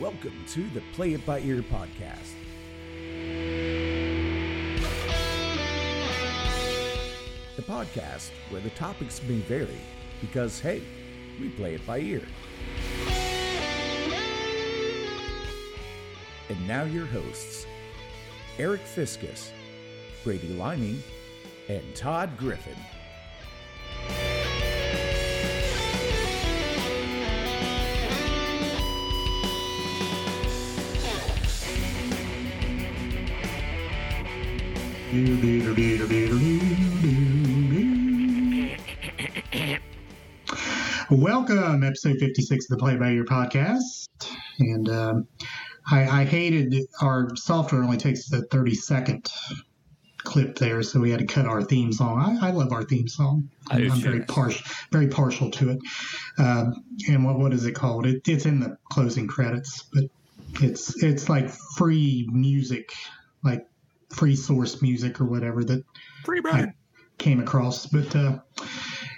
Welcome to the Play It By Ear podcast. The podcast where the topics may vary because, hey, we play it by ear. And now your hosts, Eric Fiskus, Brady Liming, and Todd Griffin. Welcome, episode 56 of the Play By Ear podcast. And um, I, I hated our software only takes a 30 second clip there, so we had to cut our theme song. I, I love our theme song. I I'm very partial, very partial to it. Um, and what what is it called? It, it's in the closing credits, but it's it's like free music, like free source music or whatever that Free I came across. But uh,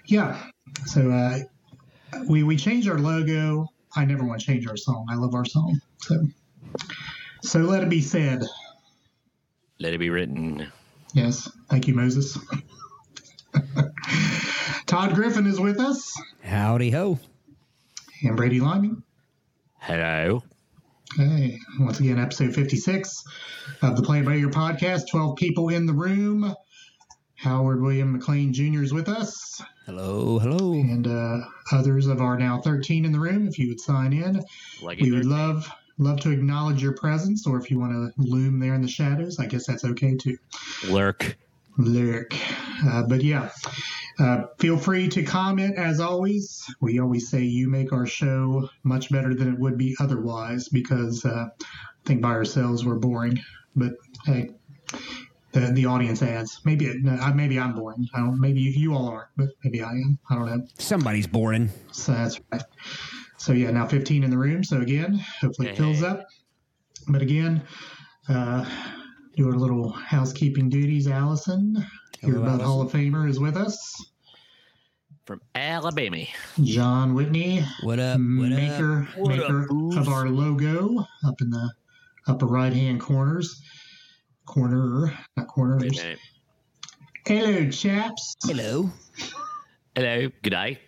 yeah, so uh, we we changed our logo. I never want to change our song. I love our song. So so let it be said. Let it be written. Yes, thank you, Moses. Todd Griffin is with us, Howdy ho. and Brady Liming. Hello. Hey, once again, episode 56 of the Play By Your podcast. 12 people in the room. Howard William McLean Jr. is with us. Hello, hello. and uh, others of our now 13 in the room if you would sign in Like we would love love to acknowledge your presence or if you want to loom there in the shadows i guess that's okay too lurk. Lurk uh, but yeah uh, feel free to comment as always we always say you make our show much better than it would be otherwise because uh, i think by ourselves we're boring but hey the, the audience adds maybe it, no, maybe i'm boring i don't maybe you, you all aren't but maybe i am i don't know Somebody's boring. so that's right. So yeah, now 15 in the room. So again, hopefully it fills Hey. up. But again, uh, do our little housekeeping duties. Allison, your Hello, Bud Hall of Famer, is with us. From Alabama. John Whitney, What up? What up? maker What maker up, of our logo up in the upper right hand corners. Corner, not corners. Wait a minute. Hello, chaps. Hello. Hello. Good day.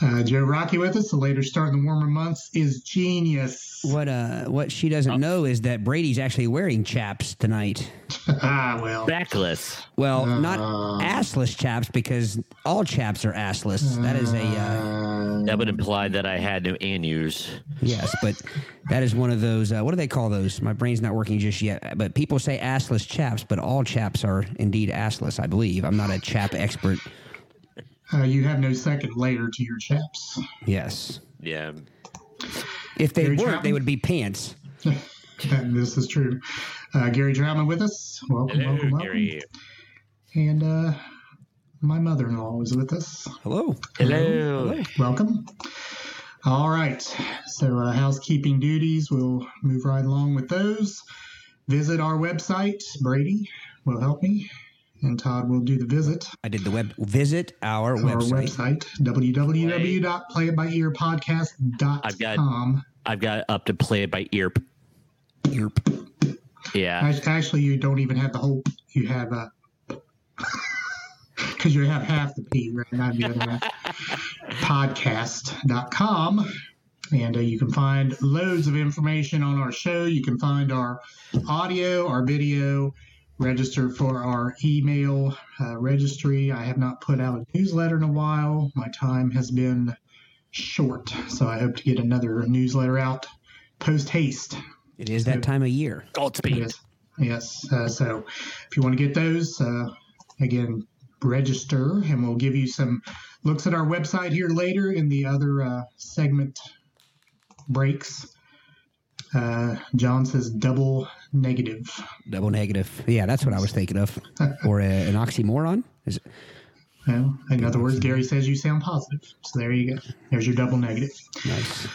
Uh, Joe Rocky with us. The later start in the warmer months is genius. What uh what she doesn't know is that Brady's actually wearing chaps tonight. ah, well. Backless. Well, not Uh. assless chaps because all chaps are assless. That is a uh, That would imply that I had no anus. yes, but that is one of those uh, what do they call those? My brain's not working just yet. But people say assless chaps, but all chaps are indeed assless, I believe. I'm not a chap expert. Uh, you have no second layer to your chaps. Yes. Yeah. If they Gary weren't, Chapman? they would be pants. And this is true. Uh, Gary Troutman with us. Welcome, Hello, welcome, welcome. Gary. And uh, my mother-in-law is with us. Hello. Hello. Welcome. All right. So uh, housekeeping duties. We'll move right along with those. Visit our website. Brady will help me, and Todd will do the visit. I did the web visit our Our website. website www.playitbyearpodcast.com. I've got up to play it by ear. Yerp. Yeah. Actually, you don't even have the whole. You have a because you have half the P, right? Not the other one. Podcast.com. And uh, you can find loads of information on our show. You can find our audio, our video, register for our email uh, registry. I have not put out a newsletter in a while. My time has been short. So I hope to get another newsletter out post haste. It is that time of year. Godspeed. Yes. Yes. Uh, so if you want to get those, uh, again, register and we'll give you some looks at our website here later in the other uh, segment breaks. Uh, John says double negative. Double negative. Yeah, that's what I was thinking of. Or a, an oxymoron. Is it? Well, in other words, Gary says you sound positive. So there you go. There's your double negative. Nice.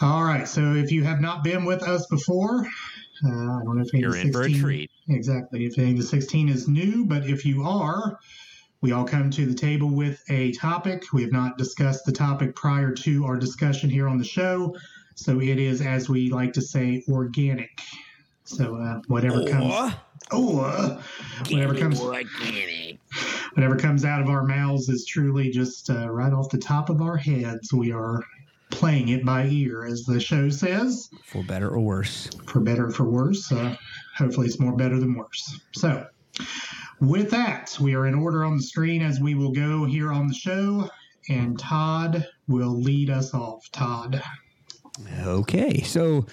All right. So if you have not been with us before, uh, I don't know if any You're the in for a treat. Exactly. If any of the 16 is new, but if you are, we all come to the table with a topic. We have not discussed the topic prior to our discussion here on the show. So it is, as we like to say, organic. So uh, whatever comes, oh, uh, whatever comes, whatever comes out of our mouths is truly just uh, right off the top of our heads. We are playing it by ear, as the show says, For better or worse. for better or for worse. Uh, hopefully, it's more better than worse. So, with that, we are in order on the screen as we will go here on the show, and Todd will lead us off. Todd. Okay, so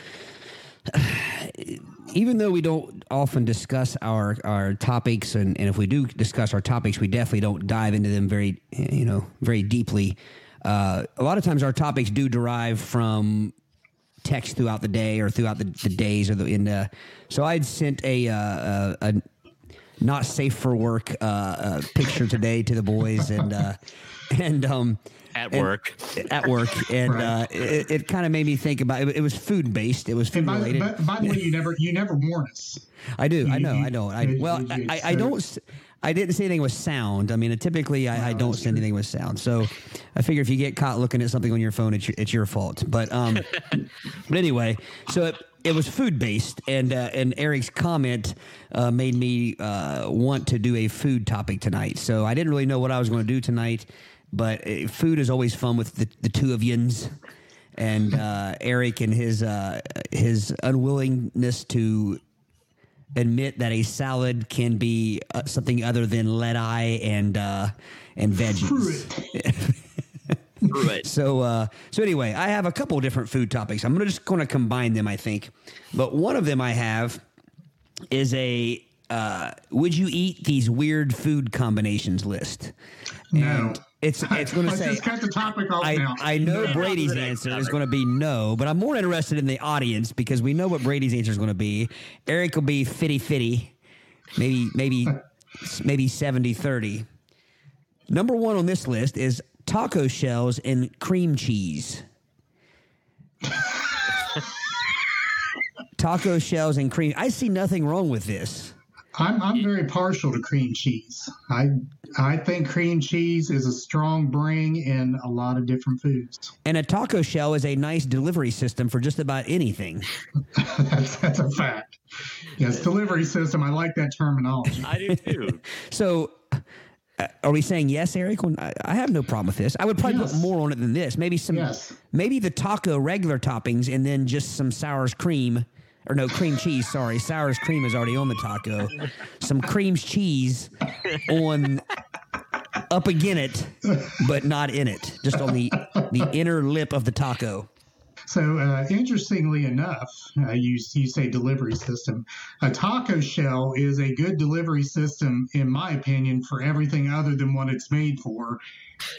even though we don't often discuss our our topics, and, and if we do discuss our topics, we definitely don't dive into them very you know very deeply. Uh, a lot of times, our topics do derive from text throughout the day or throughout the, the days or the in the. So I'd sent a uh, a, a not safe for work uh, uh, picture today to the boys and uh, and um At and- work. at work and Right. uh, it, it kind of made me think about it, it was food based it was food And by, related by, by the way, you never you never warn us. I do. I know. you- I know. I you- well, you- I, I, I don't. I didn't say anything with sound. I mean, typically I, I don't say anything with sound. So I figure if you get caught looking at something on your phone, it's your, it's your fault. But um, but anyway, so it, it was food based, and uh, and Eric's comment uh, made me uh, want to do a food topic tonight. So I didn't really know what I was going to do tonight, but uh, food is always fun with the, the two of yins and uh, Eric and his uh, his unwillingness to admit that a salad can be uh, something other than lead eye and uh, and veggies. Right. So uh, so anyway, I have a couple different food topics. I'm gonna just going to combine them, I think. But one of them I have is a uh, would you eat these weird food combinations list? No. And it's it's going to say just cut the topic off I, now. I know No. Brady's The next answer is going to be no, but I'm more interested in the audience because we know what Brady's answer is going to be. Eric will be fitty fitty, maybe maybe maybe 70 30. Number one on this list is taco shells and cream cheese. taco shells and cream. I see nothing wrong with this. I'm I'm very partial to cream cheese. I I think cream cheese is a strong bring in a lot of different foods. And a taco shell is a nice delivery system for just about anything. that's that's a fact. Yes, delivery system. I like that terminology. I do too. So, uh, are we saying yes, Eric? When- I, I have no problem with this. I would probably Yes. put more on it than this. Maybe some, Yes. maybe the taco regular toppings, and then just some sour's cream, or no cream cheese. Sorry, sour's cream is already on the taco. Some cream cheese on up again it, but not in it. Just on the the inner lip of the taco. So uh, interestingly enough, uh, you you say delivery system. A taco shell is a good delivery system, in my opinion, for everything other than what it's made for.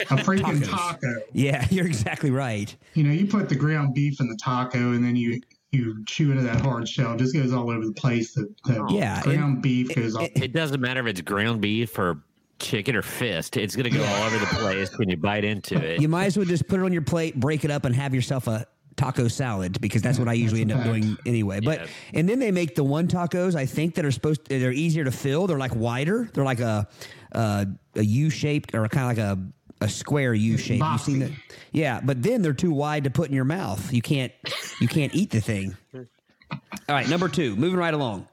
A freaking taco. Yeah, you're exactly right. You know, you put the ground beef in the taco, and then you you chew into that hard shell. It just goes all over the place. The, the Yeah, ground beef goes all. It doesn't matter if it's ground beef or chicken or fist. It's gonna go all over the place when you bite into it. You might as well just put it on your plate, break it up, and have yourself a taco salad because that's what I usually end up doing anyway. But Yeah. and then they make the one tacos I think that are supposed to, they're easier to fill. They're like wider. They're like a uh, a U shaped or kind of like a a square U shape. You seen that? Yeah, but then they're too wide to put in your mouth. You can't you can't eat the thing. All right, number two, moving right along.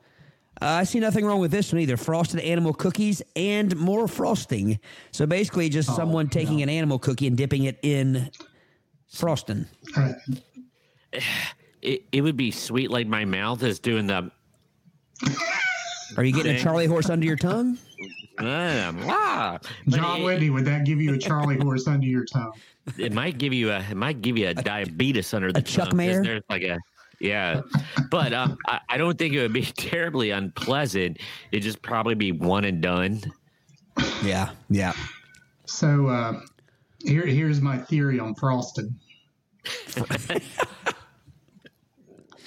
Uh, I see nothing wrong with this one either. Frosted animal cookies and more frosting. So basically, just someone taking an animal cookie and dipping it in frosting. It, it would be sweet like my mouth is doing the Are you getting a Charlie horse under your tongue? But John it, Whitney, would that give you a Charlie horse under your tongue? it might give you a it might give you a diabetes under the Chuck tongue, 'cause Mayer? There's like a yeah, but um, I, I don't think it would be terribly unpleasant. It'd just probably be one and done. Yeah, yeah. So uh, here, here's my theory on frosted.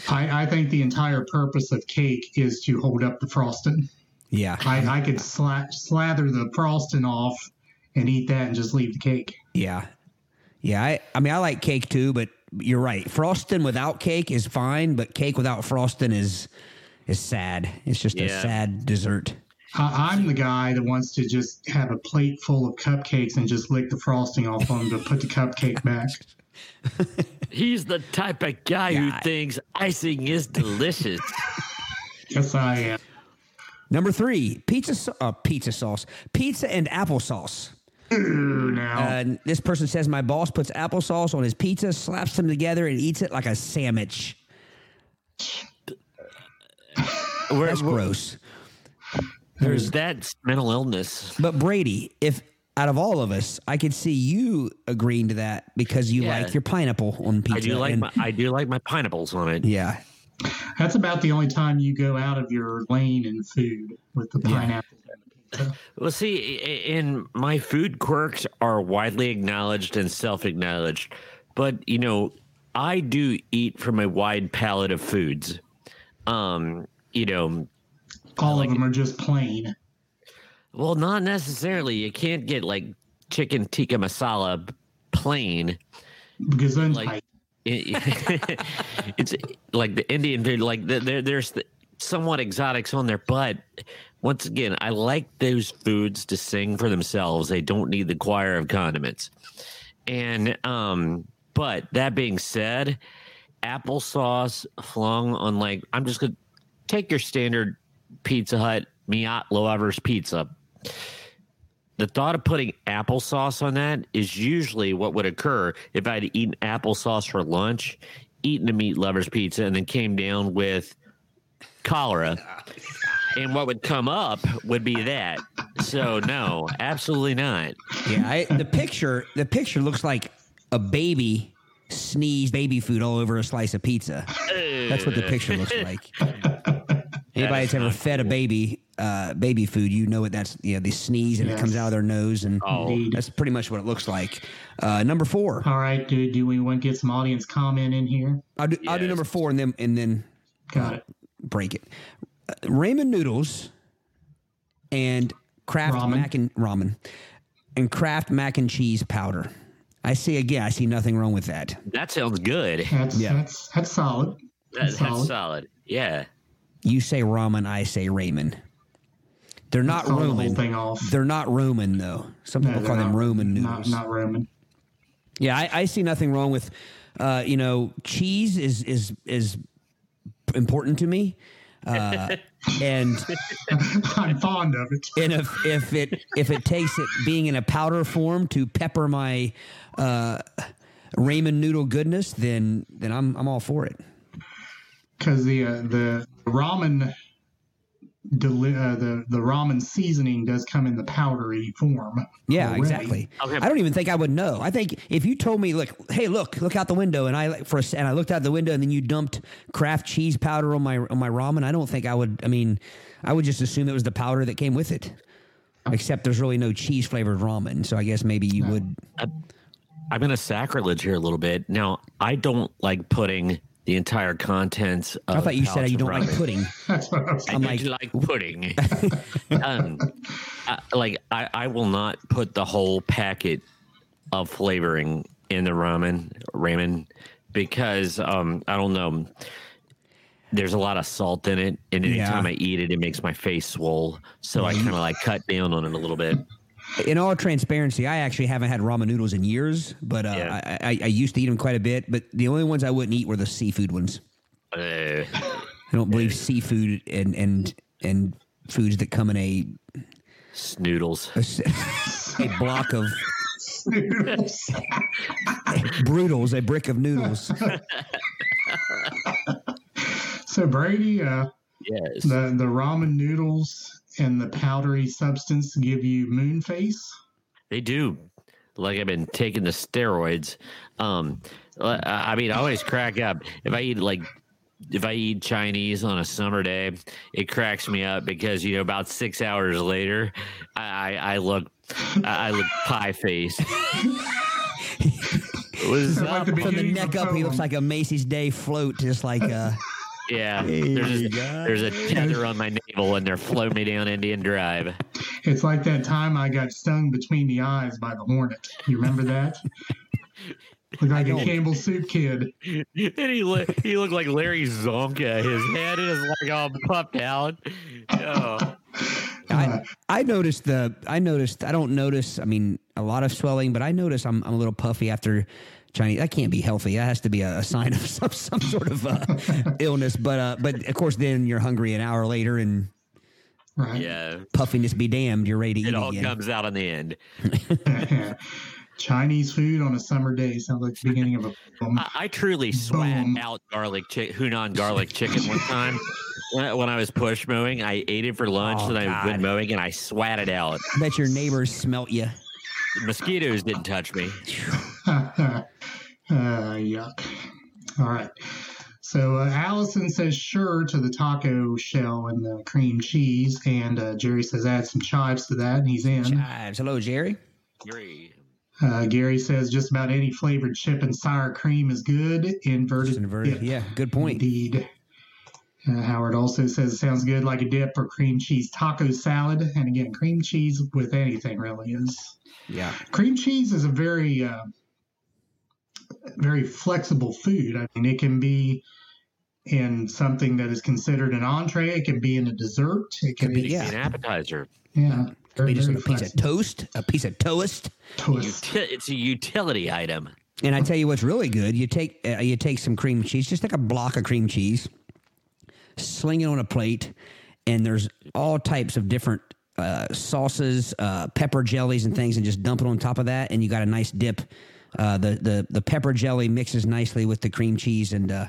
I, I think the entire purpose of cake is to hold up the frosting. Yeah. I, I could sla- slather the frosting off and eat that and just leave the cake. Yeah. Yeah. I, I mean, I like cake too, but you're right. Frosting without cake is fine, but cake without frosting is is sad. It's just a sad dessert. I, I'm the guy that wants to just have a plate full of cupcakes and just lick the frosting off them to put the cupcake back. He's the type of guy who thinks icing is delicious. Yes, I am. Number three, pizza, uh, pizza sauce, pizza and applesauce. Ooh, now. Uh, this person says my boss puts applesauce on his pizza, slaps them together, and eats it like a sandwich. That's gross. There's that mental illness. But Brady, if out of all of us, I could see you agreeing to that because you Yeah. like your pineapple on pizza. I do like and- my I do like my pineapples on it. yeah. That's about the only time you go out of your lane in food with the pineapple. pizza. Well, see, in my food quirks are widely acknowledged and self-acknowledged, but you know, I do eat from a wide palette of foods. Um, you know, All of them are just plain. well, not necessarily. You can't get like chicken tikka masala plain. Gesundheit. Like- It- it's like the Indian food. Like there, there's the, somewhat exotics on there, but once again, I like those foods to sing for themselves. They don't need the choir of condiments. And um, but that being said, applesauce flung on like I'm just gonna take your standard Pizza Hut Meat Lovers pizza. The thought of putting applesauce on that is usually what would occur if I'd eaten applesauce for lunch, eaten a meat lovers pizza, and then came down with cholera. And what would come up would be that. So no, absolutely not. Yeah, I, the picture the picture looks like a baby sneezed baby food all over a slice of pizza. That's what the picture looks like. Anybody that's ever fed a baby uh, baby food, you know what that's. You know, they sneeze and it comes out of their nose, and Oh, Indeed. that's pretty much what it looks like. Uh, number four, All right, do, do we want to get some audience comment in here? I'll do, I'll do number four, and then and then Got it. break it. Uh, ramen noodles and Kraft Ramen. mac and ramen and Kraft mac and cheese powder. I see again. I see nothing wrong with that. that sounds good. That's Yeah. that's that's solid. That, That's that's solid. solid. Yeah. You say ramen, I say ramen. They're not Call the Roman. thing off. They're not Roman though. Some people they're call them not- Roman Not, noodles. not Roman. Yeah, I, I see nothing wrong with, uh, you know, cheese is is is important to me, uh, and I'm fond of it. and if if it if it takes it being in a powder form to pepper my uh, ramen noodle goodness, then then I'm I'm all for it. Because the uh, the ramen deli- uh, the the ramen seasoning does come in the powdery form. Yeah, already. exactly. Okay. I don't even think I would know. I think if you told me, look, hey, look, look out the window, and I for a, s- and I looked out the window, and then you dumped Kraft cheese powder on my on my ramen, I don't think I would. I mean, I would just assume it was the powder that came with it. Except there's really no cheese flavored ramen, so I guess maybe you would. I'm going to sacrilege here a little bit. Now, I don't like putting the entire contents of I thought you said pallets you don't like ramen. pudding. I I'm I like- do like pudding. um, I, like I, I will not put the whole packet of flavoring in the ramen ramen because um, I don't know. There's a lot of salt in it, and anytime Yeah. I eat it, it makes my face swell. So I kind of like cut down on it a little bit. In all transparency, I actually haven't had ramen noodles in years, but uh, Yeah. I, I, I used to eat them quite a bit. But the only ones I wouldn't eat were the seafood ones. Uh, I don't believe seafood and and and foods that come in a snoodles. a, s- a block of Noodles. brutals, a brick of noodles. so Brady, uh, Yes. the the ramen noodles and the powdery substance give you moon face. They do. Like I've been taking the steroids. Um, I I mean, I always crack up if I eat like if I eat Chinese on a summer day. It cracks me up because you know about six hours later, I I, I look I I look pie faced. Was like the From the neck up, he looks like a Macy's Day float, just like uh, yeah. There's a, there's a tether on my navel, and they're floating me down Indian Drive. It's like that time I got stung between the eyes by the hornet. You remember that? Looked like a don't. Campbell soup kid. and he li- he looked like Larry Csonka. His head is like all puffed out. Oh. I, I noticed the I noticed I don't notice I mean a lot of swelling but I notice I'm I'm a little puffy after Chinese. That can't be healthy. That has to be a, a sign of some some sort of uh, illness. But uh, but of course, then you're hungry an hour later and Right. Yeah. puffiness be damned. You're ready to It eat all again. comes out in the end. Chinese food on a summer day sounds like the beginning of a poem. I, I truly sweat Boom. out garlic chick, Hunan garlic chicken one time when I, was push mowing. I ate it for lunch Oh, and I God. went mowing and I swatted out. I bet your neighbors smelt you. The mosquitoes didn't touch me. uh, yuck. All right. So uh, Allison says sure to the taco shell and the cream cheese, and uh, Jerry says add some chives to that, and he's in. Chives. Hello, Jerry. Great. Uh, Gary says just about any flavored chip and sour cream is good. Inverted, Just inverted. dip. Yeah, good point. Indeed. Uh, Howard also says it sounds good like a dip or cream cheese taco salad. And again, cream cheese with anything really is. Yeah. Cream cheese is a very, uh, very flexible food. I mean, it can be in something that is considered an entree. It can be in a dessert. It can Could be, be, yeah. An appetizer. yeah. Very, Maybe just very a piece of toast, a piece of toast. toast. Uti- it's a utility item. And I tell you what's really good. You take uh, you take some cream cheese, just take a block of cream cheese, sling it on a plate, and there's all types of different uh, sauces, uh, pepper jellies, and things, and just dump it on top of that, and you got a nice dip. Uh, the the the pepper jelly mixes nicely with the cream cheese and uh,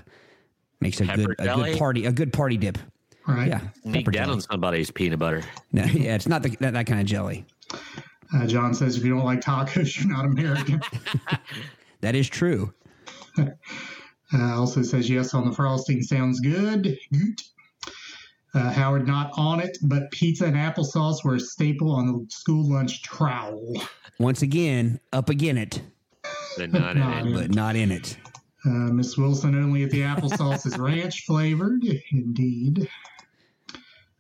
makes a Pepper good a good party a good party dip. Right. Yeah, Sneak pepper that jelly. on somebody's peanut butter. No, yeah, it's not the, that, that kind of jelly. Uh, John says if you don't like tacos, you're not American. That is true. Uh, also says yes on the frosting. Sounds good. Good. Uh, Howard not on it, but pizza and applesauce were a staple on the school lunch trowel. Once again, up again it, But not in it. but not in it. Uh, Miss Wilson only if the applesauce is ranch flavored. Indeed.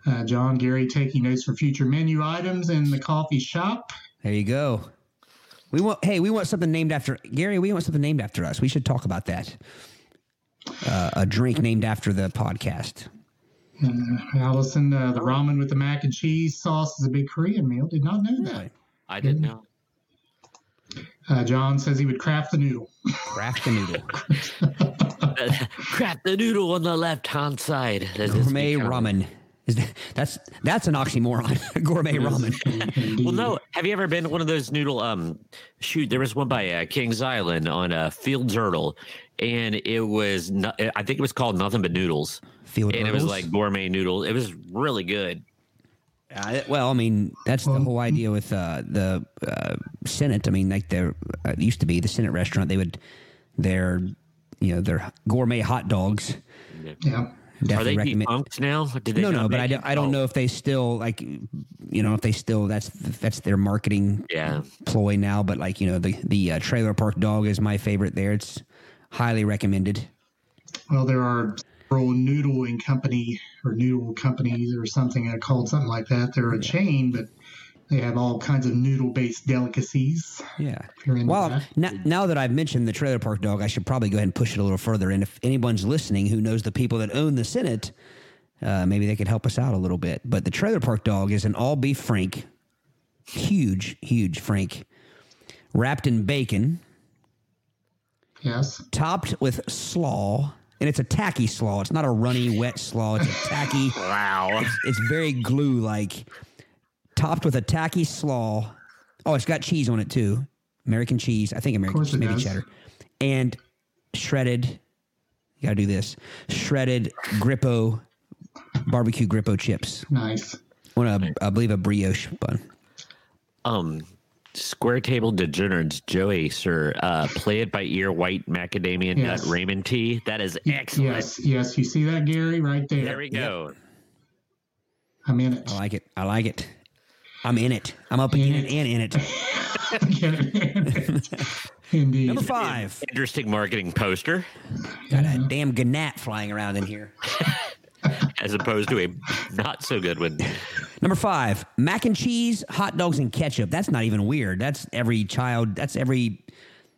Uh, John Gary taking notes for future menu items in the coffee shop. There you go. We want hey, we want something named after Gary. We want something named after us. We should talk about that. Uh, a drink named after the podcast. Allison, uh, the ramen with the mac and cheese sauce is a big Korean meal. Did not know that. I didn't know. Uh, John says he would craft the noodle. Craft the noodle. craft the noodle on the left hand side. That is Gourmet become- ramen. Is that, that's that's an oxymoron. Gourmet ramen. Well, no. Have you ever been to one of those noodle? Um, shoot, there was one by uh, Kings Island on uh, Field Ertel, and it was. No, I think it was called nothing but noodles, Field and it was like gourmet noodle. It was really good. Uh, well, I mean, that's the whole idea with uh, the uh, Senate. I mean, like there uh, used to be the Senate restaurant. They would their you know their gourmet hot dogs. Yeah. Are Definitely they recommend. defunct now? Did they no, no, but I don't, I don't Oh, know if they still like, you know, if they still that's that's their marketing Yeah, ploy now. But like, you know, the the uh, trailer park dog is my favorite. There, it's highly recommended. Well, there are several noodling company or noodle companies or something called something like that. They're a chain, but they have all kinds of noodle-based delicacies. Yeah. If you're into Well, now, now that I've mentioned the trailer park dog, I should probably go ahead and push it a little further. And if anyone's listening who knows the people that own the Senate, uh, maybe they could help us out a little bit. But the trailer park dog is an all beef frank, huge, huge frank, wrapped in bacon, Yes. topped with slaw. And it's a tacky slaw. It's not a runny, wet slaw. It's a tacky. wow. It's very glue like, topped with a tacky slaw. Oh, it's got cheese on it too. American cheese. I think American cheese, it maybe does. cheddar. And shredded, you got to do this shredded Grippo, barbecue Grippo chips Nice. on a, I believe, a brioche bun. Um, square table degenerates, Joey, sir. Uh, play it by ear, white macadamia Yes. nut Raymond tea. That is excellent. Yes. Yes. You see that, Gary, right there. There we go. I'm in it. I like it. I like it. I'm in it. I'm up in it and in it. Indeed. Number five. Interesting marketing poster, Got a damn gnat flying around in here. as opposed to a not so good one. Number five, mac and cheese, hot dogs, and ketchup. That's not even weird. That's every child. That's every.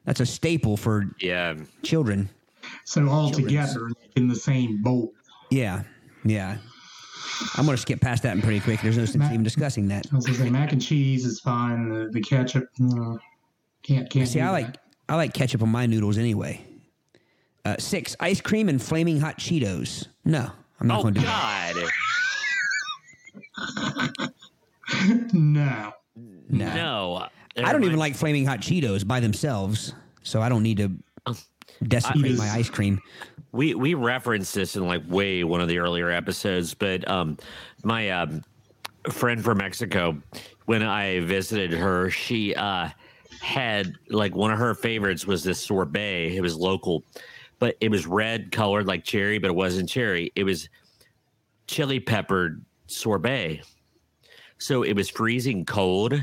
That's a staple for Yeah. children. So all together in the same bowl. Yeah, yeah. I'm gonna skip past that one pretty quick. There's no sense even discussing that. I was gonna say mac and cheese is fine. The, the ketchup, uh, can't can't. See, do I that. like I like ketchup on my noodles anyway. Uh, six, ice cream and flaming hot Cheetos. No, I'm not Oh going to do that. God. No. No. No. I don't even like flaming hot Cheetos by themselves, so I don't need to desecrate I- my ice cream. we we referenced this in like way one of the earlier episodes, but um, my um, friend from Mexico, when I visited her, she uh had like one of her favorites was this sorbet. It was local, but it was red colored like cherry, but it wasn't cherry. It was chili peppered sorbet. So it was freezing cold,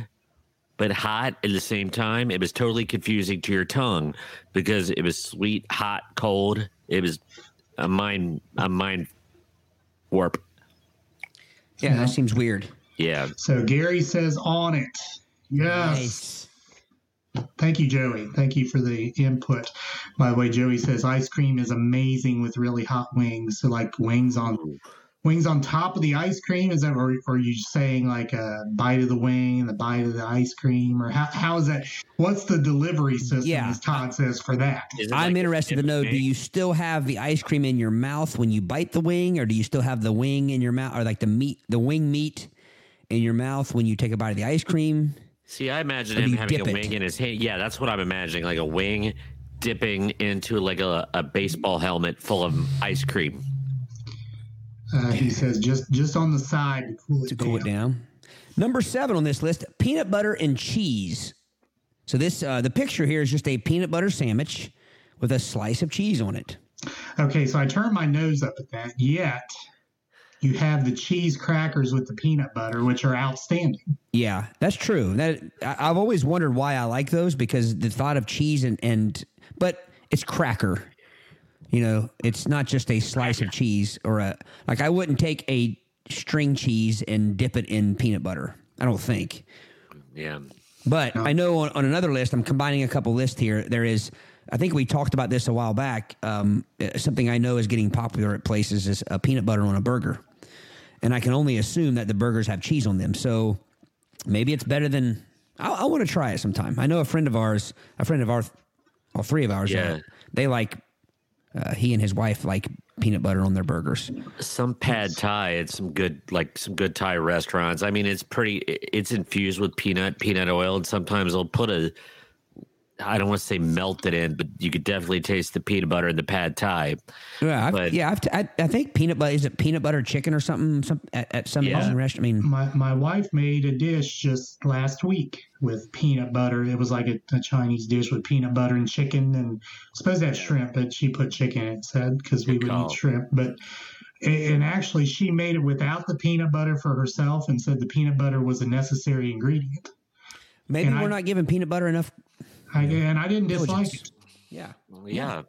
but hot at the same time. It was totally confusing to your tongue because it was sweet, hot, cold. It was a mind a mind warp. Yeah, that seems weird. Yeah. So Gary says on it. Yes. Thank you, Joey. Thank you for the input. By the way, Joey says ice cream is amazing with really hot wings. So like wings on wings on top of the ice cream. Is that or, or are you saying like a bite of the wing and the bite of the ice cream? Or how, how is that what's the delivery system Yeah. as Todd says for that? I'm like interested to dip know: Do you still have the ice cream in your mouth when you bite the wing, or do you still have the wing in your mouth, or like the meat, the wing meat in your mouth when you take a bite of the ice cream? See, I imagine him having a dip it? wing in his hand. Yeah, that's what I'm imagining, like a wing dipping into like a, a baseball helmet full of ice cream. Uh, he says just just on the side to cool it to down. cool it down. Number seven on this list: peanut butter and cheese. So this, uh, the picture here is just a peanut butter sandwich with a slice of cheese on it. Okay, so I turn my nose up at that. Yet you have the cheese crackers with the peanut butter, which are outstanding. Yeah, that's true. That I- I've always wondered why I like those because the thought of cheese and and but it's cracker. You know, it's not just a slice of cheese or a like I wouldn't take a string cheese and dip it in peanut butter. I don't think. Yeah. But I know on, on another list, I'm combining a couple lists here. There is, I think we talked about this a while back. Um, something I know is getting popular at places is a peanut butter on a burger, and I can only assume that the burgers have cheese on them. So maybe it's better than. I, I want to try it sometime. I know a friend of ours, a friend of ours, all three of ours. uh, Yeah. they like. Uh, he and his wife like peanut butter on their burgers. Some pad thai at some good like some good Thai restaurants. I mean, it's pretty. It's infused with peanut peanut oil, and sometimes they'll put a. I don't want to say melted in, but you could definitely taste the peanut butter in the pad thai. Yeah, I've, But- yeah. I've t- I, I think peanut butter is it peanut butter chicken or something. Some at, at some Yeah. Restaurant. I mean, My my wife made a dish just last week with peanut butter. It was like a, a Chinese dish with peanut butter and chicken, and supposed to have shrimp, but she put chicken. It said because we would call. eat shrimp, but. And actually, she made it without the peanut butter for herself, and said the peanut butter was a necessary ingredient. maybe and we're I- not giving peanut butter enough I, and I didn't dislike Diligence. it. Yeah. Yeah.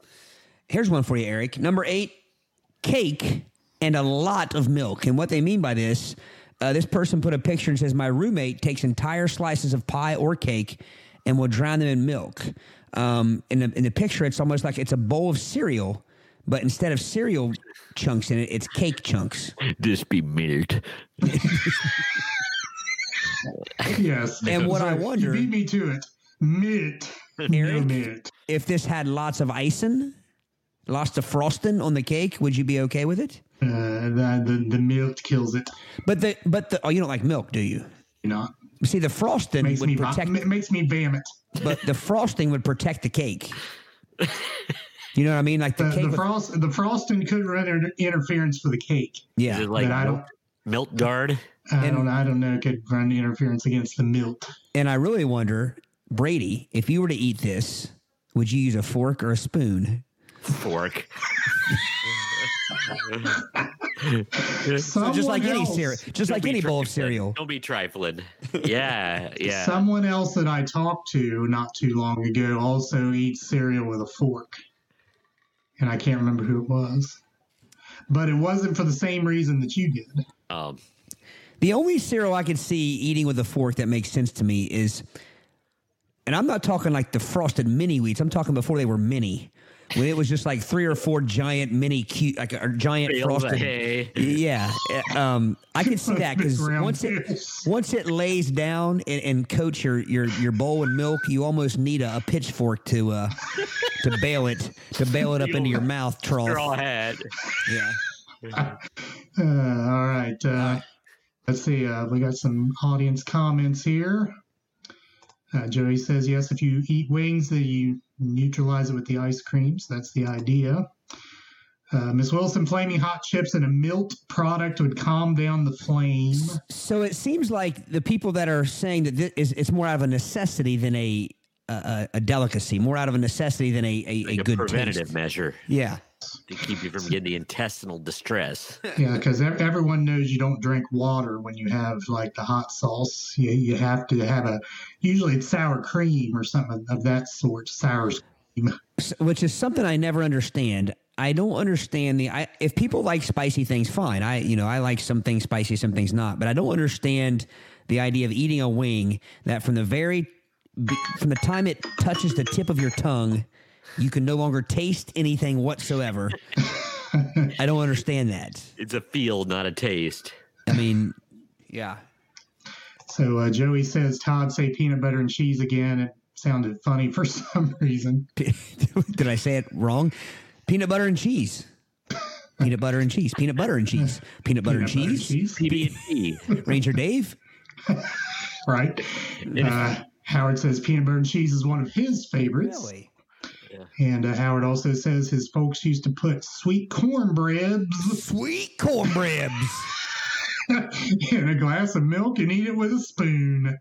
Here's one for you, Eric. Number eight, cake and a lot of milk. And what they mean by this, uh, this person put a picture and says, My roommate takes entire slices of pie or cake and will drown them in milk. Um, in, the, in the picture, it's almost like it's a bowl of cereal, but instead of cereal chunks in it, it's cake chunks. This be milk. Yes. And what I wonder- You beat me to it. Mint. No Eric? mint. If this had lots of icing, lots of frosting on the cake, would you be okay with it? Uh, the, the the milk kills it. But the but the oh, you don't like milk, do you? You know, See, the frosting makes would me protect. ma- makes me bam it. but the frosting would protect the cake. You know what I mean? Like the, The, cake. the would- frost the frosting could run inter- interference for the cake. Is yeah. it like But I don't- milk guard? I And- don't I don't know. It could run interference against the milk. And I really wonder, Brady, if you were to eat this, would you use a fork or a spoon? Fork. So just like any cereal, just Don't like be any bowl of cereal. Don't be trifling. Yeah, yeah. Someone else that I talked to not too long ago also eats cereal with a fork, and I can't remember who it was. But it wasn't for the same reason that you did. Um, The only cereal I can see eating with a fork that makes sense to me is, and I'm not talking like the frosted mini wheats. I'm talking before they were mini. when it was just like three or four giant mini cute, like a, a giant Bales of frosted. hay. Yeah, uh, um, I can see that because once it once it lays down and, and coats your, your your bowl and milk, you almost need a, a pitchfork to uh, to bail it to bail it up into your mouth Straw trough. hat. Yeah. Uh, all right. Uh, let's see. Uh, we got some audience comments here. Uh, Joey says, yes, if you eat wings, then you neutralize it with the ice creams. That's the idea. Uh, Miss Wilson, flaming hot chips and a milk product would calm down the flame. So it seems like the people that are saying that this is it's more out of a necessity than a a, a delicacy, more out of a necessity than a a, Like a a good preventative taste. measure Yeah. To keep you from getting the intestinal distress. Yeah, because everyone knows you don't drink water when you have like the hot sauce. You, you have to have a, usually it's sour cream or something of that sort, sour cream. Which is something I never understand. I don't understand the. I, if people like spicy things, fine. I you know I like some things spicy, some things not. But I don't understand the idea of eating a wing that from the very from the time it touches the tip of your tongue, you can no longer taste anything whatsoever. I don't understand that. It's a feel, not a taste. I mean, yeah. So uh, Joey says, Todd, say peanut butter and cheese again. It sounded funny for some reason. Did I say it wrong? Peanut butter and cheese. Peanut butter and cheese. Peanut butter and cheese. Peanut butter and Peanut butter and cheese. PB&T. Ranger Dave. Right? Uh, Howard says peanut butter and cheese is one of his favorites. Really? And uh, Howard also says his folks used to put sweet cornbread Sweet cornbreads. in a glass of milk and eat it with a spoon.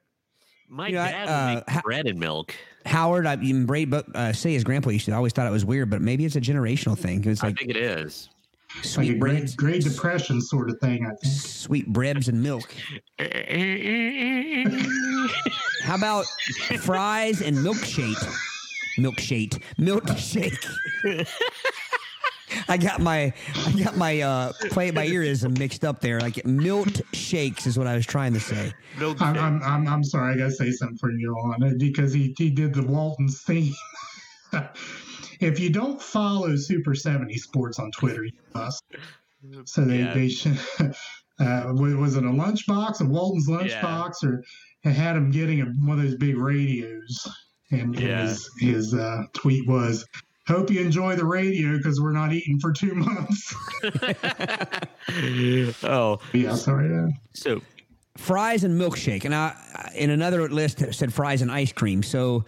My You know, I- dad would uh, make ha- bread and milk. Howard, I even Braid, but uh, say his grandpa used to. I always thought it was weird, but maybe it's a generational thing. It's I like think it is. Like a sweet great, breads, great depression sort of thing, I think. sweet breads and milk. How about fries and milkshake? Milkshake, milkshake. I got my I got my uh play it by earism mixed up there. Like milk shakes is what I was trying to say. I'm, I'm, I'm, I'm sorry, I got to say something for you on it because he, he did the Walton's theme. if you don't follow Super 70 Sports on Twitter, you must. So they, Yeah. they should, uh, was it a lunchbox, a Walton's Yeah. lunchbox, or it had him getting a, one of those big radios? And Yeah. his, his uh, tweet was, Hope you enjoy the radio because we're not eating for two months. oh, yeah, sorry. Uh, so fries and milkshake, and I in another list it said fries and ice cream. So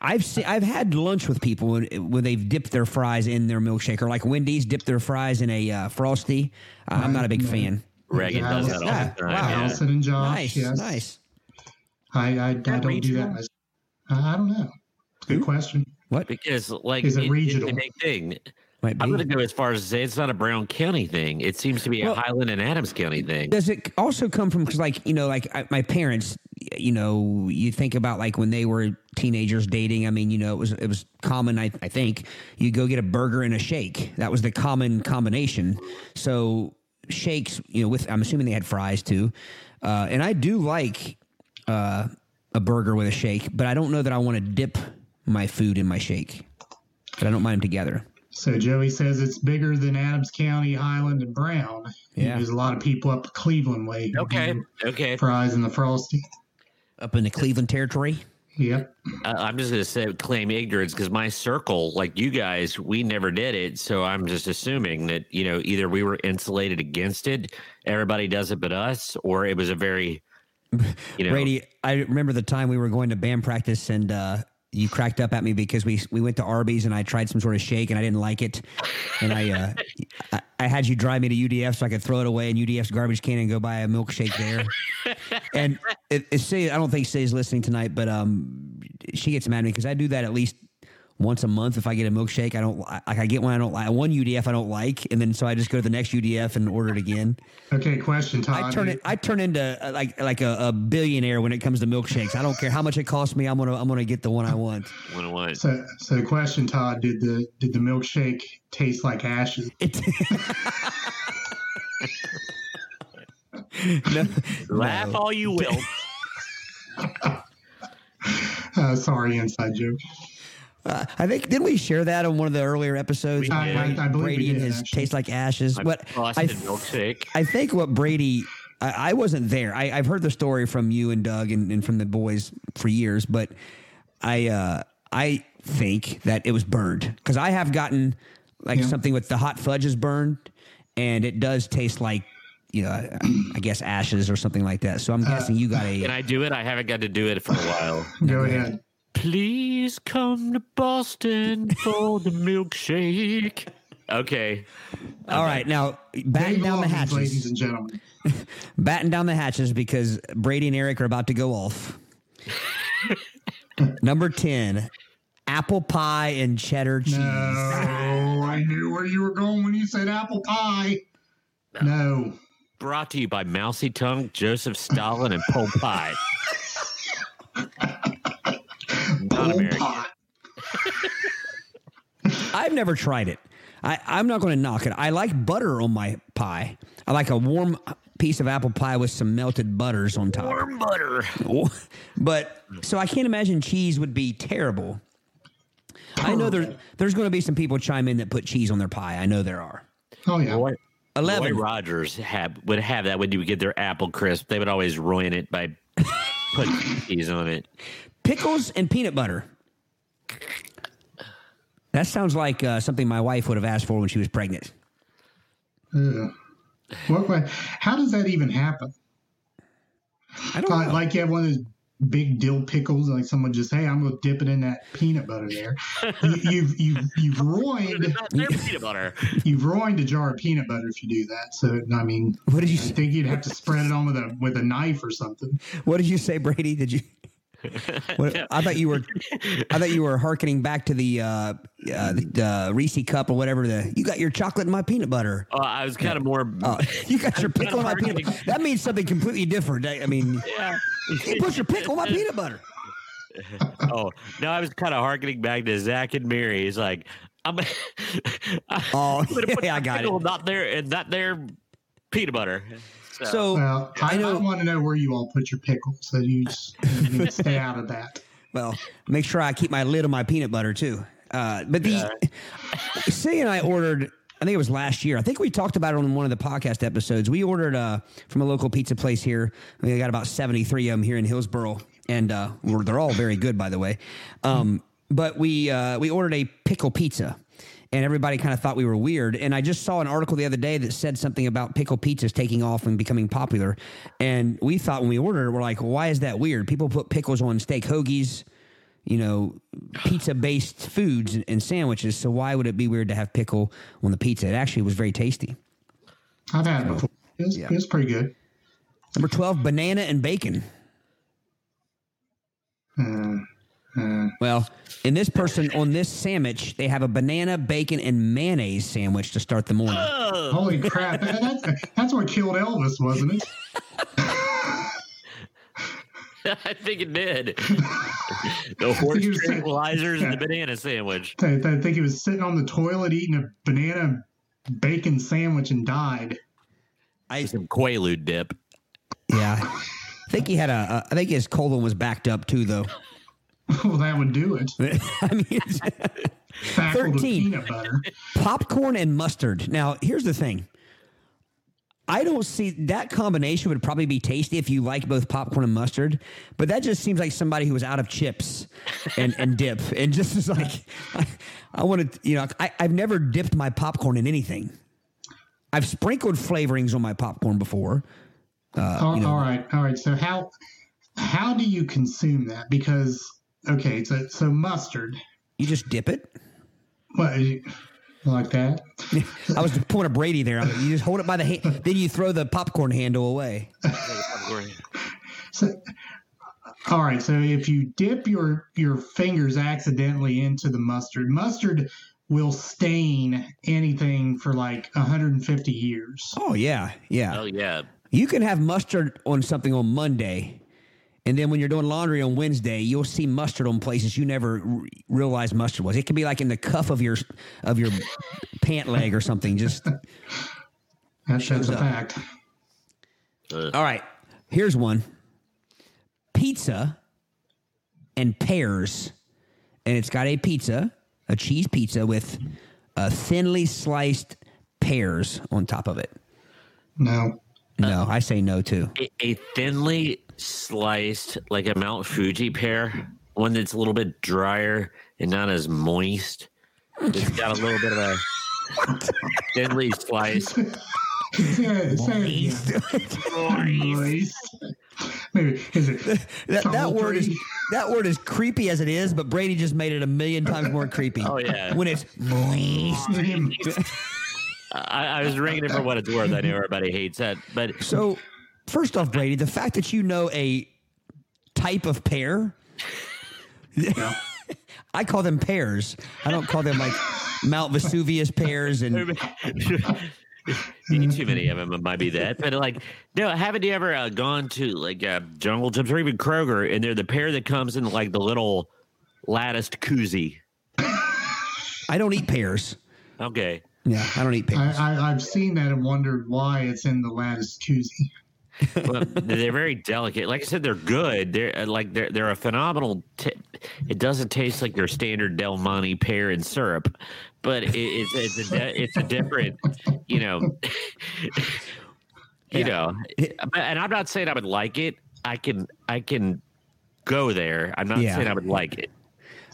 I've seen I've had lunch with people when, when they've dipped their fries in their milkshake, or like Wendy's dipped their fries in a uh, frosty. Uh, I'm not a big fan. Reagan does that all Yeah, the time. wow. Allison and Josh. nice, yes. nice. I, I, I don't do that. myself. I don't know. Good question. What Because like Is it It's regional? a big thing. might I'm going to go as far as to say it's not a Brown County thing. It seems to be Well- a Highland and Adams County thing. Does it also come from because, like, you know, like I, my parents, you know, you think about like when they were teenagers dating. I mean, you know, it was it was common. I, I think you go get a burger and a shake. That was the common combination. So shakes, you know, with I'm assuming they had fries too, uh, and I do like uh, a burger with a shake, but I don't know that I want to dip my food in my shake. But I don't mind them together. So Joey says it's bigger than Adams County, Highland, and Brown. Yeah. There's a lot of people up Cleveland way. Okay. Okay. Fries and the frosty. Up in the Cleveland territory. Yep. Uh, I'm just going to say claim ignorance because my circle, like you guys, we never did it. So I'm just assuming that, you know, either we were insulated against it, everybody does it but us, or it was a very, you know, Brady, I remember the time we were going to band practice and uh, you cracked up at me because we we went to Arby's and I tried some sort of shake and I didn't like it, and I uh, I, I had you drive me to UDF so I could throw it away in UDF's garbage can and go buy a milkshake there. and it, it say I don't think Say's listening tonight, but um, she gets mad at me because I do that at least once a month. If I get a milkshake, I don't like. I get one I don't like. One UDF I don't like, and then so I just go to the next UDF and order it again. Okay, question, Todd. I turn it. I turn into uh, like like a, a billionaire when it comes to milkshakes. I don't care how much it costs me. I'm gonna I'm gonna get the one I want. one on one. So, so the question, Todd, did the did the milkshake taste like ashes? It, no, Laugh no. all you will. Uh, sorry, inside joke. Uh, I think didn't we share that on one of the earlier episodes? We I, I, I believe Brady we and his actually. taste like ashes. My But I, th- milkshake. I think what Brady, I, I wasn't there. I, I've heard the story from you and Doug and, and from the boys for years, but I uh, I think that it was burned because I have gotten like Yeah. something with the hot fudge is burned, and it does taste like you know I guess ashes or something like that. So I'm guessing you got a. Can I do it? I haven't got to do it for a while. Go ahead. Please come to Boston for the milkshake. Okay. all right, now batten Dave down the hatches. ladies and gentlemen. Batten down the hatches because Brady and Eric are about to go off. Number ten, apple pie and cheddar cheese. No, I knew where you were going when you said apple pie. No. Brought to you by Mao Tse-tung, Joseph Stalin, and Pol Pot. Not American. I've never tried it. I, I'm not going to knock it. I like butter on my pie. I like a warm piece of apple pie with some melted butters on top. Warm butter. But so I can't imagine cheese would be terrible. I know there's there's going to be some people chime in that put cheese on their pie. I know there are. Oh, yeah. Roy, Eleven. Roy Rogers have, would have that when you would get their apple crisp. They would always ruin it by putting cheese on it. Pickles and peanut butter. That sounds like uh, something my wife would have asked for when she was pregnant. Ugh. What, what, how does that even happen? I don't Like, know. like you have one of those big dill pickles, like someone just, hey, I'm going to dip it in that peanut butter there. you, you've, you've, you've ruined, peanut butter. you've ruined a jar of peanut butter if you do that. So, I mean, What did you I say? think you'd have to spread it on with a, with a knife or something. What did you say, Brady? Did you? What, I thought you were, I thought you were hearkening back to the, uh, uh, the, the Reese cup or whatever. The you got your chocolate and my peanut butter. Uh, I was kind of more. Uh, you got your pickle and my peanut butter. That means something completely different. I, I mean, yeah. you put your pickle in my peanut butter. Oh, no, I was kind of harkening back to Zack and Miri. He's like, I'm, I'm Oh, gonna put yeah, I got pickle it. Not there, and not there. peanut butter. So, So Well, I, I know- I want to know where you all put your pickles. So you just you stay out of that. Well, make sure I keep my lid on my peanut butter too. Uh, but the Say and I ordered. I think it was last year. I think we talked about it on one of the podcast episodes. We ordered uh, from a local pizza place here. We got about seventy three of them here in Hillsboro, and uh, we're- they're all very good, by the way. Um, but we uh, we ordered a pickle pizza. And everybody kind of thought we were weird. And I just saw an article the other day that said something about pickle pizzas taking off and becoming popular. And we thought when we ordered it, we're like, why is that weird? People put pickles on steak hoagies, you know, pizza based foods and, and sandwiches. So why would it be weird to have pickle on the pizza? It actually was very tasty. I've had it before. It's, Yeah. it's pretty good. Number 12, banana and bacon. Uh, uh, Well, in this person on this sandwich, they have a banana, bacon, and mayonnaise sandwich to start the morning. holy crap! That's that's what killed Elvis, wasn't it? I think it did. the horse he was saying- tranquilizers and the banana sandwich. I, I think he was sitting on the toilet eating a banana bacon sandwich and died. I Some Quaalude dip. yeah, I think he had a. a I think his colon was backed up too, though. well, that would do it. I mean, it's, Tackled with 13. peanut butter. popcorn and mustard. Now, here's the thing. I don't see that combination would probably be tasty if you like both popcorn and mustard, but that just seems like somebody who was out of chips and, and dip and just is like, I, I want to, you know, I, I've never dipped my popcorn in anything. I've sprinkled flavorings on my popcorn before. Uh, all, you know. all right, all right. So how how do you consume that? Because okay, so so mustard, You just dip it. what like that? I was the point of Brady there. You just hold it by the hand, then you throw the popcorn handle away. So, all right. So if you dip your your fingers accidentally into the mustard, mustard will stain anything for like 150 years. Oh yeah, yeah. Oh yeah. You can have mustard on something on Monday, and then when you're doing laundry on Wednesday, you'll see mustard on places you never r- realized mustard was. It could be like in the cuff of your of your pant leg or something. Just that shows a up. fact. all right. Here's one: pizza and pears and it's got a pizza, a cheese pizza with uh, thinly sliced pears on top of it. No. No, I say no too. A, a thinly sliced, like a Mount Fuji pear, one that's a little bit drier and not as moist. It's got a little bit of a thinly sliced. Say it, say it again. Moist. Maybe is it That, that word is that word is creepy as it is, but Brady just made it a million times more creepy. Oh, yeah. when it's moist. I, I was ringing it for what it's worth. I know everybody hates that, but So, first off, Brady, the fact that you know a type of pear, Yeah. I call them pears. I don't call them like Mount Vesuvius pears and too many of them it might be that. But like, no, haven't you ever uh, gone to like uh, Jungle Jim's or even Kroger, and they're the pear that comes in like the little latticed koozie? I don't eat pears. Okay. Yeah, I don't eat pears. I, I, I've seen that and wondered why it's in the latticed koozie. Well, they're very delicate. Like I said, they're good. They're uh, like they're they're a phenomenal. T- it doesn't taste like your standard Del Monte pear and syrup, but it, it's it's a di- it's a different, you know, you know. And I'm not saying I would like it. I can I can go there. I'm not Yeah. saying I would like it.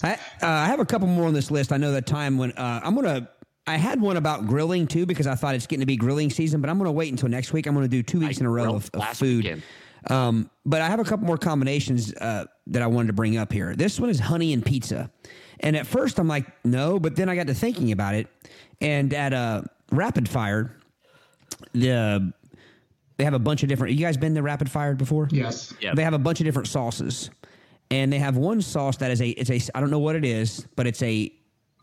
I, uh, I have a couple more on this list. I know that time when uh, I'm gonna. I had one about grilling too because I thought it's getting to be grilling season, but I'm gonna wait until next week. I'm gonna do two weeks I in a row of, of last food. Um, but I have a couple more combinations uh, that I wanted to bring up here. This one is honey and pizza, and at first I'm like no, but then I got to thinking about it, and at uh, Rapid Fire, the they have a bunch of different. You guys been to Rapid Fire before? Yes. Yeah. They have a bunch of different sauces, and they have one sauce that is a it's a I don't know what it is, but it's a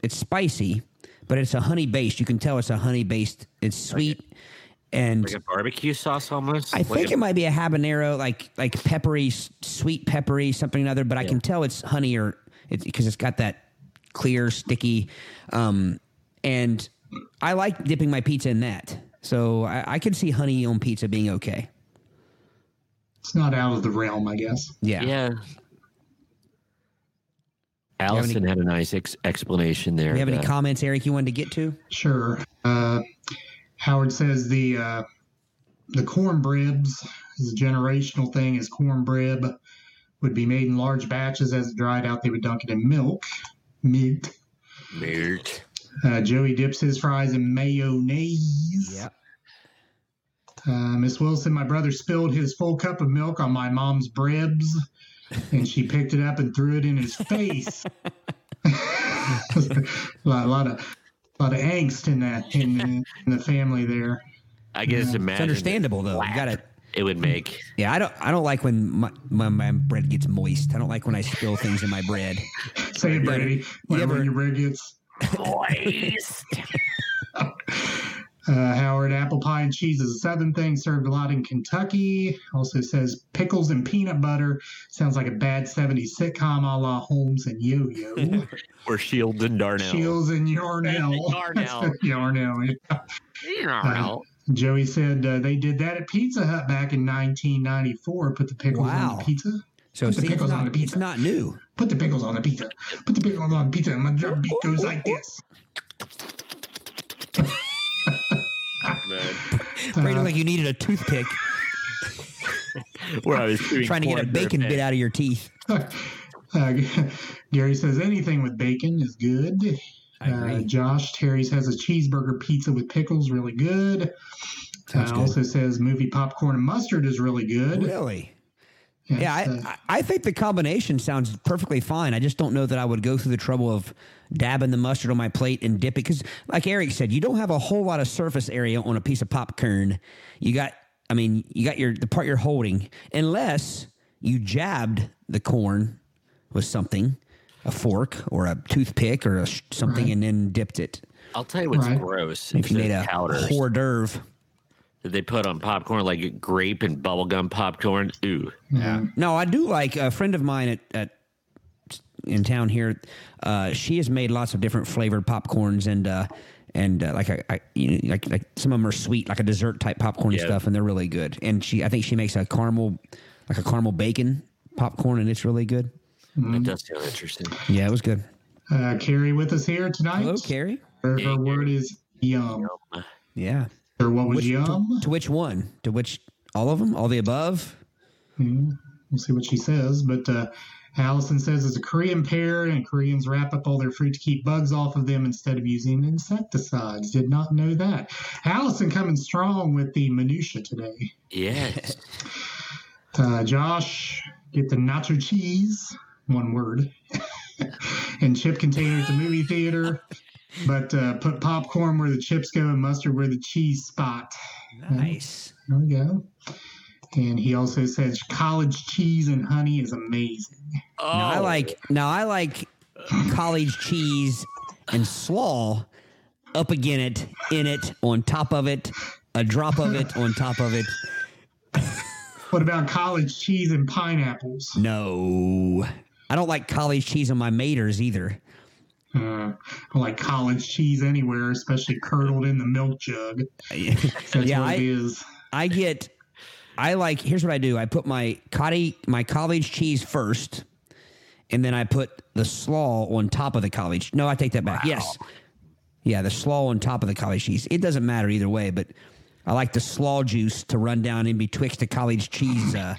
it's spicy, but it's a honey based. You can tell it's a honey based. It's sweet, and Like a barbecue sauce almost. I Like think a- it might be a habanero, like like peppery, sweet peppery, something or other. But I can tell it's honey or it's because it's got that clear, sticky, um, and I like dipping my pizza in that. So I, I could see honey on pizza being okay. It's not out of the realm, I guess. Yeah. Yeah. Allison had a nice ex- explanation there. You have any Uh, comments, Eric? You wanted to get to? Sure. Uh, Howard says the uh, the cornbribs is a generational thing. As cornbrib would be made in large batches as it dried out, they would dunk it in milk, meat. Meat. Uh, Joey dips his fries in mayonnaise. Yeah. Uh, Miss Wilson, my brother spilled his full cup of milk on my mom's bribs, and she picked it up and threw it in his face. a lot, a lot of, a lot of angst in that in, in the family there. I guess It's imagine understandable though. You got to it would make. Yeah, I don't. I don't like when my, my, my bread gets moist. I don't like when I spill things in my bread. Say it, Brady. Whenever ever- your bread gets. Moist. Uh, Howard, apple pie and cheese is a southern thing served a lot in Kentucky. Also says pickles and peanut butter. Sounds like a bad 70s sitcom a la Holmes and Yo Yo. or Shields and Darnell. Shields and Yarnell. Yarnell. Yarnell. yeah. You don't. Joey said uh, they did that at Pizza Hut back in 1994. Put the pickles on the pizza. So Put the see, it's pickles on not, the pizza. it's not new. Put the pickles on the pizza. Put the pickles on the pizza. And my drum beat goes like this. Man. Brady, like you needed a toothpick Where I was trying to get a bacon bit out of your teeth. Uh, Gary says anything with bacon is good. Uh. Josh Terry says a cheeseburger pizza with pickles really good. Uh, good. Also says movie popcorn and mustard is really good. Really? Yes, Yeah, I, uh, I I think the combination sounds perfectly fine. I just don't know that I would go through the trouble of dabbing the mustard on my plate and dip it because, like Eric said, you don't have a whole lot of surface area on a piece of popcorn. You got, I mean, you got your the part you're holding, unless you jabbed the corn with something, a fork or a toothpick or a, sh- something, Right. and then dipped it. I'll tell you what's Right. gross. If you made a powders hors d'oeuvre. That they put on popcorn, like grape and bubblegum popcorn. Ooh. yeah. No, I do like a friend of mine at, at in town here. Uh, she has made lots of different flavored popcorns and uh, and uh, like I, I you know, like like some of them are sweet, like a dessert type popcorn and Yeah. stuff, and they're really good. And she, I think she makes a caramel, like a caramel bacon popcorn, and it's really good. That does sound interesting. Yeah, it was good. Uh, Carrie with us here tonight. Hello, Carrie. Her, her word is yum. Yeah. Or what was Which, yum? to, to which one? To which? All of them? All the above? Hmm, We'll see what she says. But uh, Allison says it's a Korean pear, and Koreans wrap up all their fruit to keep bugs off of them instead of using insecticides. Did not know that. Allison coming strong with the minutia today. Yes. Uh, Josh, get the nacho cheese, one word, and chip container at the movie theater. But uh, put popcorn where the chips go and mustard where the cheese spot. Nice. There we go. And he also says college cheese and honey is amazing. Now I Oh. like now I like college cheese and slaw up again it, in it, on top of it, a drop of it on top of it. What about college cheese and pineapples? No. I don't like college cheese on my maters either. Uh, I like college cheese anywhere, especially curdled in the milk jug. That's yeah, what I, it is. I get I like here's what I do. I put my cotty my college cheese first, and then I put the slaw on top of the college. No, I take that back. Yes. Yeah, the slaw on top of the college cheese. It doesn't matter either way, but I like the slaw juice to run down in betwixt the college cheese. Uh,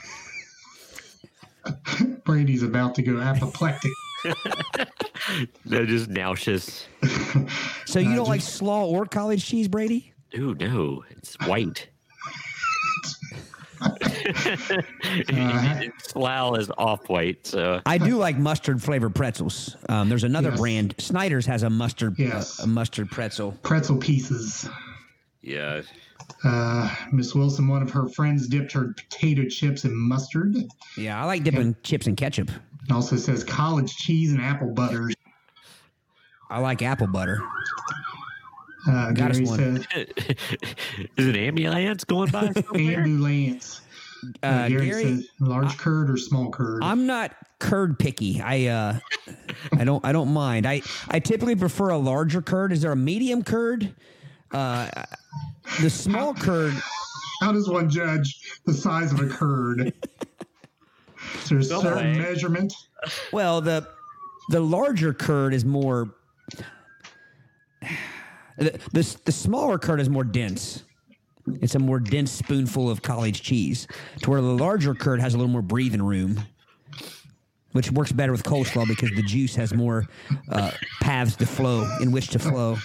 Brady's about to go apoplectic. They're just nauseous. so you don't like slaw or college cheese, Brady? Ooh, no. It's white. Slough is off white, so I do like mustard flavored pretzels. Um, there's another Yes. brand. Snyder's has a mustard Yes. a mustard pretzel. Pretzel pieces. yeah. Uh, Miss Wilson, one of her friends dipped her potato chips in mustard. Yeah, I like dipping chips in ketchup. It also says college cheese and apple butter. I like apple butter. Uh, Got us Gary one. says Is it ambulance going by? ambulance. Uh, Uh, Gary, Gary, says large curd or small curd. I'm not curd picky. I uh, I don't I don't mind. I I typically prefer a larger curd. Is there a medium curd? Uh, the small curd. How does one judge the size of a curd? Is there a Some certain way. measurement? Well, the the larger curd is more. The, the the smaller curd is more dense. It's a more dense spoonful of college cheese, to where the larger curd has a little more breathing room, which works better with coleslaw because the juice has more uh, paths to flow in which to flow.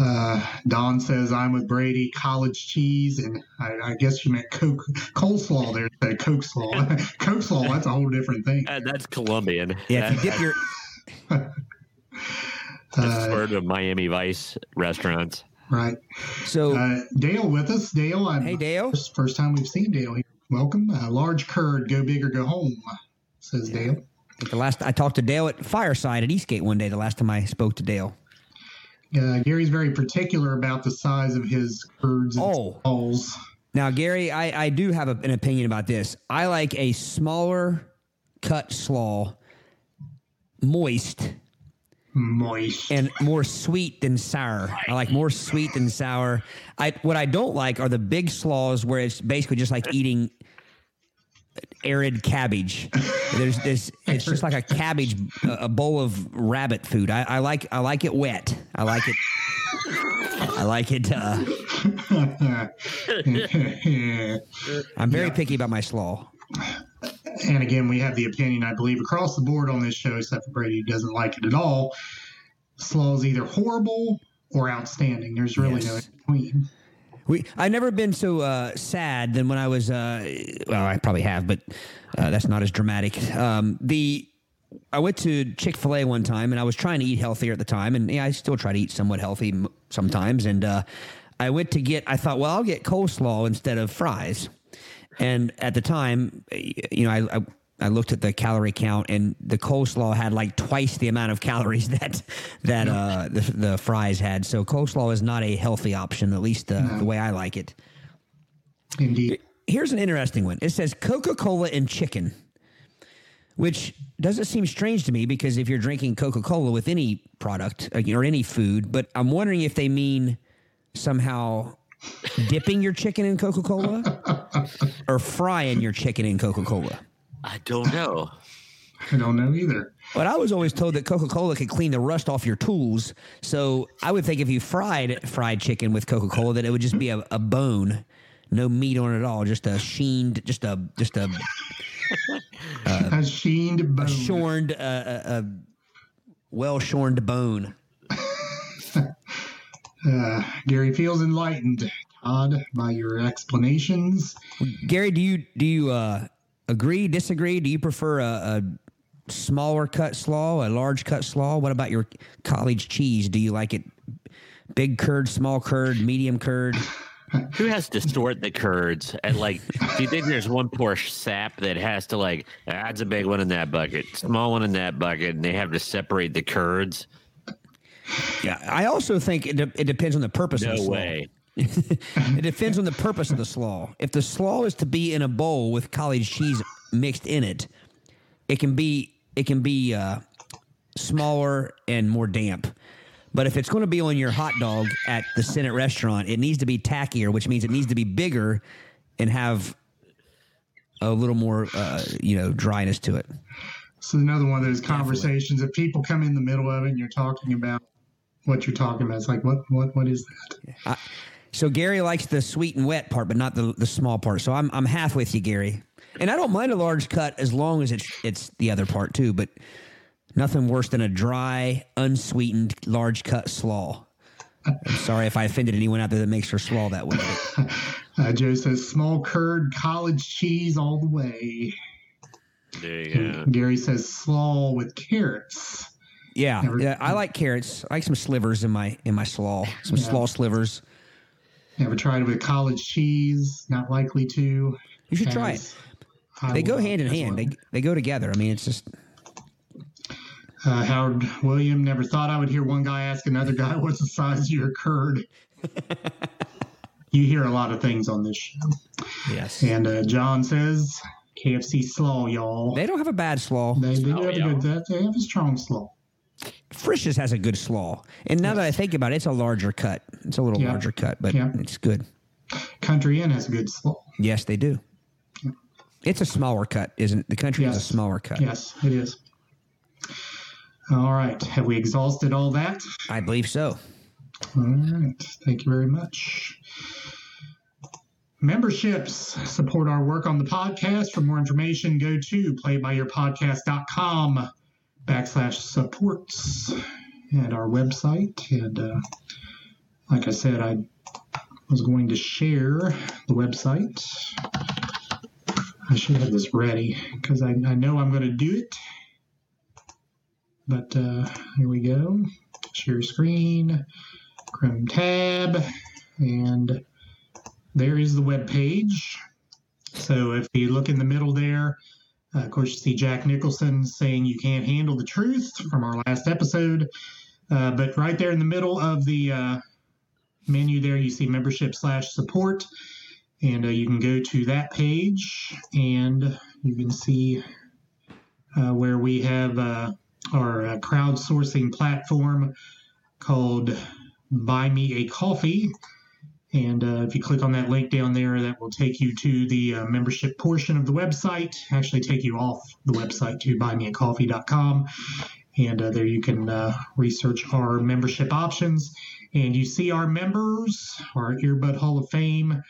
Uh, Don says I'm with Brady. College cheese, and I, I guess you meant Coke coleslaw there. Said Coke slaw. Coke slaw. That's a whole different thing. Uh, that's Colombian. Yeah, if you That- dip your that's sort of Miami Vice restaurants. Right. so Uh, Dale with us. Dale. I'm, hey Dale, First, first time we've seen Dale here. Welcome. Uh, large curd. Go big or go home. Says Dale. I think the last I talked to Dale at Fireside at Eastgate one day. The last time I spoke to Dale. Uh, Gary's very particular about the size of his curds and Oh. balls. Now, Gary, I, I do have a, an opinion about this. I like a smaller cut slaw, moist Moist. and more sweet than sour. I like more sweet than sour. I what I don't like are the big slaws where it's basically just like eating arid cabbage. There's this. It's just like a cabbage, a bowl of rabbit food. I, I like I like it wet. I like it. I like it. Uh, I'm very picky about my slaw. and again, we have the opinion, I believe, across the board on this show, except for Brady, who doesn't like it at all. Slaw is either horrible or outstanding. There's really no in between. We I've never been so uh, sad than when I was. Uh, well, I probably have, but uh, that's not as dramatic. Um, the I went to Chick Fil A one time, and I was trying to eat healthier at the time, and yeah, I still try to eat somewhat healthy sometimes. And uh, I went to get. I thought, well, I'll get coleslaw instead of fries. And at the time, you know, I, I I looked at the calorie count, and the coleslaw had like twice the amount of calories that that uh, the, the fries had. So coleslaw is not a healthy option, at least uh, the way I like it. Indeed. Here's an interesting one. It says Coca Cola and chicken, which doesn't seem strange to me because if you're drinking Coca Cola with any product uh, or any food, but I'm wondering if they mean somehow dipping your chicken in Coca Cola or frying your chicken in Coca Cola. I don't know. I don't know either. But I was always told that Coca Cola could clean the rust off your tools. So I would think if you fried fried chicken with Coca Cola, that it would just be a, a bone, no meat on it at all, just a sheened, just a just a, a sheened bone. shorned, uh, a, a well shorned bone. Uh, Gary feels enlightened, Todd, by your explanations. Gary, do you do you uh, agree, disagree? Do you prefer a, a smaller cut slaw, a large cut slaw? What about your college cheese? Do you like it big curd, small curd, medium curd? Who has to sort the curds? And like, do you think there's one poor sap that has to like, that's a big one in that bucket, small one in that bucket, and they have to separate the curds? Yeah, I also think it, de- it depends on the purpose of the No way. it depends on the purpose of the slaw. If the slaw is to be in a bowl with college cheese mixed in it, it can be it can be uh, smaller and more damp. But if it's going to be on your hot dog at the Senate restaurant, it needs to be tackier, which means it needs to be bigger and have a little more, uh, you know, dryness to it. This is another one of those conversations. If people come in the middle of it and you're talking about what you're talking about, it's like, what, what, what is that? So Gary likes the sweet and wet part, but not the the small part. So I'm I'm half with you, Gary. And I don't mind a large cut as long as it's it's the other part too. But nothing worse than a dry, unsweetened large cut slaw. I'm sorry if I offended anyone out there that makes their slaw that way. Uh, Joe says small curd, college cheese all the way. There you go. Gary says slaw with carrots. Yeah, Never- yeah. I like carrots. I like some slivers in my in my slaw. Some Yeah. slaw slivers. Never tried it with college cheese. Not likely to. You should try it. I They go hand in hand. well. They they go together. I mean, it's just Uh, Howard William never thought I would hear one guy ask another guy, "What's the size of your curd?" you hear a lot of things on this show. yes. And uh, John says, "KFC slaw, y'all." They don't have a bad slaw. They, they do Slaw, have a y'all. good. They have a strong slaw. Frisch's has a good slaw. And now that I think about it, it's a larger cut. It's a little Yeah. larger cut, but Yeah. it's good. Country Inn has a good slaw. Yes, they do. It's a smaller cut, isn't it? The country is a smaller cut. Yes, it is. All right. Have we exhausted all that? I believe so. All right. Thank you very much. Memberships support our work on the podcast. For more information, go to playbyyourpodcast.com backslash supports at our website. And uh, like I said, I was going to share the website. I should have this ready because I, I know I'm going to do it. But uh, here we go. Share screen. Chrome tab, and there is the web page. So if you look in the middle there, uh, of course, you see Jack Nicholson saying you can't handle the truth from our last episode. Uh, but right there in the middle of the uh, menu there, you see membership slash support. And uh, you can go to that page and you can see uh, where we have uh, our crowdsourcing platform called Buy Me a Coffee. And uh, if you click on that link down there, that will take you to the uh, membership portion of the website, actually take you off the website to buymeacoffee.com. And uh, there you can uh, research our membership options. And you see our members, our Earbud Hall of Fame.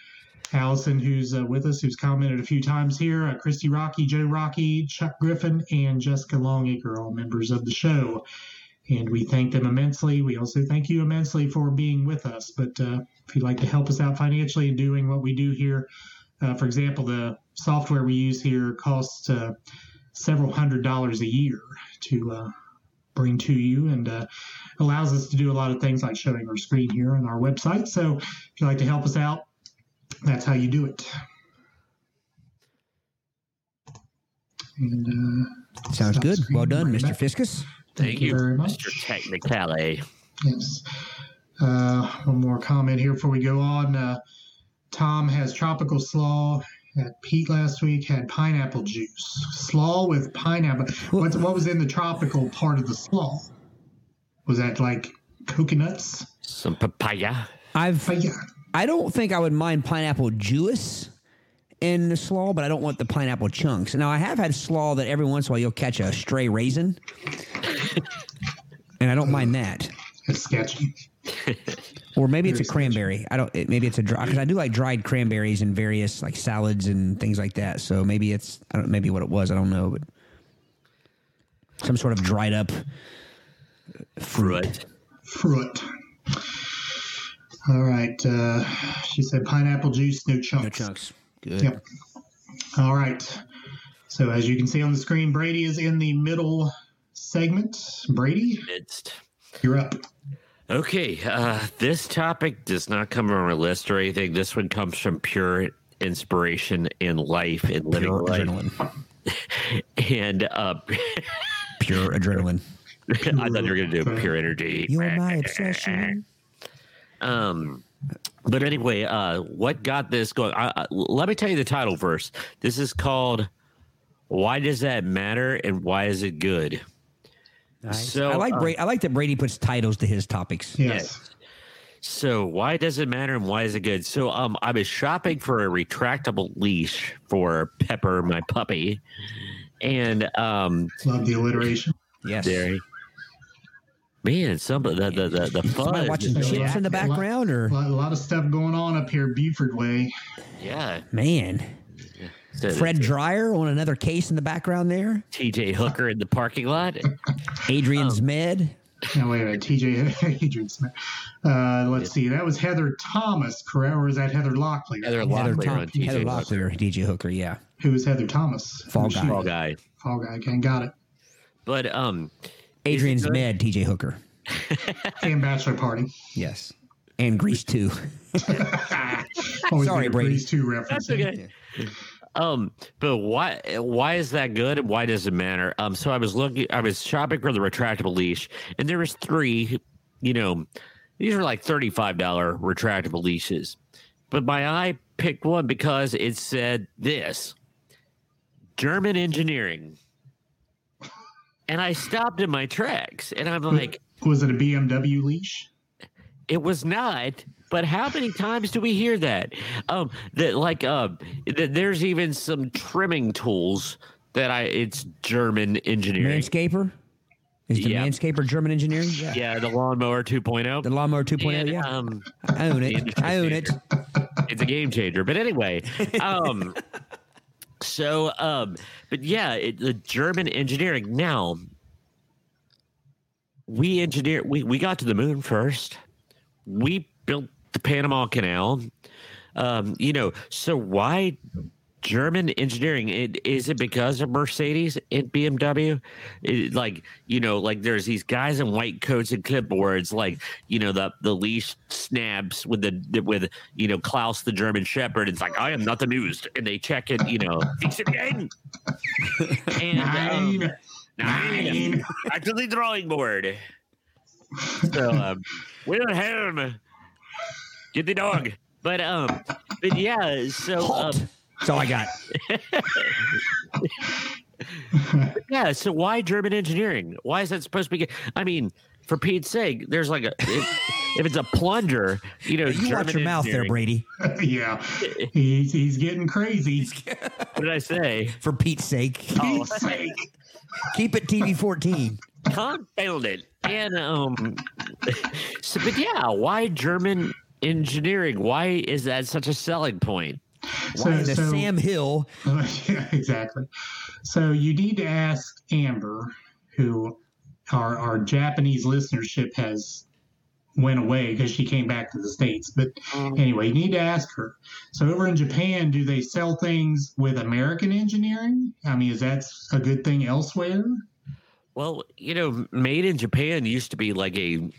Allison, who's uh, with us, who's commented a few times here, uh, Christy Rocky, Joe Rocky, Chuck Griffin, and Jessica Longacre, all members of the show and we thank them immensely. We also thank you immensely for being with us. But uh, if you'd like to help us out financially in doing what we do here, uh, for example, the software we use here costs uh, several hundred dollars a year to uh, bring to you and uh, allows us to do a lot of things like showing our screen here on our website. So if you'd like to help us out, that's how you do it. And uh, Sounds good. Well done, Mr. back. Fiscus. Thank you, very much. Mr. Technicale. Yes. Uh, one more comment here before we go on. Uh, Tom has tropical slaw. At Pete last week had pineapple juice. Slaw with pineapple. What, what was in the tropical part of the slaw? Was that like coconuts? Some papaya. I've yeah. I don't think I would mind pineapple juice in the slaw, but I don't want the pineapple chunks. Now I have had slaw that every once in a while you'll catch a stray raisin, and I don't mind that. It's sketchy. Or maybe it's a cranberry. I don't. It, maybe it's a dry because I do like dried cranberries in various like salads and things like that. So maybe it's I don't maybe what it was. I don't know, but some sort of dried up fruit. Fruit. Fruit. All right. Uh, she said pineapple juice, no chunks. No chunks. Good. Yep. All right. So as you can see on the screen, Brady is in the middle segment. Brady, Midst. you're up. Okay, uh, this topic does not come from a list or anything. This one comes from pure inspiration in life and living Pure life. adrenaline. And uh, Pure adrenaline. I thought you were going to do pure energy. You're my obsession. Um, but anyway, uh, what got this going? I, I, let me tell you the title first. This is called "Why Does That Matter and Why Is It Good?" So I like uh, Brady. I like that Brady puts titles to his topics. Yes. So why does it matter and why is it good? So um, I was shopping for a retractable leash for Pepper, my puppy, and um, Love the alliteration. Yes. there, man, some of the the the, the Somebody fuzz, watching is- chips in the background, A or lot, a lot of stuff going on up here Buford Way. yeah, man, So Fred Dryer on another case in the background there. T.J. Hooker in the parking lot. Adrian Zmed. No, wait a minute. TJ Adrian Smith. Uh, let's see. That was Heather Thomas, correct? Or is that Heather Locklear? Heather Heather, Locklear Tom- on T.J. Heather Hooker. Locklear, T.J. Hooker, yeah. Who was Heather Thomas? Fall Guy. Fall guy, Fall guy. Okay, got it. but um, Adrian's good? Med, TJ Hooker. And Bachelor Party. Yes. And Grease 2. Always Sorry, make a Brady. Grease 2 reference. That's okay. Um, but why why is that good why does it matter? Um, so I was looking, I was shopping for the retractable leash, and there was three. You know, these are like thirty five dollar retractable leashes, but my eye picked one because it said this German engineering, and I stopped in my tracks, and I'm like, Was it a BMW leash? It was not. But how many times do we hear that? Um, that like uh, that there's even some trimming tools that I it's German engineering. Manscaper? Is the Yeah. Manscaper German engineering? Yeah. Yeah, the lawnmower 2.0. The Lawnmower 2.0, And, yeah. um, I own it. I own it. it's a game changer. But anyway, um, so um, but yeah, it, the German engineering. Now, we engineer. We we got to the moon first. We built the Panama Canal. Um, you know, so why German engineering? It, is it because of Mercedes and BMW? It, like, you know, like there's these guys in white coats and clipboards, like, you know, the the leash snaps with the with you know Klaus the German Shepherd. It's like I am not amused, and they check it, you know, fix it again. and um, Nine. Nine. Back to the drawing board. So um, Wilhelm, get the dog. But um, but yeah. So um. That's all I got. yeah. So why German engineering? Why is that supposed to be? I mean, for Pete's sake, there's like a if, if it's a plunger, you know. You watch German your mouth there, Brady. yeah. He's, he's getting crazy. What did I say? For Pete's sake. Oh, Pete's sake. Keep it TV 14. confound it. And um, so, but yeah, why German engineering? Why is that such a selling point? So, The so- Sam Hill. yeah, exactly. So you need to ask Amber, who our our Japanese listenership has went away because she came back to the states. But mm. anyway, you need to ask her. So over in Japan, do they sell things with American engineering? I mean, is that a good thing elsewhere? Well, you know, made in Japan used to be like a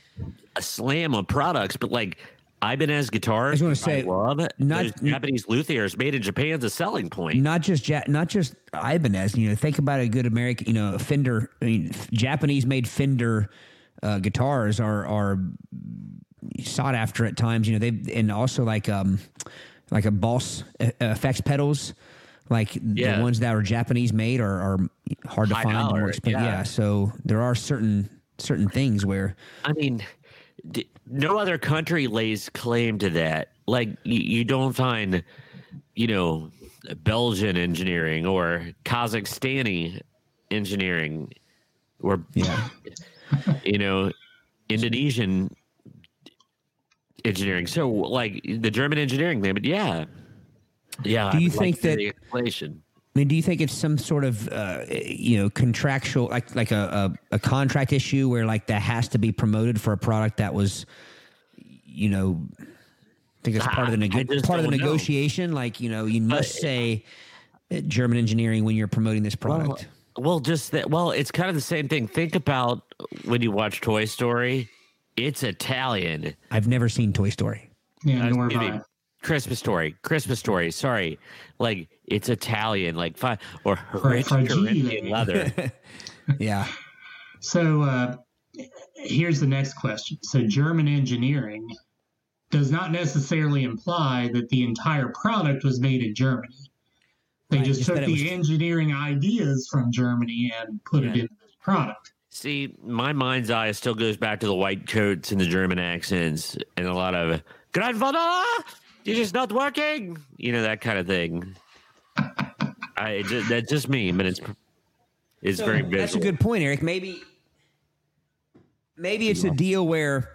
a slam of products, but like Ibanez guitars, I was gonna say, love it. not- Japanese luthiers made in Japan's a selling point. Not just ja- not just Ibanez. You know, think about a good American. You know, Fender. I mean, Japanese made Fender uh, guitars are are sought after at times. You know, they and also like um like a Boss effects pedals. Like Yeah. the ones that are Japanese made are, are hard to High find. dollar, more expensive. yeah. yeah. So there are certain certain things where I mean, d- no other country lays claim to that. Like you, you don't find, you know, Belgian engineering or Kazakhstani engineering or Yeah. you know Indonesian engineering. So like the German engineering thing, but yeah. Yeah. Do you would like think that- explanation? I mean, do you think it's some sort of uh, you know contractual like like a, a a contract issue where like that has to be promoted for a product that was you know I think that's part of the Ah, I nego- just part of the don't know. negotiation like you know you must But- say uh, German engineering when you're promoting this product. Well, well, just that. Well, it's kind of the same thing. Think about when you watch Toy Story. It's Italian. I've never seen Toy Story. Yeah, nor have I. Christmas Story. Christmas Story. Sorry, like it's Italian. Like fi- or rich fragile. Corinthian leather. Yeah. So uh, here's the next question. So German engineering does not necessarily imply that the entire product was made in Germany. They Right, just just took the it was- ideas from Germany and put it Yeah. in the product. See, my mind's eye still goes back to the white coats and the German accents and a lot of grandfather. Is just not working. You know that kind of thing. I it ju- that's just me, but it's it's So very visual. That's a good point, Eric. Maybe maybe it's a deal where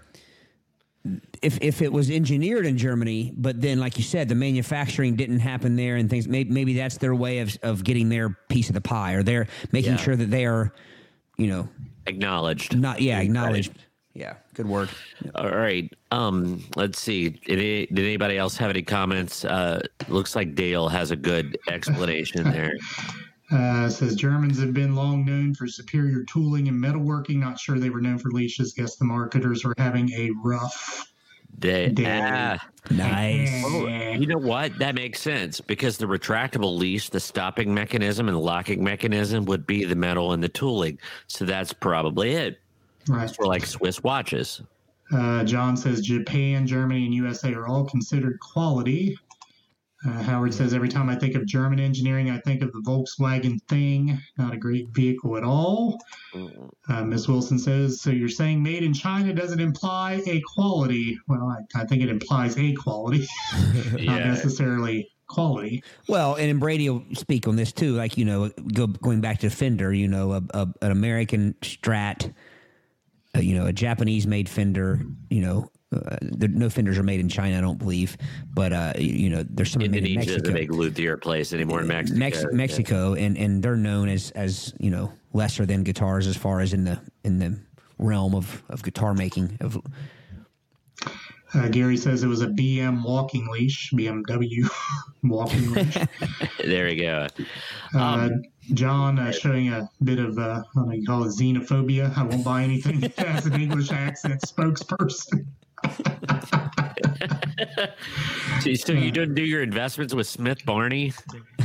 if if it was engineered in Germany, but then like you said, the manufacturing didn't happen there and things maybe, maybe that's their way of of getting their piece of the pie or they're making Yeah. sure that they are, you know, acknowledged. not yeah, acknowledged. Yeah, good word. All right. Um, let's see. Did, any, did anybody else have any comments? Uh, looks like Dale has a good explanation there. Uh, says Germans have been long known for superior tooling and metalworking. Not sure they were known for leashes. Guess the marketers were having a rough day. Dale. ah, Nice. oh, you know what? That makes sense because the retractable leash, the stopping mechanism and locking mechanism would be the metal and the tooling. So that's probably it. Right. For like Swiss watches. Uh, John says Japan, Germany, and USA are all considered quality. Uh, Howard says every time I think of German engineering, I think of the Volkswagen Thing. Not a great vehicle at all. Uh, Miss Wilson says, so you're saying made in China doesn't imply a quality? Well, I, I think it implies a quality, not Yeah. necessarily quality. Well, and then Brady will speak on this too. Like you know, go, going back to Fender, you know, a, a, an American Strat, uh, you know, a Japanese made Fender. You know, uh, there, no Fenders are made in China, I don't believe, but uh, you, you know, there's some made in Indonesia is Mexico. a big luthier place anymore in Mexico. Mex- Mexico, and and they're known as as you know lesser than guitars as far as in the in the realm of of guitar making. Of Uh, Gary says it was a BM walking leash, BMW walking leash. There we go. Uh, Um, John uh, showing a bit of, uh, I don't know, you call it xenophobia. I won't buy anything that has an English accent spokesperson. So, so you don't do your investments with Smith Barney?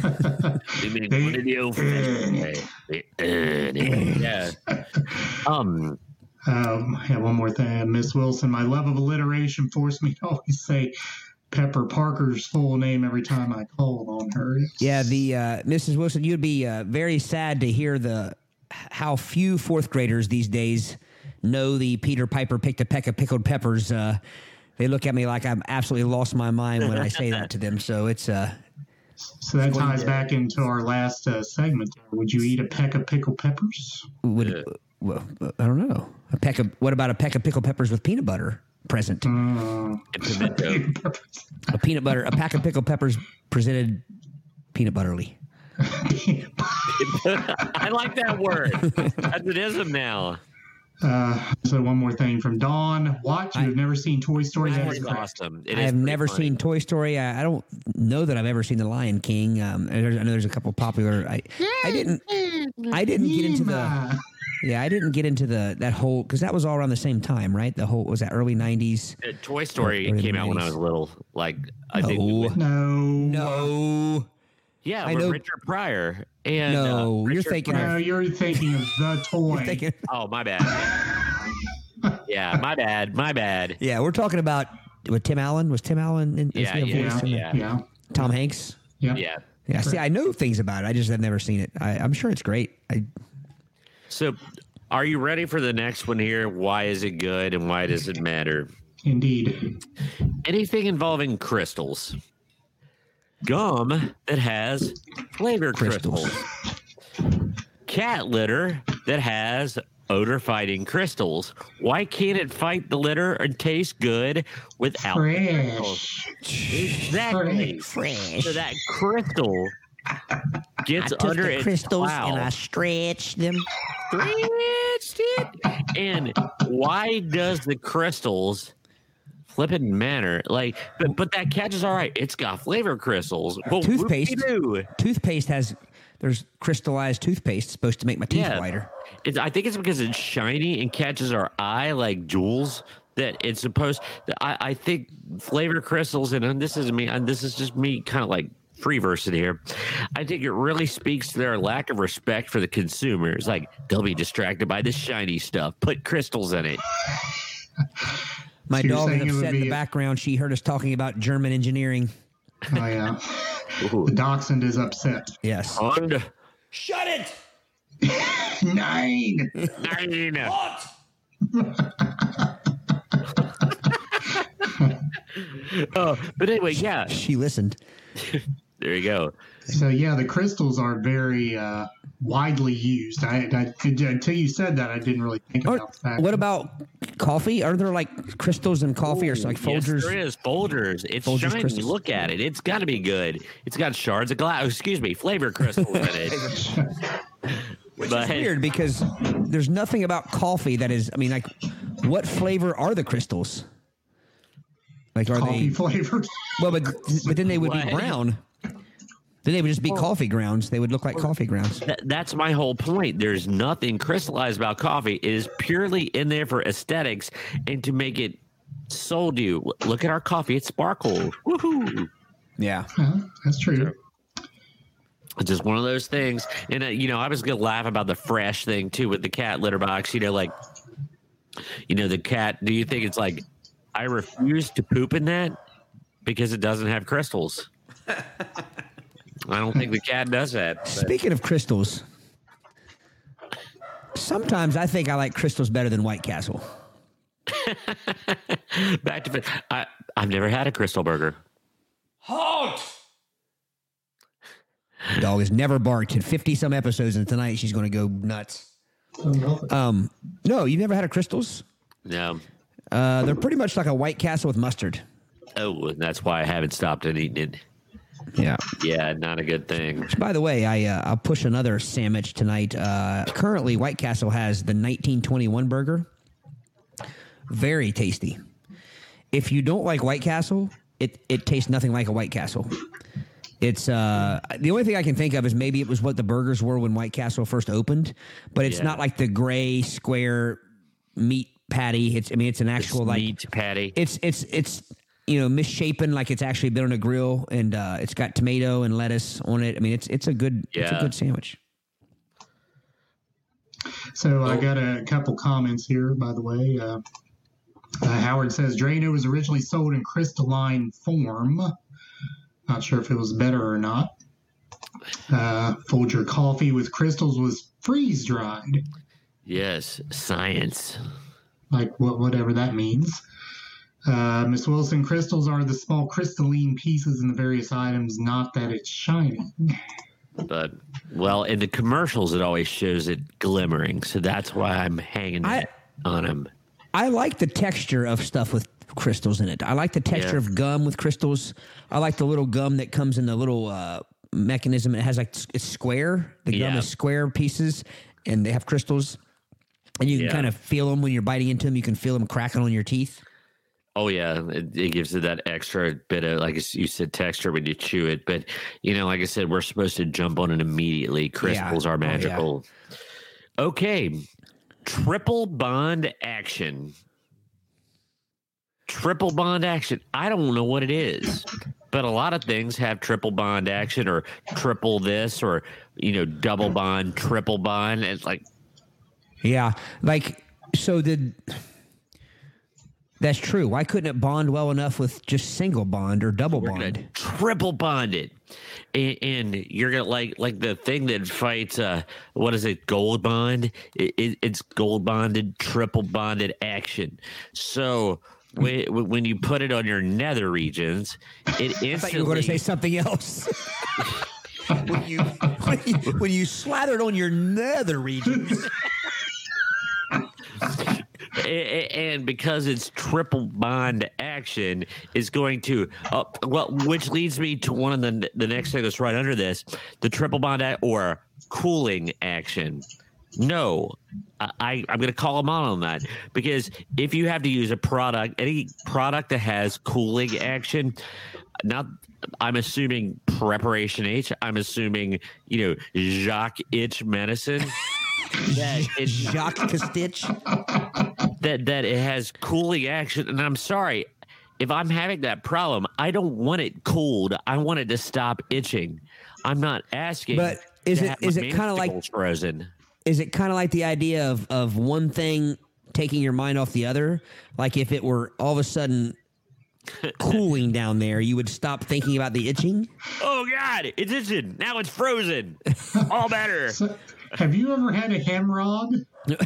You mean, They- what did you- yeah. Um. Um, yeah, one more thing. Miss Wilson, my love of alliteration forced me to always say Pepper Parker's full name every time I called on her. Yeah, the uh, Mrs. Wilson, you'd be uh, very sad to hear the how few fourth graders these days know the Peter Piper picked a peck of pickled peppers. Uh, they look at me like I'm absolutely lost my mind when I say that to them. So it's uh, So that ties back into our last uh, segment. Would you eat a peck of pickled peppers? would well, I don't know a peck of what about a peck of pickled peppers with peanut butter present? And pimento. A peanut butter, a pack of pickled peppers presented peanut butterly. I like that word. That's an ism now. Uh, so one more thing from Dawn. Watch. You have never seen Toy Story. That is awesome. It I have never funny. seen Toy Story. I, I don't know that I've ever seen The Lion King. Um, I know there's a couple popular. I I didn't I didn't get into the yeah I didn't get into the that whole because that was all around the same time, right? The whole was that early '90s. Uh, Toy Story Or- or the came out when I was little. Like I No. think. No. No, Yeah, I with know- Richard Pryor and No, uh, you're Richard thinking Pryor- No, you're thinking of the toy. You're thinking- Oh, my bad. yeah, my bad. My bad. yeah, we're talking about with Tim Allen. Was Tim Allen in, is Yeah, he yeah, voice in yeah, yeah, Tom Hanks? yeah. Yeah. Yeah, see, I know things about it. I just have never seen it. I, I'm sure it's great. I, So, are you ready for the next one here? Why is it good and why does it matter? Indeed. Anything involving crystals. Gum that has flavor Crystals. crystals. Cat litter that has odor fighting crystals. Why can't it fight the litter and taste good without the crystals? Fresh. Exactly. Fresh. So that crystal gets under its cloud. stretched them. stretched it. And why does the crystals flipping manner. Like, but but that catch is all right. It's got flavor crystals. Well, Toothpaste. Toothpaste has there's crystallized toothpaste supposed to make my teeth Yeah. whiter. It's, I think it's because it's shiny and catches our eye like jewels. That it's supposed. I, I think flavor crystals, and, and this is me. And this is just me, kind of like free versing here. I think it really speaks to their lack of respect for the consumers. Like they'll be distracted by this shiny stuff. Put crystals in it. My So dog is saying it would upset in the a- background. She heard us talking about German engineering. Oh yeah. The dachshund is upset. Yes. And Shut it! Nine. nine. oh, but anyway, yeah. She listened. There you go. So yeah, the crystals are very uh, widely used. I, I until you said that, I didn't really think Or, about that. what about coffee? Are there like crystals in coffee or like Yes, Folgers? there is Folgers. It's Folgers shiny. crystals. Look at it. It's got to be good. It's got shards of glass. Excuse me, flavor crystals in it. Which But- is weird because there's nothing about coffee that is. I mean, like, what flavor are the crystals? Like, are Coffee they? flavored. Well, but but then they would What? be brown. Then they would just be coffee grounds. They would look like coffee grounds. That- that's my whole point. There's nothing crystallized about coffee. It is purely in there for aesthetics and to make it sold you. Look at our coffee. It sparkle. Woohoo. Yeah. Uh, that's true. It's just one of those things. And, uh, you know, I was going to laugh about the fresh thing too with the cat litter box. You know, like, you know, the cat, do you think it's like, I refuse to poop in that because it doesn't have crystals? I don't think the cat does that. but- Speaking of crystals, sometimes I think I like crystals better than White Castle. Back to I, I've never had a crystal burger. Dog has never barked in 50 some episodes, and tonight she's going to go nuts. Um, no, you've never had a crystals? No. Uh, they're pretty much like a White Castle with mustard. Oh, and that's why I haven't stopped and eaten it. Yeah. Yeah, not a good thing. By the way, I uh, I'll push another sandwich tonight. Uh, currently, White Castle has the 1921 burger. Very tasty. If you don't like White Castle, it it tastes nothing like a White Castle. It's uh the only thing I can think of is maybe it was what the burgers were when White Castle first opened, but it's Yeah. not like the gray square meat patty. It's I mean it's an actual like meat patty. it's it's it's you know misshapen like it's actually been on a grill and uh, it's got tomato and lettuce on it. I mean it's it's a good it's a good sandwich. So I got a couple comments here, by the way. Uh, uh, Howard says Drano was originally sold in crystalline form. Not sure if it was better or not. Uh, Folger coffee with crystals was freeze dried, yes, science. like what, whatever that means. Uh, Miss Wilson, crystals are the small crystalline pieces in the various items, not that it's shining. But well, in the commercials, it always shows it glimmering, so that's why I'm hanging I- on them. I like the texture of stuff with crystals in it. I like the texture Yeah. of gum with crystals. I like the little gum that comes in the little uh, mechanism. It has like it's square. The gum Yeah. is square pieces, and they have crystals. And you can Yeah. kind of feel them when you're biting into them. You can feel them cracking on your teeth. Oh yeah, it, it gives it that extra bit of like you said texture when you chew it. But you know, like I said, we're supposed to jump on it immediately. Crystals Oh, are yeah. magical. Okay, triple bond action. Triple bond action. I don't know what it is, but a lot of things have triple bond action or triple this or you know double bond, triple bond. It's like Yeah, like so. Did that's true? Why couldn't it bond well enough with just single bond or double we're bond? triple bonded, and, and you're gonna like like the thing that fights uh what is it gold bond it, it, it's gold bonded triple bonded action so whe- when you put it on your nether regions, it I thought you were going to say something else. when you when you when you slathered on your nether regions. And because it's triple bond action is going to uh, well which leads me to one of the the next thing that's right under this the triple bond a- or cooling action. No I i'm going to call them out on that because if you have to use a product any product that has cooling action not i'm assuming preparation h i'm assuming you know jock itch medicine that it Jacques Castitch. that that it has cooling action. And i'm sorry if i'm having that problem i don't want it cooled. I want it to stop itching. I'm not asking But is it is it- have is my it kinda like- frozen. Is it kind of like the idea of of one thing taking your mind off the other? Like if it were all of a sudden cooling down there, you would stop thinking about the itching? oh god it's itching. Now it's frozen. All better. So, have you ever had a hemorrhage?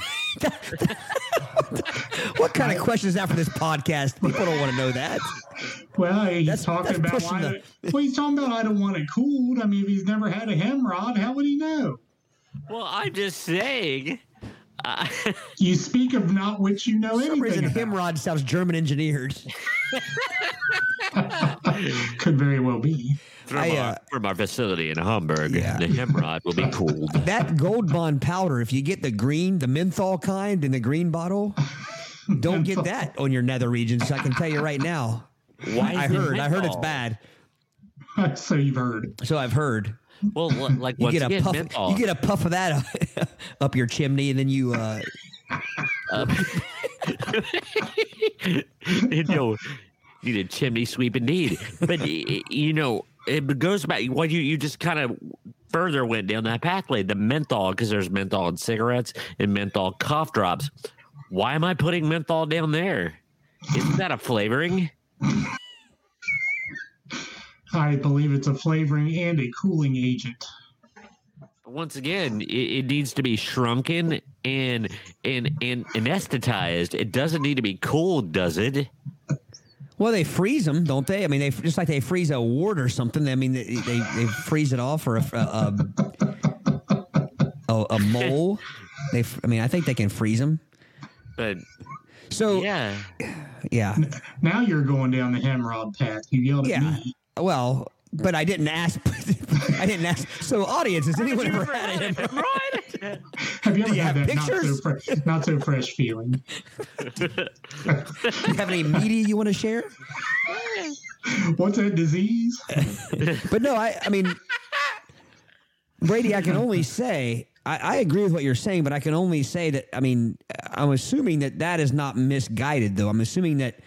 What kind of question is that for this podcast? People don't want to know that. Well, he's That's- talking that's about why. the- well, he's talking about I don't want it cooled. I mean, if he's never had a hemorrhage, how would he know? well i'm just saying uh, You speak of not which you know For some reason, anything about. Hemrod sounds German engineered. Could very well be. From, I, our, uh, from our facility in hamburg Yeah. the hemorrhage will be cooled That Gold Bond powder, if you get the green, the menthol kind in the green bottle, don't get that on your nether regions. I can tell you right now. why I is it heard. I heard it's bad. so you've heard. So I've heard. well like You get a again, puff. menthol. You get a puff of that up, up your chimney, and then you. Uh, you know, need a chimney sweep indeed. But y- y- you know, it goes back. What you you just kind of further went down that pathway. The menthol, because there's menthol in cigarettes and menthol cough drops. Why am I putting menthol down there? Isn't that a flavoring? I believe it's a flavoring and a cooling agent. Once again, it, it needs to be shrunken and and and anesthetized. It doesn't need to be cooled, does it? Well, they freeze them, don't they? I mean, they just like they freeze a wart or something. I mean, they they, they freeze it off or a a, a, a mole. They, f- I mean, I think they can freeze them. But So yeah, yeah. Now you're going down the hemorrhage path. You yelled at Yeah. me. Well, but I didn't ask. I didn't ask. So, audience, has anyone ever had it? right? Have you ever you had have that not so, fresh, not so fresh feeling? Do you have any media you want to share? What's that disease? But no, I. I mean, Brady, I can only say I, I agree with what you're saying, but I can only say that. I mean, I'm assuming that that is not misguided, though. I'm assuming that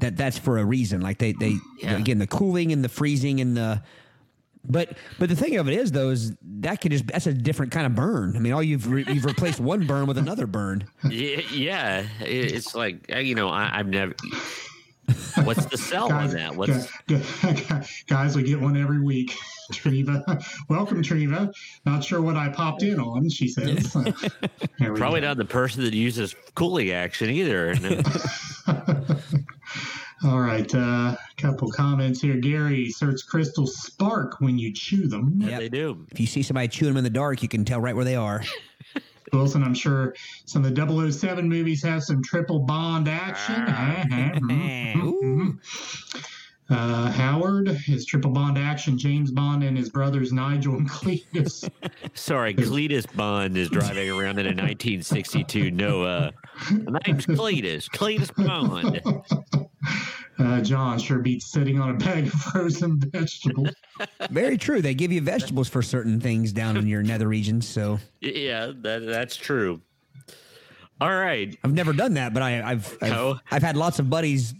that that's for a reason. Like they they Yeah. again the cooling and the freezing and the. But but the thing of it is though is that could just that's a different kind of burn. I mean, all you've re, you've replaced one burn with another burn. Yeah, yeah. It's like uh, you know, I, I've never. What's the sell on Guys, that? What's gu- guys, we get one every week. Treva, welcome, Treva. Not sure what I popped in on. She says. Probably go. not the person that uses cooling action either. No. All right, a couple comments here. Gary search crystals spark when you chew them. Yeah, Yep. They do. If you see somebody chewing them in the dark, you can tell right where they are. Wilson, I'm sure some of the 007 movies have some triple bond action. Uh-huh. Mhm. Ooh. Uh, Howard, his triple bond action, James Bond and his brothers Nigel and Cletus. Sorry, Cletus Bond is driving around in a 1962 Noah. My name's Cletus. Cletus Bond. Uh, John sure beats sitting on a bag of frozen vegetables. Very true. They give you vegetables for certain things down in your nether regions. So Yeah, that, that's true. All right. I've never done that, but I, I've I've, No. I've had lots of buddies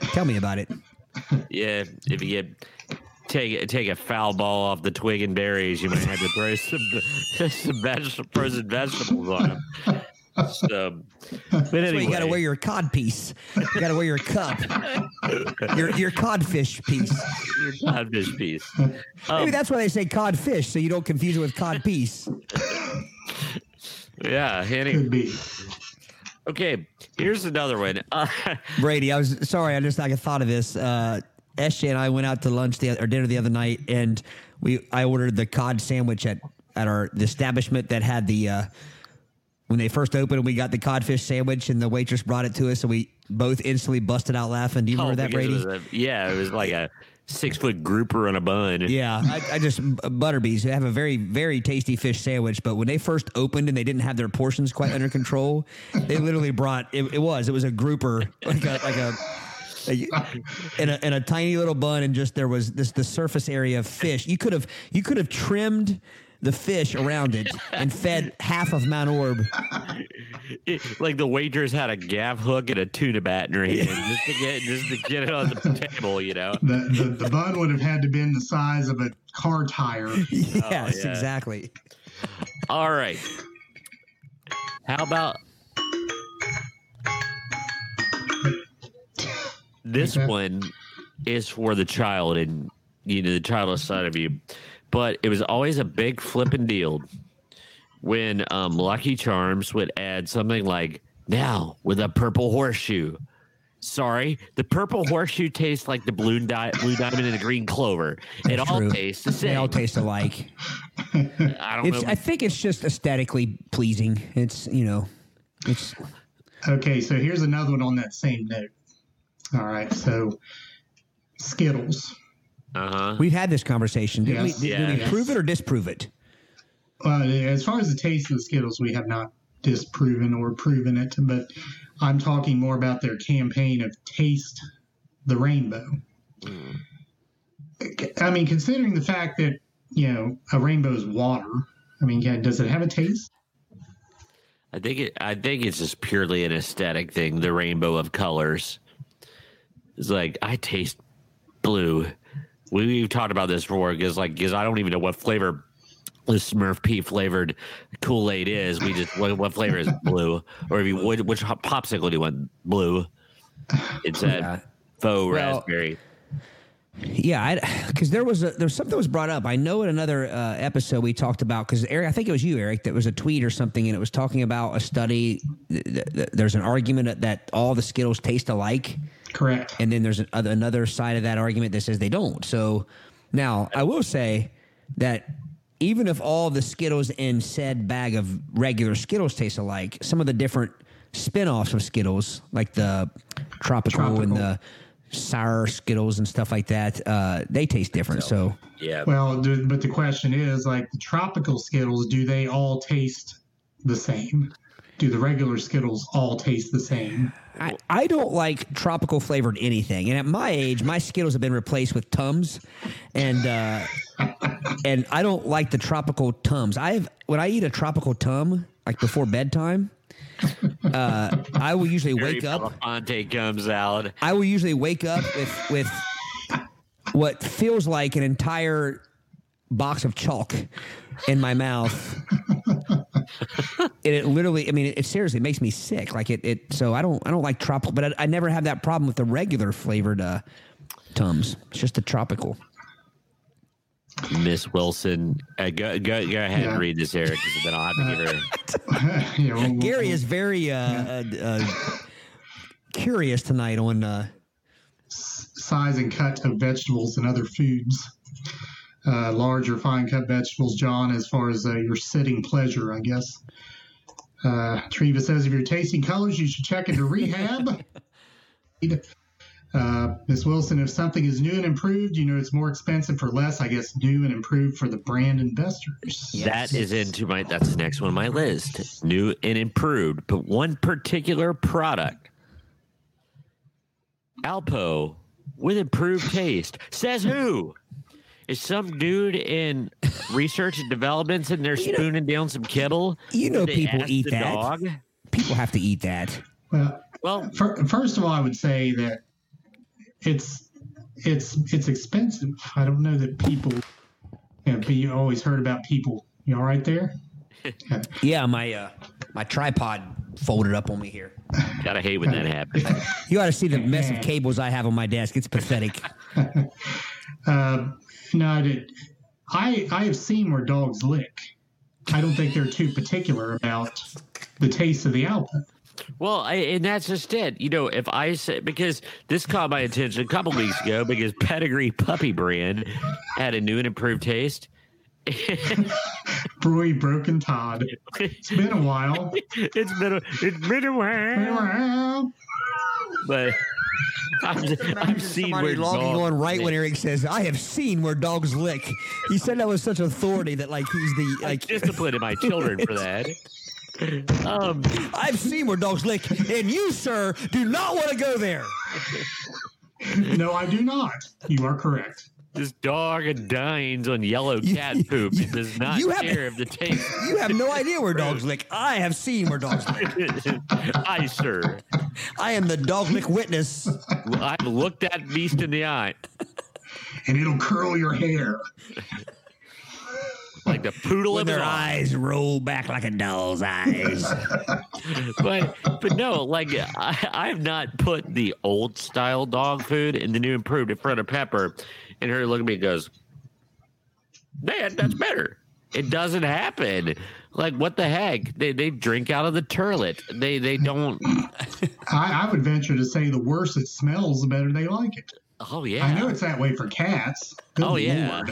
tell me about it. Yeah, if you get take take a foul ball off the twig and berries, you might have to throw some some veg- frozen vegetables on them. So, but So anyway, you got to wear your cod piece. You got to wear your cup, your your codfish piece. your codfish piece. Maybe Um, that's why they say codfish, so you don't confuse it with cod piece. yeah. Any, Could be. Okay, here's another one. Uh, Brady, I was sorry. I just like I thought of this. Uh, SJ and I went out to lunch the or dinner the other night, and we I ordered the cod sandwich at at our the establishment that had the uh, when they first opened. We got the codfish sandwich, and the waitress brought it to us, and we both instantly busted out laughing. Do you remember oh, that, Brady? it a- yeah, it was like a six foot grouper on a bun. Yeah, I, I just Butterbees. They have a very, very tasty fish sandwich. But when they first opened and they didn't have their portions quite under control, they literally brought it. It was it was a grouper like a like a. a in a, in a tiny little bun, and just there was this the surface area of fish. You could have you could have trimmed the fish around it and fed half of Mount Orab. It- like the waitress had a gaff hook and a tuna bat in her hand just to get just to get it on the table, you know. The, the, the bun would have had to been the size of a car tire. Yes, oh, yeah. exactly. All right. How about this Okay. one is for the child and you know the child inside of you, but it was always a big flipping deal when um, Lucky Charms would add something like now with a purple horseshoe. Sorry, the purple horseshoe tastes like the blue, di- blue diamond and the green clover. It all True. tastes the same. They all taste alike. I don't It's know. I think it's just aesthetically pleasing. It's you know, it's Okay, so here's another one on that same note. All right, so Skittles. Uh huh. We've had this conversation. Did, Yes. we, did, did we Yes. prove it or disprove it? Uh, as far as the taste of the Skittles, we have not disproven or proven it, but I'm talking more about their campaign of taste the rainbow. I mean, considering the fact that you know a rainbow is water. I mean, yeah, does it have a taste? I think it. I think it's just purely an aesthetic thing. The rainbow of colors. It's like I taste blue. We, we've talked about this before because, like, because I don't even know what flavor the Smurf P flavored Kool Aid is. We just what, what flavor is blue, or if you which, which popsicle do you want? Blue. It's a Yeah. faux Well, raspberry. Yeah, because there was a, there was something that was brought up. I know in another uh, episode we talked about because Eric, I think it was you, Eric, that was a tweet or something, and it was talking about a study. th- th- th- There's an argument that all the Skittles taste alike, Correct. and then there's an, other- another side of that argument that says they don't. So now I will say that even if all the Skittles in said bag of regular Skittles taste alike, some of the different spin-offs of Skittles, like the tropical, and the sour Skittles and stuff like that, uh, they taste different. So Yeah. Well, but the question is, like the tropical Skittles, do they all taste the same? Do the regular Skittles all taste the same? I, I don't like tropical flavored anything. And at my age, my Skittles have been replaced with Tums, and uh, and I don't like the tropical Tums. I have when I eat a tropical Tum like before bedtime, uh, I will usually wake Harry up. Belafonte comes out. I will usually wake up with with what feels like an entire box of chalk in my mouth. and it literally, I mean, it, it seriously makes me sick. Like it, it. So I don't, I don't like tropical, but I, I never have that problem with the regular flavored uh, tums. It's just the tropical. Miss Wilson, uh, go, go go ahead Yeah. and read this, Eric, because then I'll have to give her. Yeah, we'll- we'll- Gary is very uh, uh, uh, curious tonight on. Uh, size and cut of vegetables and other foods. Uh, large or fine cut vegetables, John, as far as uh, your sitting pleasure, I guess. Uh, Treva says if you're tasting colors, you should check into rehab. Uh, Miss Wilson, if something is new and improved, you know it's more expensive for less. I guess new and improved for the brand investors. That is into my. That's the next one on my list. New and improved, but one particular product. Alpo with improved taste. Says who? Is some dude in research and development sitting there You know- spooning down some kibble? You know people eat that. Dog? people have to eat that. Well, Well, fir- first of all, I would say that it's it's it's expensive. I don't know that people. You, know, you always heard about people. You all right there? Yeah, my uh, my tripod folded up on me here. gotta hate when that happens. You ought to see the mess of cables I have on my desk. It's pathetic. Uh, no, I did. I I have seen where dogs lick. I don't think they're too particular about the taste of the output. Well, I, and that's just it. You know, if I say because this caught my attention a couple weeks ago because Pedigree Puppy Brand had a new and improved taste. Broy Broken Todd. It's been a while. it's been a it's been a while, but I've, I've seen where logging dogs on right when lick. Eric says, "I have seen where dogs lick." He said that with such authority that like he's the I like disciplining my children for that. Um, I've seen where dogs lick, and you, sir, do not want to go there. No, I do not. You are correct. This dog dines on yellow cat poop and does not you have- care of the taste. You have no idea where dogs lick. I have seen where dogs lick. I, sir, I am the dog lick witness. I've looked that beast in the eye. And it'll curl your hair. like the poodle When of their their eyes roll back like a doll's eyes. But but no, like I, I have not put the old style dog food and the new improved in front of Pepper, and her look at me and goes, Man, that's better." It doesn't happen. Like what the heck? They they drink out of the turlet. They they don't. I, I would venture to say the worse it smells, the better they like it. Oh yeah. I know it's that way for cats. Good Oh yeah.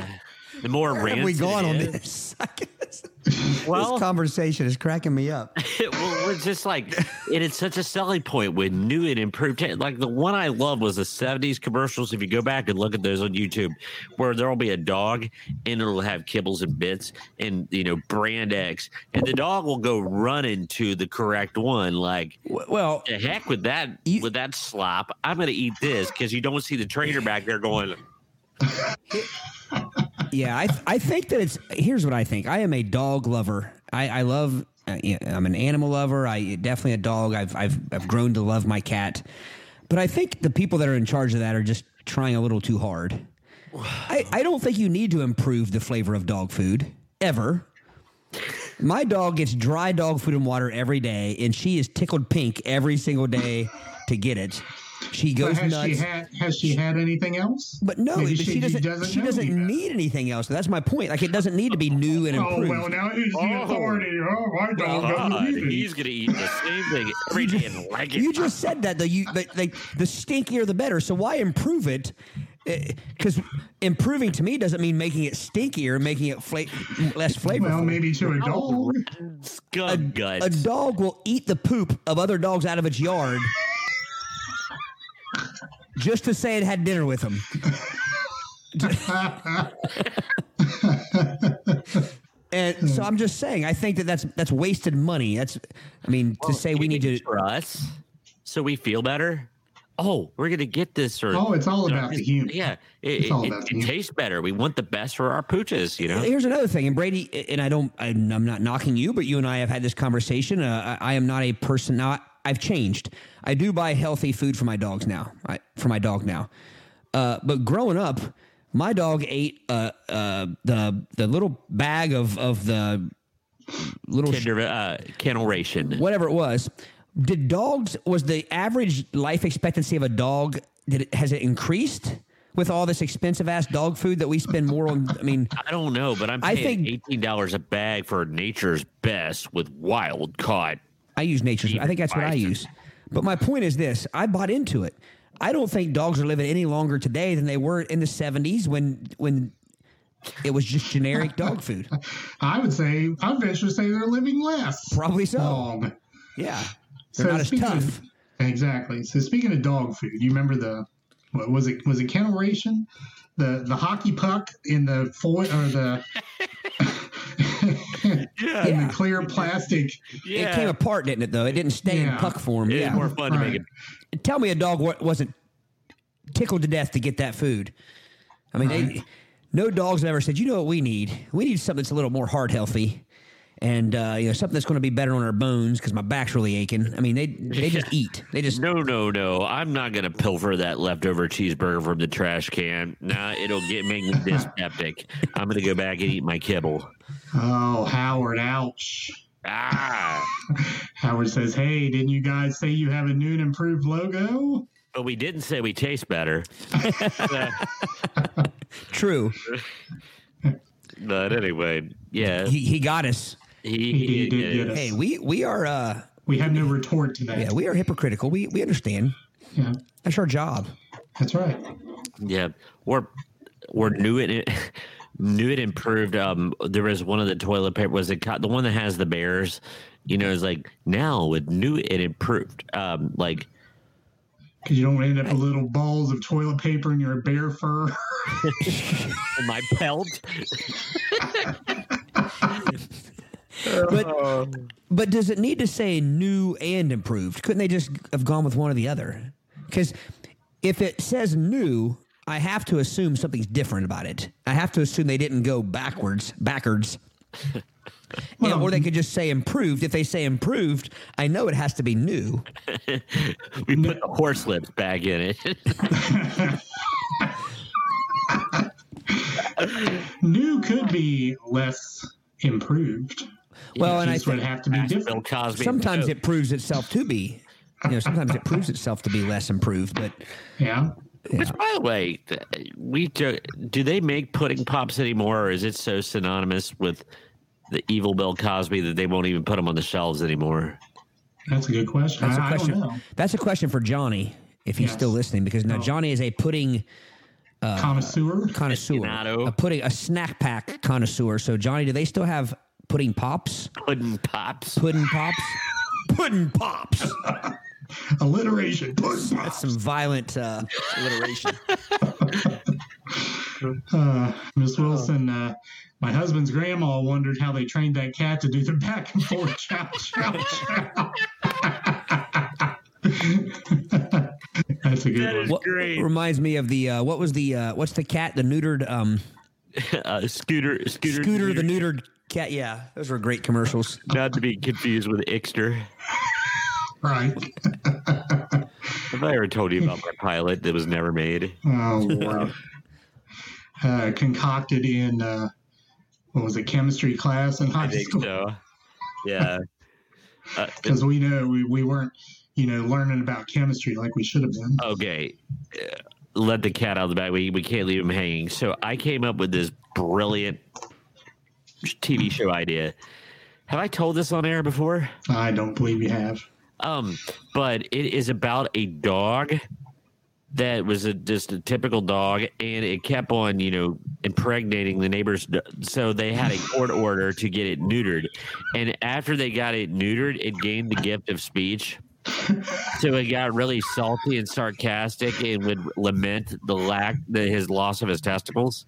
Lord. The more Where have we rancid gone on is- this? I guess. Well, this conversation is cracking me up. well, it's just like, and it's such a selling point with new and improved. ta- Like the one I love was the '70s commercials. If you go back and look at those on YouTube, where there'll be a dog and it'll have kibbles and bits and you know brand X, and the dog will go running to the correct one. Like Well, the heck with that You- with that slop. I'm gonna eat this because you don't see the trainer back there going. yeah, I th- I think that it's here's what I think. I am a dog lover. I I love. Uh, I'm an animal lover. I definitely a dog. I've I've I've grown to love my cat, but I think the people that are in charge of that are just trying a little too hard. I I don't think you need to improve the flavor of dog food ever. My dog gets dry dog food and water every day, and she is tickled pink every single day to get it. She But goes has nuts. she had has she had anything else? But no, Maybe but she, doesn't. she doesn't you need anything else. That's my point. Like it doesn't need to be new and improved. Oh well, now he's the Oh. authority. Oh, my dog God, doesn't uh, need it. he's gonna eat the same thing every day and like it. you just said that though. You but like the stinkier the better. So why improve it? Eh, because improving to me doesn't mean making it stinkier, making it fla- less flavorful. Well, maybe to a dog. Skunk guts. a dog will eat the poop of other dogs out of its yard just to say it had dinner with them. And so I'm just saying, I think that that's that's wasted money. That's, I mean, to say we need to. for us, so we feel better. Oh, we're gonna get this, or Oh, it's all about the human. yeah, it, It's all it- it tastes better. We want the best for our pooches, you know. Here's another thing, and Brady, and I don't, I'm I'm not knocking you, but you and I have had this conversation. Uh, I, I am not a person now. I've changed. I do buy healthy food for my dogs now. I, for my dog now, uh, but growing up, my dog ate uh, uh, the the little bag of of the little Kinder, uh, Ken-L Ration. whatever it was. Did dogs was the average life expectancy of a dog? Did it, has it increased with all this expensive ass dog food that we spend more on? I mean. I don't know, but I'm I think- eighteen dollars a bag for Nature's Best with wild caught. I use nature's. I think that's what I use. But my point is this: I bought into it. I don't think dogs are living any longer today than they were in the '70s when when it was just generic dog food. I would say I'd venture to say they're living less Probably so. long. Yeah, they're not as tough. Of, exactly. So speaking of dog food, you remember the what was it? Was it Ken-L Ration? The the hockey puck in the foil or the in Yeah. the clear plastic. Yeah, It came apart, didn't it? Though it didn't stay in Yeah. puck form. It's Yeah. more fun to make it. Tell me a dog wasn't tickled to death to get that food. I mean, they, no dogs ever said, "You know what we need? We need something that's a little more heart healthy." And uh, you know something that's going to be better on our bones because my back's really aching. I mean, they they just eat. They just No, no, no. I'm not gonna pilfer that leftover cheeseburger from the trash can. Nah, it'll get make me dyspeptic. I'm gonna go back and eat my kibble. Oh, Howard! Ouch. Ah, Howard says, "Hey, didn't you guys say you have a new and improved logo?" but we didn't say we taste better. true. but anyway, yeah, He he got us. he, He did get us. Hey, we we are uh we have no retort to that. Yeah, we are hypocritical. We we understand. Yeah, That's our job. that's right. Yeah, We're, we're new in it new it improved. Um, there was one of the toilet paper was it the one that has the bears. You know, is like now with new it improved. Um, like Because you don't end up with little balls of toilet paper in your bear fur. my pelt. But but does it need to say new and improved? Couldn't they just have gone with one or the other? Because if it says new, I have to assume something's different about it. I have to assume they didn't go backwards, backwards. Yeah, or they could just say improved. If they say improved, I know it has to be new. We put the horse lips back in it. New could be less improved. Well, It and I just would have to be different. Cosby. sometimes it proves itself to be. You know, sometimes it proves itself to be less improved, but Yeah. Which, by the way, we do, do they make pudding pops anymore, or is it so synonymous with the evil Bill Cosby that they won't even put them on the shelves anymore? That's a good question. That's a I, I don't question. know. That's a question for Johnny if he's Yes. still listening, because now Oh. Johnny is a pudding uh, Connoisseur? connoisseur, Aficionado. a pudding, a snack pack connoisseur. So Johnny, do they still have pudding pops? Pudding pops. Pudding pops? pudding pops. Alliteration. Pudding That's some violent uh, alliteration. Uh, Miss Wilson, uh, my husband's grandma wondered how they trained that cat to do the back and forth chow chow chow. That's a good one. What Great. reminds me of the uh, what was the uh, what's the cat the neutered um, Uh, scooter, scooter, Scooter the neutered cat? Yeah, those were great commercials. Not to be confused with Ixter. Right. Have I ever told you about my pilot that was never made? Oh, Lord. Uh, concocted in, uh, what was it, chemistry class in high I think school? so. Yeah. Uh, Because we know we, we weren't, you know, learning about chemistry like we should have been. okay. Uh, Let the cat out of the bag. We, we can't leave him hanging. So I came up with this brilliant TV show idea. Have I told this on air before? I don't believe you have. Um, but it is about a dog that was a, just a typical dog, and it kept on, you know, impregnating the neighbors. So they had a court order to get it neutered, and after they got it neutered, it gained the gift of speech. So it got really salty and sarcastic, and would lament the lack, the, his loss of his testicles.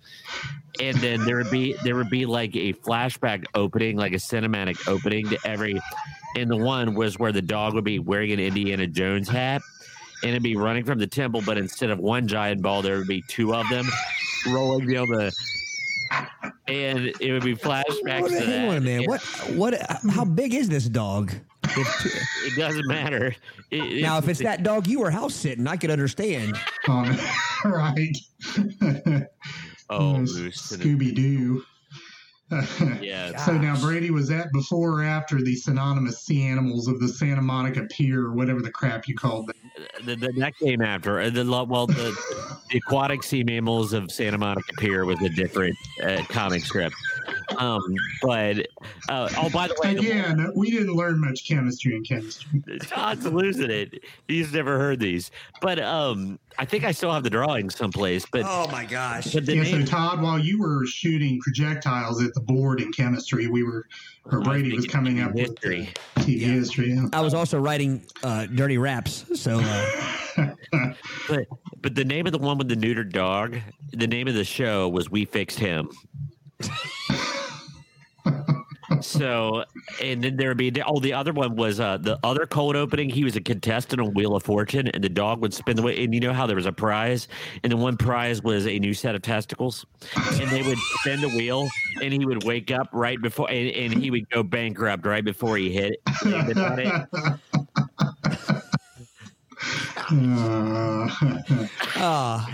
And then there would be there would be like a flashback opening, like a cinematic opening to every and the one was where the dog would be wearing an Indiana Jones hat and it'd be running from the temple, but instead of one giant ball, there would be two of them rolling down the and it would be flashbacks What, to hang on a that. minute. It, What what? How big is this dog? It doesn't matter. It- now, if it's that dog you were house sitting, I could understand. Um, right. oh, Scooby Doo. Yeah, So now, Brady, was that before or after the synonymous sea animals of the Santa Monica Pier, or whatever the crap you called them? the, the, that came after. Uh, The well, the, the aquatic sea mammals of Santa Monica Pier was a different uh, comic strip. Um, but uh, oh, by the way, the- Again, we didn't learn much chemistry in chemistry. Todd's losing it. He's never heard these, but um, I think I still have the drawings someplace. But Oh my gosh! but the Yeah, so Todd, while you were shooting projectiles at the board in chemistry, we were, or Brady was coming up history. with TV history. Yeah. I was also writing uh, dirty raps, so uh, but but the name of the one with the neutered dog, the name of the show was We Fixed Him. so and then there would be oh the other one was uh the other cold opening he was a contestant on wheel of fortune and the dog would spin the way and you know how there was a prize and the one prize was a new set of testicles and they would spin the wheel and he would wake up right before and, and he would go bankrupt right before he hit it, landed on it. Uh, uh,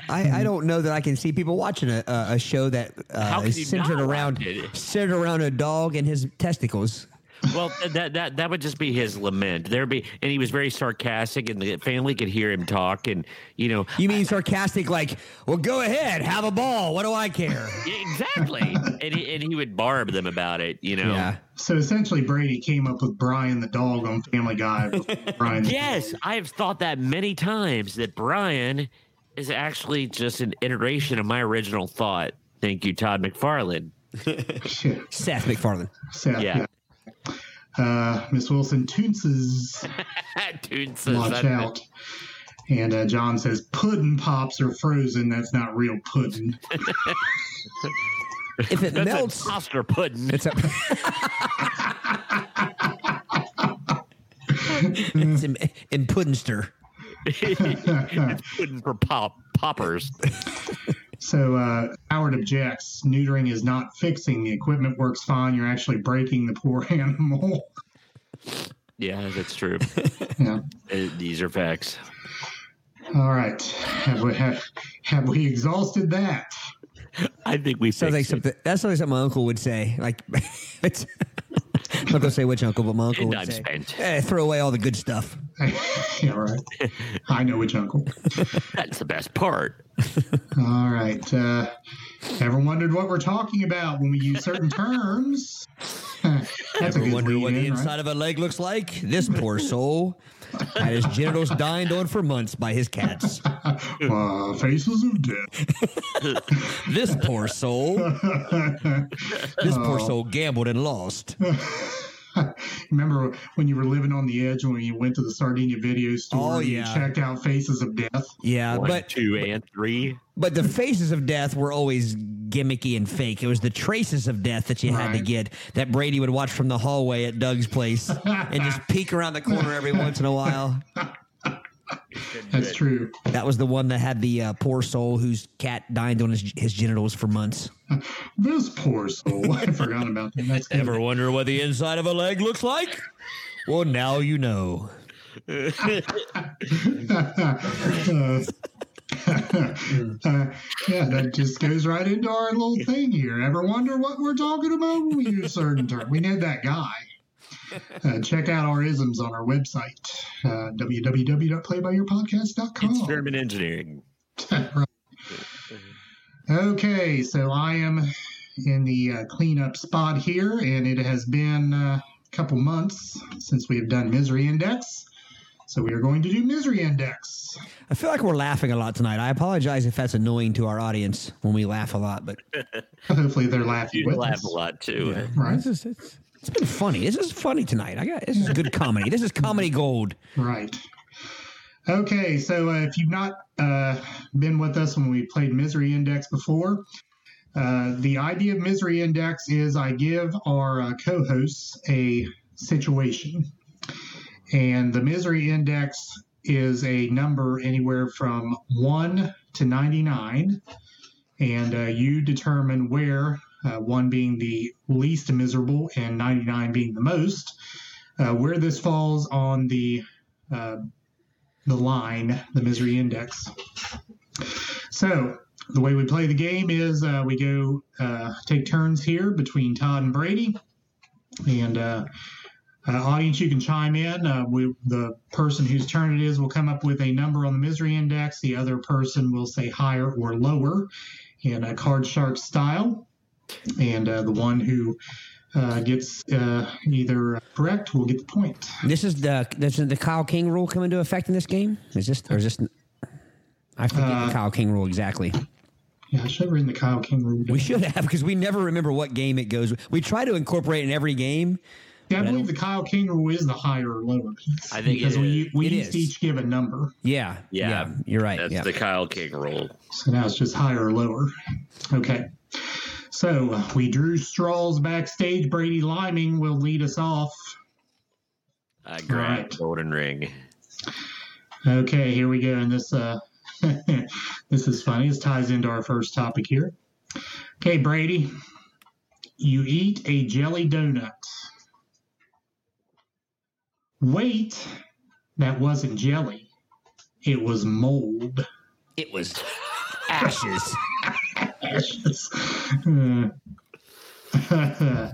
I, I don't know that I can see people watching a, a a show that uh, is centered around centered around a dog and his testicles. Well, that that that would just be his lament. There'd be, and he was very sarcastic, and the family could hear him talk, and you know, You mean sarcastic, like, well, go ahead, have a ball. What do I care? exactly. and he and he would barb them about it. You know. Yeah. So essentially, Brady came up with Brian the dog on Family Guy. Brian, Yes, I have thought that many times that Brian is actually just an iteration of my original thought. Thank you, Todd McFarlane. Seth MacFarlane. Seth, Yeah. yeah. Uh, Miss Wilson toonces, Dude watch that- out. And uh, John says, pudding pops are frozen. That's not real pudding. If it That's melts, a toaster pudding. it's a. it's in, in Puddinster. it's pudding for pop poppers. So uh, Howard objects. Neutering is not fixing. The equipment works fine. You're actually breaking the poor animal. Yeah, that's true. yeah. These are facts. All right. Have we, have, have we exhausted that? I think we Sounds like fixed it. something. That sounds like something my uncle would say. Like, it's, I'm not gonna say which uncle, but my uncle would Time say, spent. "Eh, "Throw away all the good stuff." yeah, right. I know which uncle. That's the best part. All right. Uh, ever wondered what we're talking about when we use certain terms? That's a Ever good wonder what the lead-in, right? inside of a leg looks like? This poor soul had his genitals dined on for months by his cats. Uh, faces of death. This poor soul. This poor soul gambled and lost. Remember when you were living on the edge when you went to the Sardinia video store Oh, and you checked out Faces of Death? Yeah, One, but two, and three. but the faces of death were always gimmicky and fake. It was the traces of death that you had to get that Brady would watch from the hallway at Doug's place and just peek around the corner every once in a while. That's true. That was the one that had the uh, poor soul whose cat dined on his, his genitals for months. This poor soul. I forgot about that. That's good. Ever wonder what the inside of a leg looks like? Well, now you know. Uh, yeah, that just goes right into our little thing here. Ever wonder what we're talking about when we use certain terms? We know that guy. Uh, check out our isms on our website, uh, www.playbyyourpodcast.com. Experiment engineering. Okay, so I am in the uh, cleanup spot here, and it has been uh, a couple months since we have done Misery Index. So we are going to do Misery Index. I feel like we're laughing a lot tonight. I apologize if that's annoying to our audience when we laugh a lot, but Hopefully, they're laughing You with laugh us. a lot too. Right, this is, it's, it's been funny. This is funny tonight. I got this is good comedy. This is comedy gold. right. Okay, so uh, if you've not uh, been with us when we played Misery Index before, uh, the idea of Misery Index is I give our uh, co hosts a situation. And the Misery Index is a number anywhere from 1 to 99. And uh, you determine where, uh, 1 being the least miserable and 99 being the most, uh, where this falls on the uh, the line, the misery index. So the way we play the game is uh, we go uh, take turns here between Todd and Brady, and uh, audience you can chime in. We, the person whose turn it is will come up with a number on the misery index. The other person will say higher or lower in a card shark style, and uh, the one who uh, gets uh, either correct will get the point. This is the this is the Kyle King rule come into effect in this game. Is this or is this? I forget Uh, the Kyle King rule exactly. Yeah, I should have written the Kyle King rule. We should have because we never remember what game it goes. We try to incorporate in every game. Yeah, I But I believe the Kyle King rule is the higher or lower piece. I think it because we we It used to is. each give a number, Yeah, Yeah. you're right. That's yeah. the Kyle King rule. so now it's just higher or lower. Okay, so we drew straws backstage. Brady Liming will lead us off. I grab right. golden ring. Okay, here we go. And this uh, this is funny. This ties into our first topic here. Okay, Brady, you eat a jelly donut. Wait, that wasn't jelly. It was mold. it was ashes. ashes. Uh,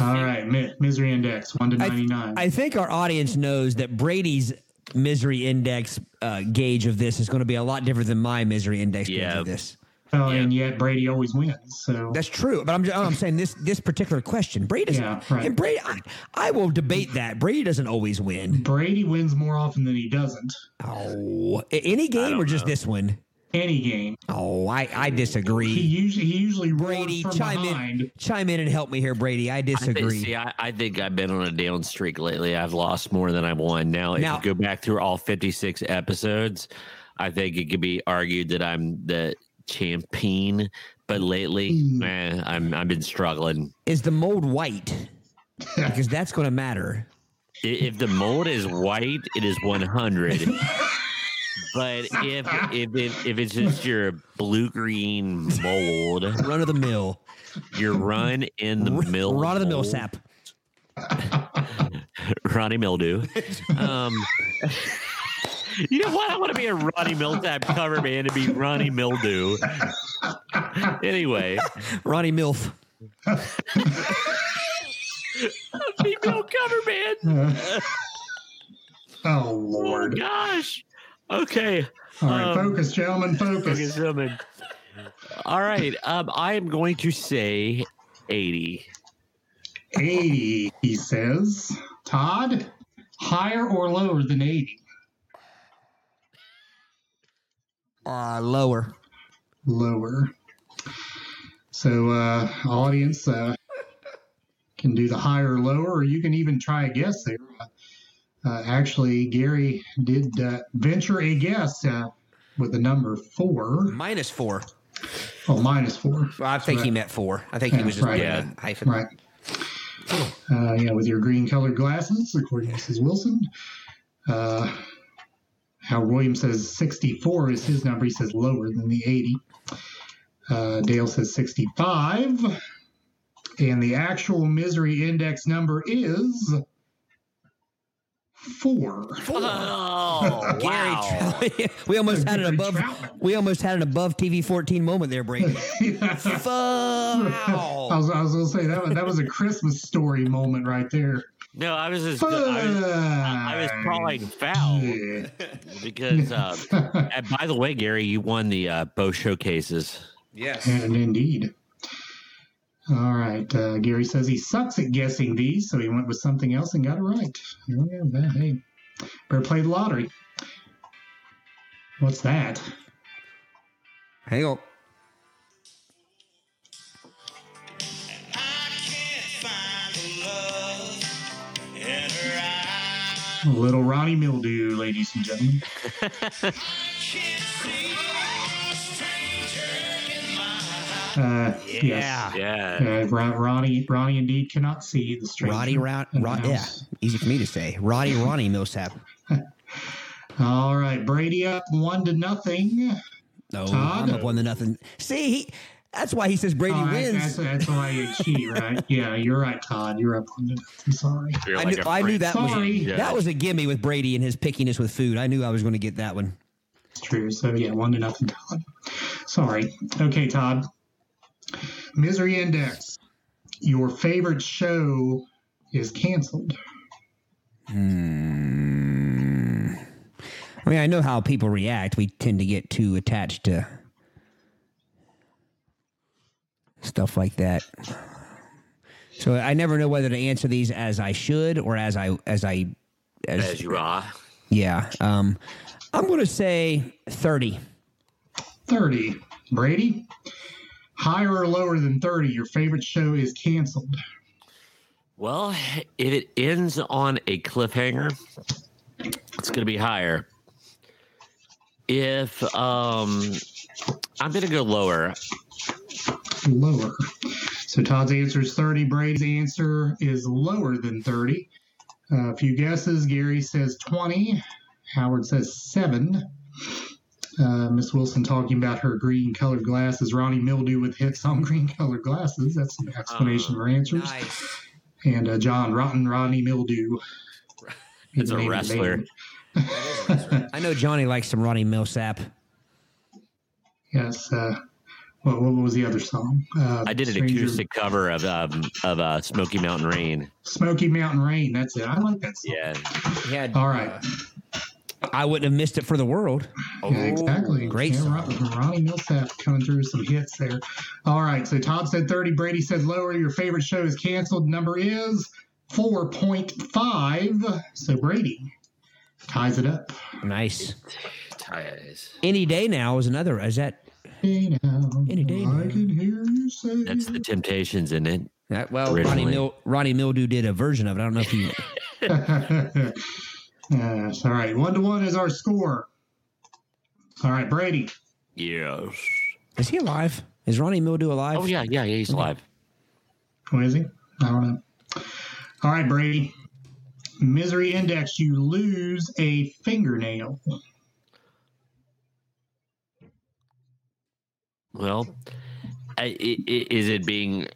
All right, Mi- misery index one to ninety nine. I think our audience knows that Brady's misery index uh, gauge of this is going to be a lot different than my misery index gauge of this. Oh, and yet Brady always wins. So That's true, but I'm just, I'm saying this this particular question, Brady doesn't. Yeah, right. And Brady, I, I will debate that. Brady doesn't always win. Brady wins more often than he doesn't. Oh, any game don't or just know. this one? Any game, Oh, I I disagree. he disagree. usually he usually Brady, from chime behind. in, chime in and help me here, Brady. I I think, disagree. see, I, I think I've been on a down streak lately. I've lost more than I've won. Now, if Now- you go back through all 56 episodes, I think it could be argued that I'm the champion. But lately, Hmm. man, I'm I've been struggling. Is the mold white? because that's going to matter. If the mold is white, it is 100. but if if if, if it's just your blue green mold, Run of the mill. your run in the mill, Run of the mill sap. Ronnie Mildew. Um, you know what? I want to be a Ronnie Milsap cover man to be Ronnie Mildew. Anyway, Ronnie Milf. a Bill cover man. oh Lord! Oh Lord! gosh. Okay. All right, um, focus, gentlemen, Okay, focus. gentlemen. All right. Um, I am going to say 80. Eighty, he says. Todd, higher or lower than eighty? Uh, lower. Lower. So, uh, audience uh, can do the higher or lower, or you can even try a guess there. Uh, actually, Gary did uh, venture a guess uh, with the number four. Minus four. Oh, minus four. Well, I think he meant four. I think he was just right. a hyphen. Right. Uh, yeah, with your green colored glasses, according to Mrs. Wilson. Uh, Howard Williams says 64 is his number. He says lower than the 80. Uh, Dale says 65. And the actual misery index number is four. Oh, Gary, wow. we almost had an above. Troutman. We almost had an above TV fourteen moment there, Brady. I was, I was going to say that was, that was a Christmas story moment right there. No, I was just, I was, I was calling foul Yeah. because, uh, and by the way, Gary, you won the uh, bow showcases. Yes. And indeed. All right. Uh, Gary says he sucks at guessing these, so he went with something else and got it right. Yeah, hey, better play the lottery. What's that? Hang on. Little Ronnie Mildew, ladies and gentlemen. Uh, yes. Yeah. Uh, Ron- Ronnie, Ronnie indeed cannot see the stranger. Roddy Round. in Rod, yeah, easy for me to say. Roddy Ronnie Milsap. All right, Brady up one to nothing. No, Todd? I'm up one to nothing. See, he, that's why he says Brady Oh, wins. That's, that's why you cheat, right? Yeah, you're right, Todd. You're up on the. I'm sorry. You're I knew, a I knew freak. that was Sorry. that was a gimme with Brady and his pickiness with food. I knew I was going to get that one. It's true. So yeah, one to nothing, Todd. Sorry. Okay, Todd. Misery Index. Your favorite show is canceled. Hmm. I mean, I know how people react. We tend to get too attached to stuff like that. So I never know whether to answer these as I should or as I as I as, As you are. yeah. Um, I'm going to say thirty. Thirty. Brady. Higher or lower than thirty? Your favorite show is canceled. Well, if it ends on a cliffhanger, it's going to be higher. If um, I'm going to go lower. Lower. So Todd's answer is 30. Brady's answer is lower than 30. Uh, a few guesses. Gary says 20. Howard says 7. Uh, Miss Wilson talking about her green colored glasses. Ronnie Mildew with hits on green colored glasses. That's an explanation for answers. And uh, John Rotten Ronnie Mildew. It's a name of the wrestler. I know Johnny likes some Ronnie Milsap. Yes. Uh, what, what was the other song? Uh, I did an Stranger- acoustic cover of um, of uh, Smoky Mountain Rain. Smoky Mountain Rain. That's it. I like that song. Yeah, Yeah. All right. I wouldn't have missed it for the world. Oh. Yeah, exactly. great yeah. Ron- Ronnie Milsap coming through some hits there. All right. So Todd said 30. Brady said lower. Your favorite show is canceled. Number is 4.5. So Brady ties it up. Nice. ties. Any day now is another. Is that? Hey now, Any day I now. can hear you say. That's the Temptations in it. that well, Ronnie Originally. Mil, Ronnie Mildew did a version of it. I don't know if you. yes. All right. One to one is our score. All right, Brady. Yes. Is he alive? Is Ronnie Mildew alive? Oh yeah, yeah, yeah. He's alive. Who is he? I don't know. All right, Brady. Misery index, you lose a fingernail. Well, I, i- i- is it being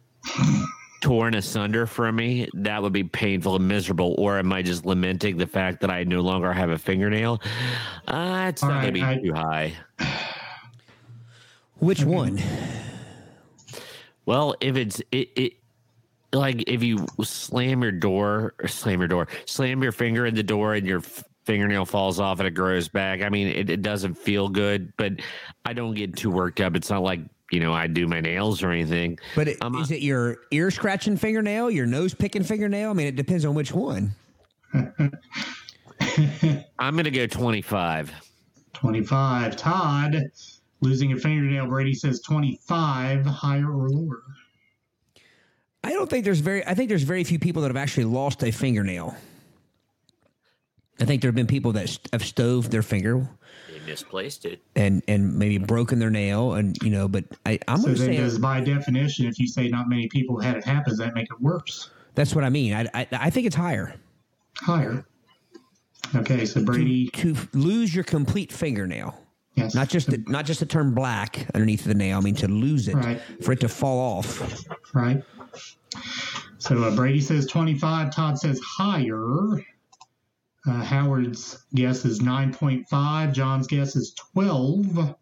torn asunder from me? That would be painful and miserable. Or am I just lamenting the fact that I no longer have a fingernail? Uh, it's All not going to be I- too high. Which one? Well, if it's it, it like if you slam your door or slam your door, slam your finger in the door and your f- fingernail falls off and it grows back. I mean, it, it doesn't feel good, but I don't get too worked up. It's not like you know I do my nails or anything. But it, I'm is it your ear scratching fingernail, your nose picking fingernail? I mean, it depends on which one. I'm gonna go 25. 25. Todd, losing a fingernail. Brady says 25, higher or lower. I don't think there's very. I think there's very few people that have actually lost a fingernail. I think there have been people that st- have stoved their finger They misplaced it. and and maybe broken their nail, and you know. But I, I'm So going to then, say does by definition, if you say not many people had it happen, does that make it worse? that's what I mean. I, I I think it's higher Higher. Okay, so Brady, to lose your complete fingernail, yes, not just the, not just to turn black underneath the nail. I mean to lose it, Right. for it to fall off. right. So uh, Brady says 25. Todd says higher. Uh, Howard's guess is 9.5. John's guess is 12.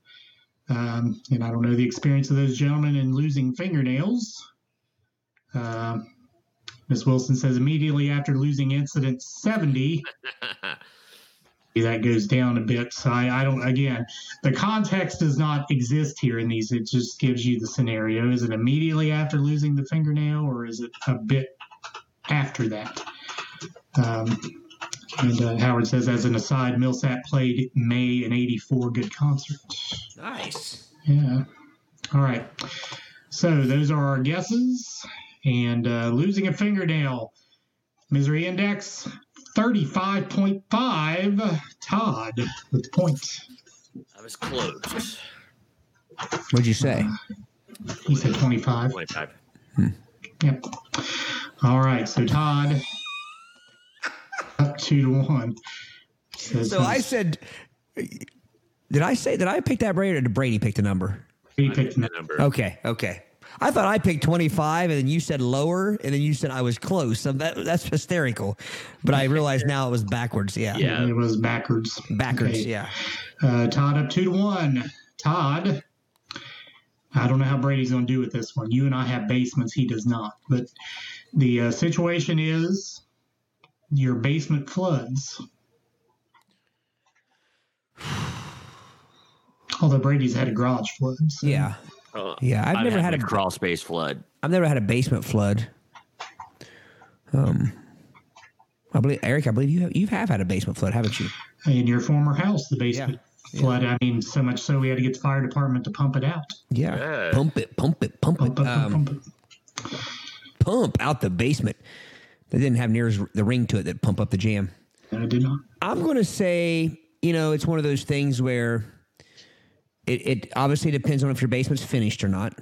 Um, and I don't know the experience of those gentlemen in losing fingernails. Uh, Miss Wilson says immediately after losing incident 70, that goes down a bit. So I, I don't, again, the context does not exist here in these. It just gives you the scenario. Is it immediately after losing the fingernail or is it a bit after that? Um, and uh, Howard says, as an aside, Milsap played May in 84. Good concert. Nice. Yeah. All right. So those are our guesses. And uh, losing a fingernail, misery index 35.5. Todd with the point. I was close. What'd you say? He said 25. 25. Yep. All right. So Todd, up two to one. Says, So I said, did I say that I picked that Brady or did Brady pick the number? he picked The number. Okay, okay. I thought I picked 25 and then you said lower and then you said I was close. So that, that's hysterical. But I realized now it was backwards. Yeah. Yeah. It was backwards. Backwards. Okay. Yeah. Uh, Todd up two to one. Todd, I don't know how Brady's going to do with this one. You and I have basements. He does not. But the uh, situation is your basement floods. Although Brady's had a garage flood. so- Yeah. Uh, Yeah, I've never had a a- crawl space flood. I've never had a basement flood. Um, I believe Eric. I believe you have, you have had a basement flood, haven't you? In your former house, the basement flood. I mean, so much so we had to get the fire department to pump it out. Yeah. Yeah. Pump it, pump it, pump Pump, it, pump, um, pump it. pump out the basement. They didn't have near as the ring to it that pump up the jam. It did not. I'm going to say, you know, it's one of those things where it, it obviously depends on if your basement's finished or not.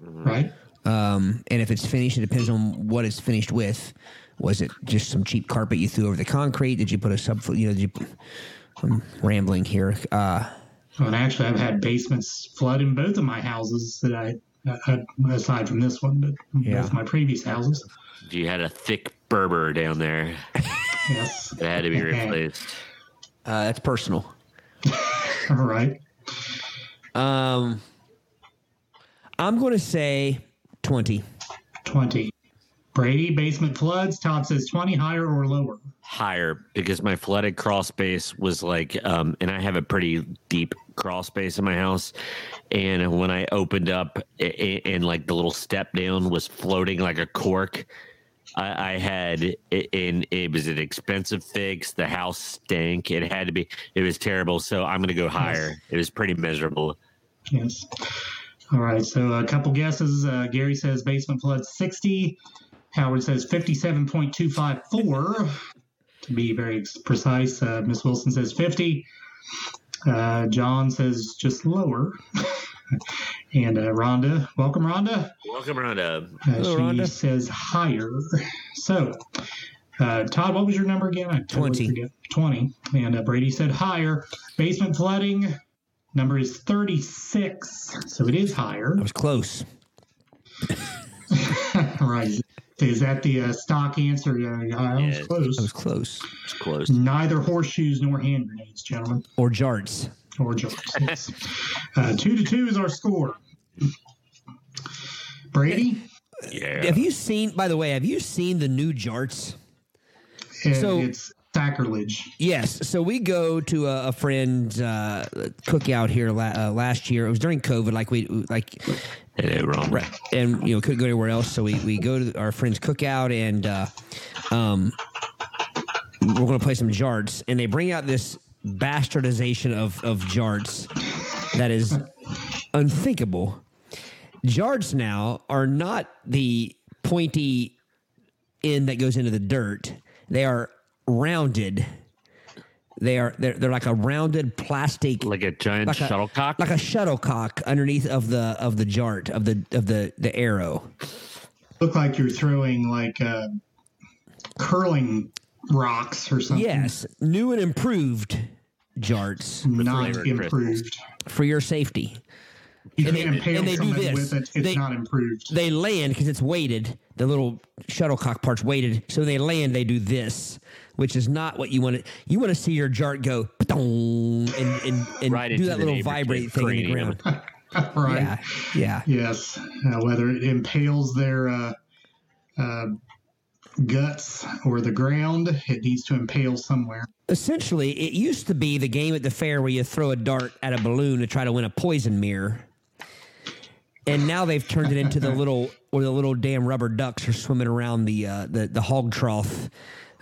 Right? Um, and if it's finished, it depends on what it's finished with. Was it just some cheap carpet you threw over the concrete? Did you put a sub? You know, did you? I'm rambling here. Uh, Well, and actually, I've had basements flood in both of my houses that I, uh, aside from this one, but Yeah. both my previous houses. You had a thick Berber down there Yes. that had to be replaced. uh, that's personal. All right. Um, I'm going to say 20. 20. Brady, basement floods. Todd says 20, higher or lower? higher because my flooded crawl space was like um and i have a pretty deep crawl space in my house and when i opened up a- a- and like the little step down was floating like a cork i, I had it, and it was an expensive fix the house stank it had to be it was terrible so i'm gonna go higher it was pretty miserable Yes. All right. So a couple guesses. Uh, Gary says basement flood 60. Howard says 57.254. To be very precise, uh, Miss Wilson says 50. Uh, John says just lower. and uh, Rhonda, welcome, Rhonda. welcome around uh Uh, Hello, she Rhonda. says higher. So, uh, Todd, what was your number again? I totally 20. forget. 20. And uh, Brady said higher. Basement flooding number is 36. So it is higher. I was close. right. Is that the uh, stock answer? Uh, I was Yeah, close. I was close. it's close Neither horseshoes nor hand grenades, gentlemen, Or jarts. Or jokes. Yes. uh, two to two is our score. Brady, yeah Have you seen, by the way, have you seen the new jarts? and So- it's sacrilege. Yes. So we go to a, a friend's uh, cookout here la- uh, last year. It was during COVID, like we like, Hello, Ron. right, and you know couldn't go anywhere else. So we, we go to our friend's cookout and uh, um, we're going to play some jarts. And they bring out this bastardization of of jarts that is unthinkable. Jarts now are not the pointy end that goes into the dirt. They are rounded. They are they're, they're like a rounded plastic like a giant like a- shuttlecock like a shuttlecock underneath of the of the jart of the of the the arrow. Look like you're throwing like uh, curling rocks or something. Yes, new and improved jarts Not improved. for your safety. You And can't they- impale and they do this. with it. It's They- not improved. They land because it's weighted. The little shuttlecock part's weighted, so they land. They do this, which is not what you want to. You want to see your jart go "Ba-dong," and and, and Right do that little vibrate thing in the ground. right. Yeah, yeah. Yes. Uh, whether it impales their uh, uh, guts or the ground, it needs to impale somewhere. essentially it used to be the game at the fair where you throw a dart at a balloon to try to win a poison mirror and now they've turned it into the little or the little damn rubber ducks are swimming around the uh, the, the hog trough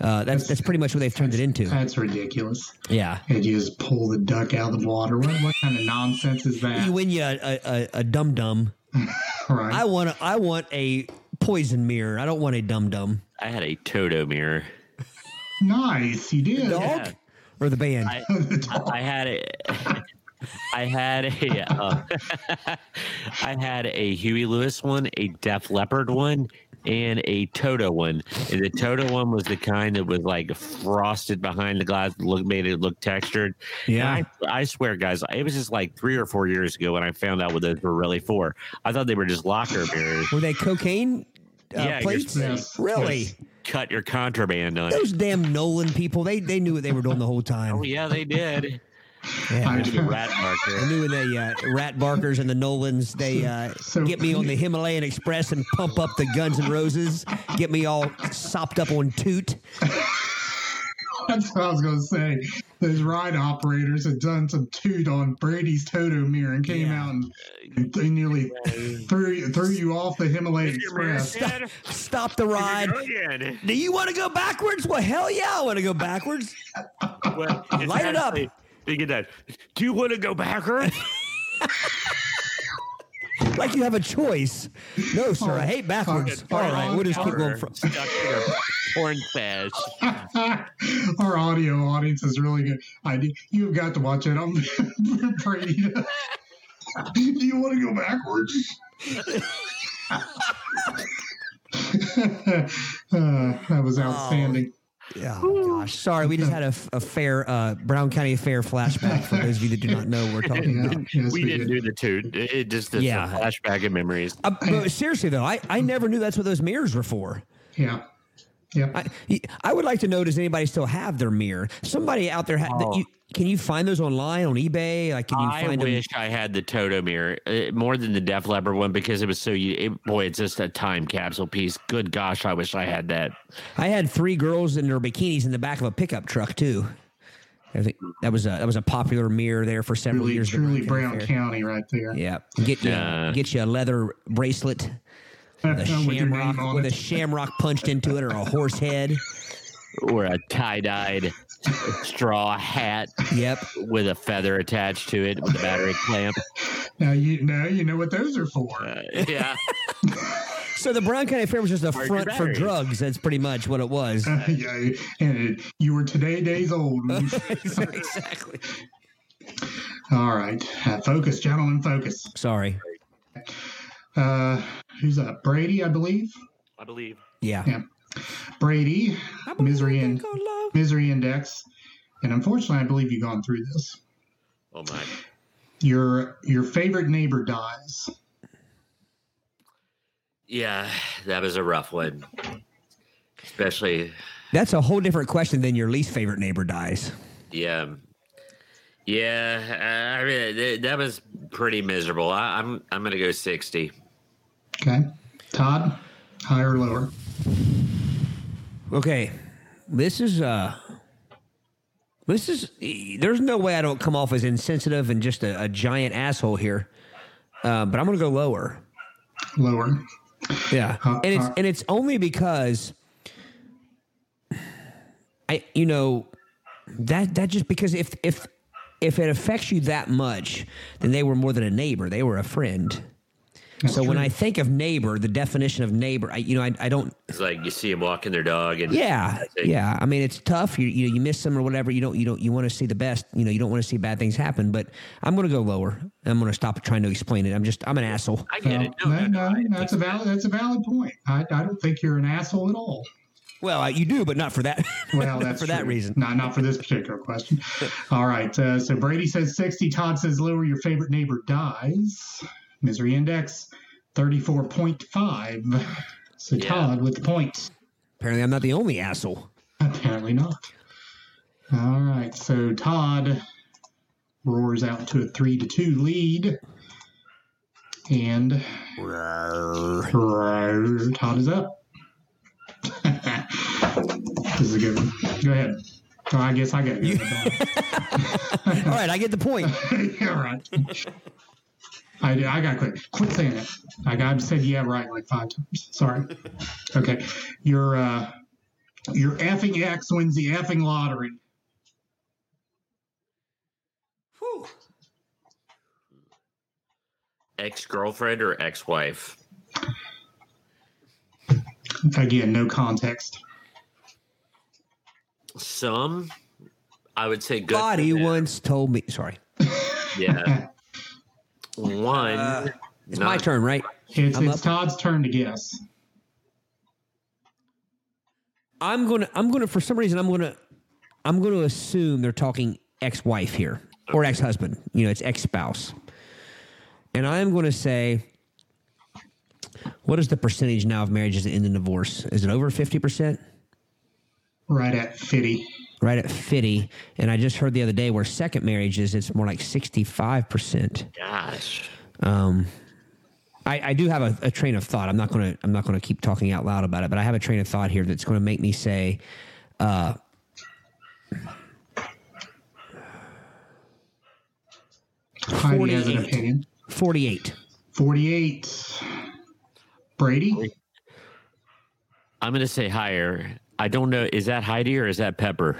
uh, that's that's pretty much what they've turned it into That's ridiculous. yeah And you just pull the duck out of the water. What, what kind of nonsense is that? you win you a, a, a, dum dum Right. i want a, i want a poison mirror i don't want a dum dum I had a Toto mirror. nice. You did. The dog Yeah. or the band I, I had a, I had a, uh, I had a Huey Lewis one, a Def Leppard one, and a Toto one. And the Toto one was the kind that was like frosted behind the glass, look made it look textured. Yeah. And I, I swear, guys, it was just like three or four years ago when I found out what those were really for. I thought they were just locker mirrors. were they cocaine uh, Yeah, you're plates Yes. really Cut your contraband on it. those damn nolan people they they knew what they were doing the whole time Oh yeah, they did. Yeah. I- The rat I knew when they uh, rat barkers and the Nolans they uh, So- get me on the Himalayan Express and pump up the Guns and Roses, get me all sopped up on toot. That's what I was going to say. Those ride operators had done some toot on Brady's Toto mirror and came Yeah. out and, uh, and they nearly threw, threw you off the Himalayan Express. Stop the ride. Again. Do you want to go backwards? Well, hell yeah, I want to go backwards. Well, it's Light it up. actually- You get that. Do you want to go backwards? Like you have a choice. No, sir, I hate backwards. All right, we'll just keep going. From, Stuck in your porn stash. Our audio audience is really good. I did, you've got to watch it. I'm Brady. Do you want to go backwards? uh, that was outstanding. Yeah, oh, gosh, sorry, we just had a, a fair uh, Brown County Fair flashback. For those of you that do not know, we're talking Yeah, about. yes, we didn't did. do the toot. It it just is Yeah. a flashback of memories. Uh, but seriously though, I, I never knew that's what those mirrors were for. Yeah. Yep. I, I would like to know does anybody still have their mirror? Somebody out there, ha- that Oh. you, can you find those online on eBay? Like, can you I find them? wish I had the Toto mirror uh, more than the Def Leppard one because it was so. u- It, boy, it's just a time capsule piece. Good gosh, I wish I had that. I had three girls in their bikinis in the back of a pickup truck too. I think that was a that was a popular mirror there for several Truly, years. truly Brown Brown County County right there. Yeah, get you Yeah. get you a leather bracelet, a With your shamrock on with a shamrock punched into it, or a horse head. Or a tie dyed straw hat Yep. with a feather attached to it with a battery clamp. Now you now you know what those are for. Uh, yeah. So the Brown County Fair was just a Charge front for drugs. That's pretty much what it was. yeah, and it, you were today days old. exactly. All right, uh, focus, gentlemen, focus. Sorry. Uh, who's up? Brady, I believe. I believe. Yeah. Yeah. Brady, misery in misery index, and unfortunately, I believe you've gone through this. Oh my. Your your favorite neighbor dies. Yeah, that was a rough one. Especially, That's a whole different question than your least favorite neighbor dies. yeah. Yeah, uh, I mean, th- that was pretty miserable. I, I'm I'm gonna go sixty. Okay, Todd, higher or lower? Okay. This is uh this is there's no way I don't come off as insensitive and just a, a giant asshole here. Uh, but I'm gonna go lower. Lower. Yeah. Uh, and it's uh, and it's only because I you know that that just because if if if it affects you that much, then they were more than a neighbor. They were a friend. So when. I think of neighbor, the definition of neighbor, I, you know, I, I don't It's like you see them walking their dog, and Yeah, it. yeah. I mean, it's tough. You you, you miss them or whatever. You don't you don't you want to see the best. You know, you don't want to see bad things happen. But I'm going to go lower. I'm going to stop trying to explain it. I'm just I'm an asshole. I get No, it. No, no, no, that's a valid that's a valid point. I, I don't think you're an asshole at all. Well, uh, you do, but not for that. Well, that's for that reason. Not not for this particular question. All right. Uh, so Brady says sixty. Todd says lower. Your favorite neighbor dies. Misery index thirty four point five. So Yeah. Todd with the point. Apparently, I'm not the only asshole. Apparently not. All right. So Todd roars out to a three to two lead. And Todd is up. this is a good one. Go ahead. Oh, I guess I got it. All right, I get the point. All right. I, I got quit. Quit saying it. I got said yeah right like five times. Sorry. Okay. Your uh your effing ex wins the effing lottery. ex girlfriend or ex wife. Again, no context. Some, I would say good. Body once told me. Sorry, Yeah. One. Uh, it's not- my turn, right? It's, I'm it's. Todd's turn to guess. I'm gonna. I'm gonna. For some reason, I'm gonna. I'm gonna assume they're talking ex-wife here or ex-husband. You know, it's ex-spouse. And I'm going to say, what is the percentage now of marriages that end in divorce? Is it over fifty percent? Right at Fitty. Right at fifty. And I just heard the other day where second marriages, it's more like sixty-five percent. Gosh. Um, I, I do have a, a train of thought. I'm not gonna I'm not gonna keep talking out loud about it, but I have a train of thought here that's going to make me say, uh, Heidi has an 48. opinion. 48. 48. Brady? I'm going to say higher. I don't know. Is that Heidi or is that Pepper?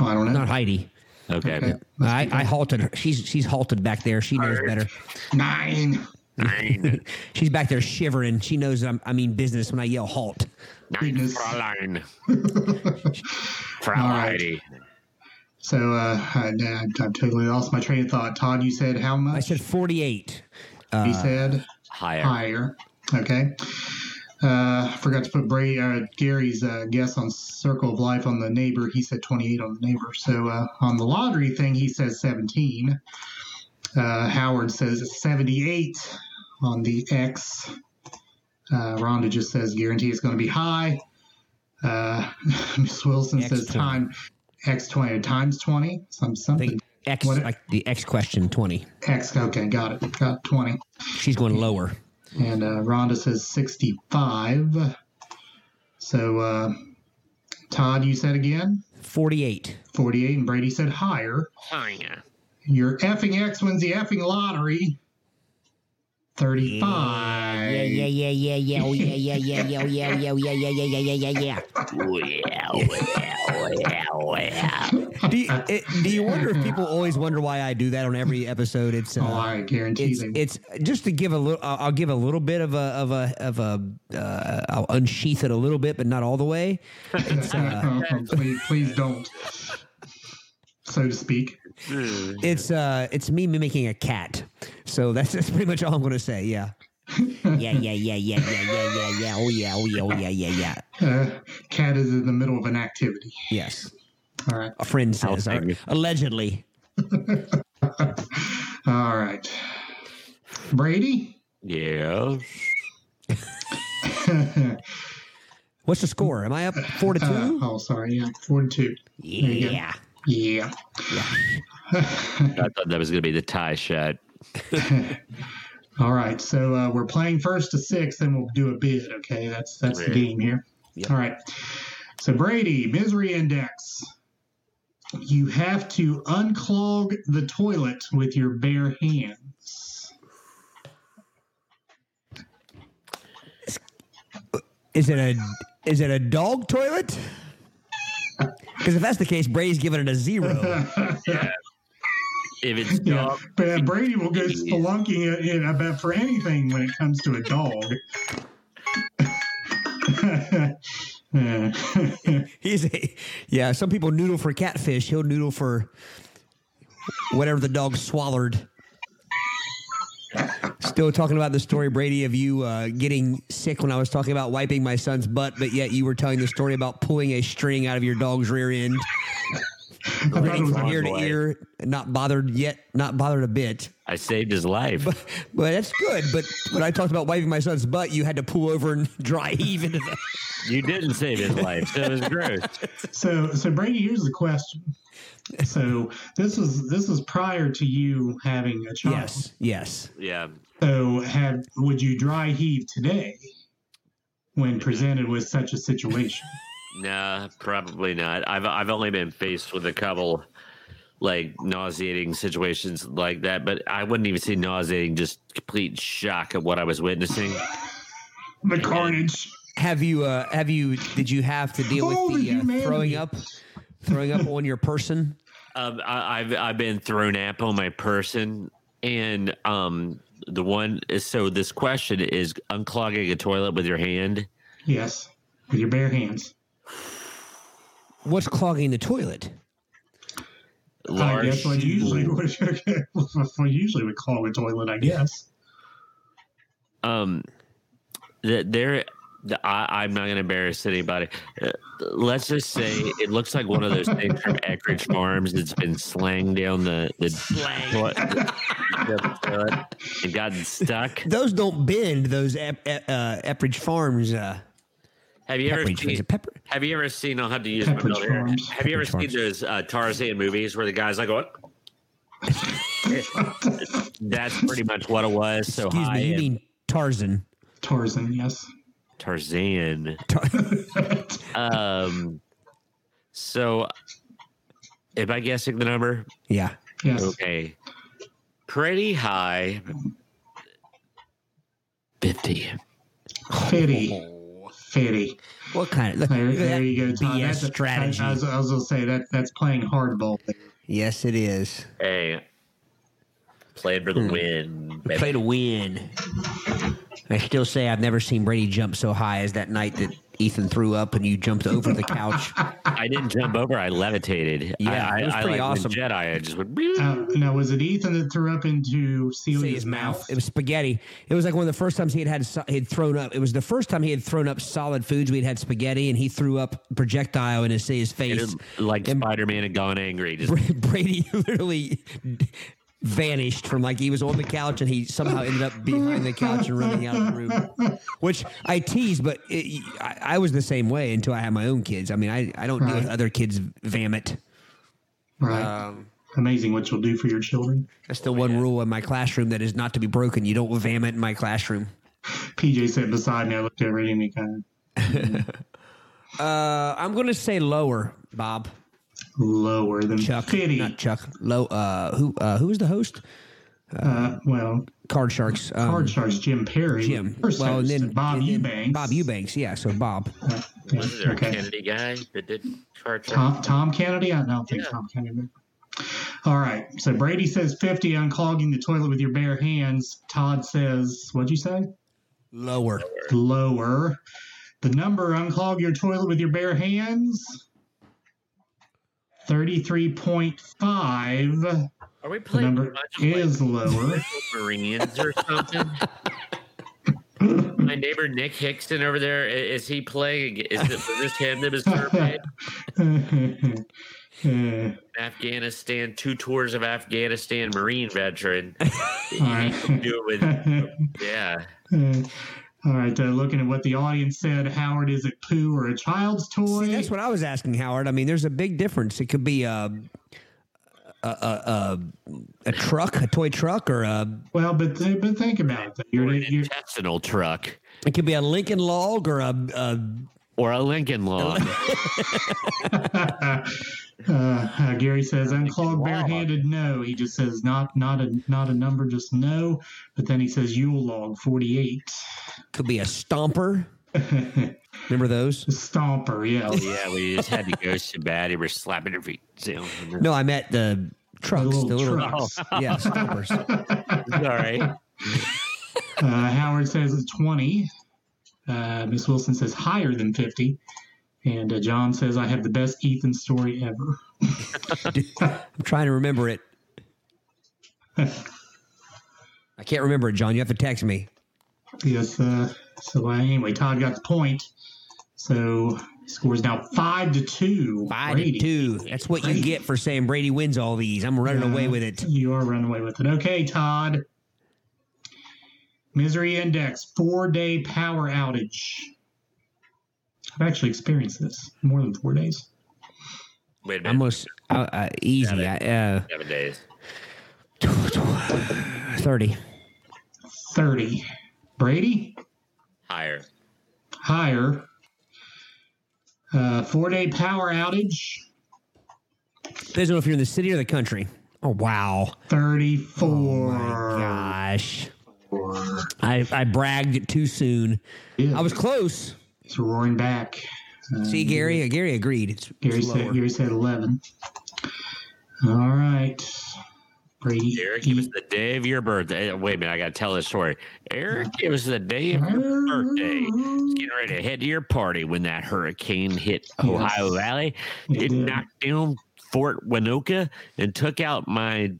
Oh, I don't know. Not Heidi. Okay. Okay. I, I halted her. She's she's halted back there. She knows better. Nine. Nine. She's back there shivering. She knows I'm, I mean business when I yell halt. Nine. Goodness. Fräulein. Frau All right. Heidi. So uh, I, I, I've totally lost my train of thought. Todd, you said how much? I said 48. he said Higher. higher. Okay. Uh, forgot to put Bray, uh, Gary's uh, guess on Circle of Life on the neighbor. He said 28 on the neighbor. So uh, on the lottery thing, he says 17. Uh, Howard says 78 on the X. Uh, Rhonda just says guarantee it's going to be high. Uh, Miss Wilson says X20. time X20 times 20. Some I something. X, What- like the X question 20. X. Okay, got it. Got 20. She's going lower. And uh, Rhonda says 65. So, uh, Todd, you said again 48. 48, and Brady said higher. Oh, yeah. Your effing X wins the effing lottery. 35. Yeah, yeah, yeah, yeah, yeah, oh, yeah, yeah, yeah, yeah, oh, yeah, yeah, yeah, yeah, yeah, yeah, yeah, yeah, yeah. Well, well, well, well. Do you, it, do you wonder if people always wonder why I do that on every episode? It's uh, Oh, I guarantee it's they it's just to give a little. I'll I'll give a little bit of a of a of a. Uh, I'll unsheath it a little bit, but not all the way. It's uh, please, please don't. So to speak. it's uh it's me mimicking a cat. So that's that's pretty much all I'm going to say. Yeah. yeah, yeah, yeah, yeah, yeah, yeah, yeah, yeah. Oh yeah, oh yeah, oh yeah, yeah, yeah. Uh, cat is in the middle of an activity. Yes. All right. A friend says, take uh, allegedly. All right. Brady? Yeah. What's the score? Am I up four to Uh, two? oh, sorry. Yeah, four to two. yeah. Yeah. I thought that was going to be the tie shot. All right. So uh, we're playing first to six, then we'll do a bid. Okay. That's that's the game here. Yep. All right. So Brady, misery index. You have to unclog the toilet with your bare hands. Is it a is it a dog toilet? Because if that's the case, Brady's giving it a zero. If it's Yeah, dog, but Brady will go spelunking it in about for anything when it comes to a dog. Yeah. He's a yeah. Some people noodle for catfish. He'll noodle for whatever the dog swallowed. Still talking about the story, Brady, of you uh, getting sick when I was talking about wiping my son's butt, but yet you were telling the story about pulling a string out of your dog's rear end, I thought it running was from ear to ear, not bothered yet, not bothered a bit. I saved his life. But that's good. But when I talked about wiping my son's butt, you had to pull over and dry heave into the. You didn't save his life, so it was gross. So, so Brady, here's the question. So this is this was prior to you having a child. Yes, yes. Yeah. So, have would you dry heave today when presented with such a situation? Nah, probably not. I've I've only been faced with a couple like nauseating situations like that, but I wouldn't even say nauseating, just complete shock at what I was witnessing. The carnage. Have you? Uh, have you? Did you have to deal Oh, with the the uh, throwing up, throwing up on your person? Um, I, I've I've been thrown up on my person, and um, the one is so this question is unclogging a toilet with your hand. Yes, with your bare hands. What's clogging the toilet? I guess what usually would what usually would clog a toilet. I guess. um, that there. The, I, I'm not going to embarrass anybody. Uh, let's just say it looks like one of those things from Eckridge Farms that's been slanged down the the, toilet, the toilet and gotten stuck. Those don't bend. Those Ep- Ep- uh, Epridge Farms. Uh, Have you ever seen? it pepper? Have you ever seen? I'll have to use my Pepperidge here. Farms. Have you ever Pepperidge seen those uh, Tarzan movies where the guy's like, "What?" That's pretty much what it was. So Excuse high me. You and- mean Tarzan? Tarzan. Yes. Tarzan. Tar- Um. So, am I guessing the number? yeah. Yes. Okay. Pretty high. Fifty. Fitty. Fitty. What kind of? There, look at there that you go, Todd. BS That's strategy. I, I was, I was gonna say that that's playing hardball. There. yes, it is. Hey. Played for the hmm. win. baby. Play to win. I still say I've never seen Brady jump so high as that night that Ethan threw up and you jumped over the couch. I didn't jump over. I levitated. Yeah, I, it was I, pretty I like awesome. Jedi. I just went. Uh, now, was it Ethan that threw up into Celia's his mouth? mouth. It was spaghetti. It was like one of the first times he had had he had thrown up. It was the first time he had thrown up solid foods. We'd had spaghetti, and he threw up projectile in his his face. is like Spider Man had gone angry. Just Brady literally vanished from like he was on the couch and he somehow ended up behind the couch and running out of the room. Which I tease, but it, I, I was the same way until I had my own kids. I mean, I, I don't deal with other kids' vomit. Right. Um, Amazing what you'll do for your children. that's the one rule in my classroom that is not to be broken. You don't vomit in my classroom. PJ sat beside me. I looked over at him. He kind of Uh, I'm going to say lower, Bob. Lower than Chuck, Fitty. not Chuck. Low. Uh, who? Uh, who was the host? Uh, well, Card Sharks. Um, Card Sharks Jim Perry. Jim. First Well, and then Bob and then Eubanks. Bob Eubanks. Yeah. So Bob. Uh, yeah, Was there a. Kennedy guy that did chart? Tom, Tom Kennedy? I don't think Yeah. Tom Kennedy. All right. So Brady says 50 unclogging the toilet with your bare hands. Todd says, what'd you say? Lower. Lower. The number unclog your toilet with your bare hands. 33.5. Are we playing a number like, is lower. Marines or something? My neighbor Nick Hickson over there is he playing? Is it this him that was surveyed? Afghanistan, two tours of Afghanistan Marine veteran. right. Do it with, yeah. All right, uh, looking at what the audience said, Howard, is it poo or a child's toy? See, that's what I was asking, Howard. I mean, there's a big difference. It could be a a, a, a, a truck, a toy truck, or a well, but th- but think about it. You're, Or an you're, intestinal truck. it could be a Lincoln log or a, a Or a Lincoln log. uh, uh, Gary says unclogged Wow. barehanded. No, he just says not not a not a number, just no. But then he says Yule log forty eight. could be a stomper. Remember those? Stomper, yeah. yeah, we just had to go so bad. He was slapping her feet. No, I meant the trucks. little The little, trucks. yeah, stompers. All right. Uh, Howard says it's 20. Uh, Miss Wilson says higher than 50. And uh, John says, I have the best Ethan story ever. I'm trying to remember it. I can't remember it, John. You have to text me. Yes. Uh, so, uh, anyway, Todd got the point. So, scores now 5 to 2. Five Brady. to two. That's what you get for saying Brady wins all these. I'm running away with it. You are running away with it. Okay, Todd. Misery Index, four day power outage. I've actually experienced this more than four days. Wait a minute. Almost uh, uh, easy. I, uh, Seven days. 30. 30. Brady? Higher. higher. Uh, four day power outage, Depends on if you're in the city or the country. Oh, wow. 34. Gosh. I, I bragged too soon. Yeah, I was close. it's roaring back. Uh, See, Gary? Gary agreed. It's, Gary it's said. Gary said 11. All right. Brady. Eric, it was the day of your birthday. Uh, Wait a minute, I got to tell this story. Eric, it was the day of your birthday. Just getting ready to head to your party when that hurricane hit Ohio Valley. It It, knocked down Fort Winoka and took out my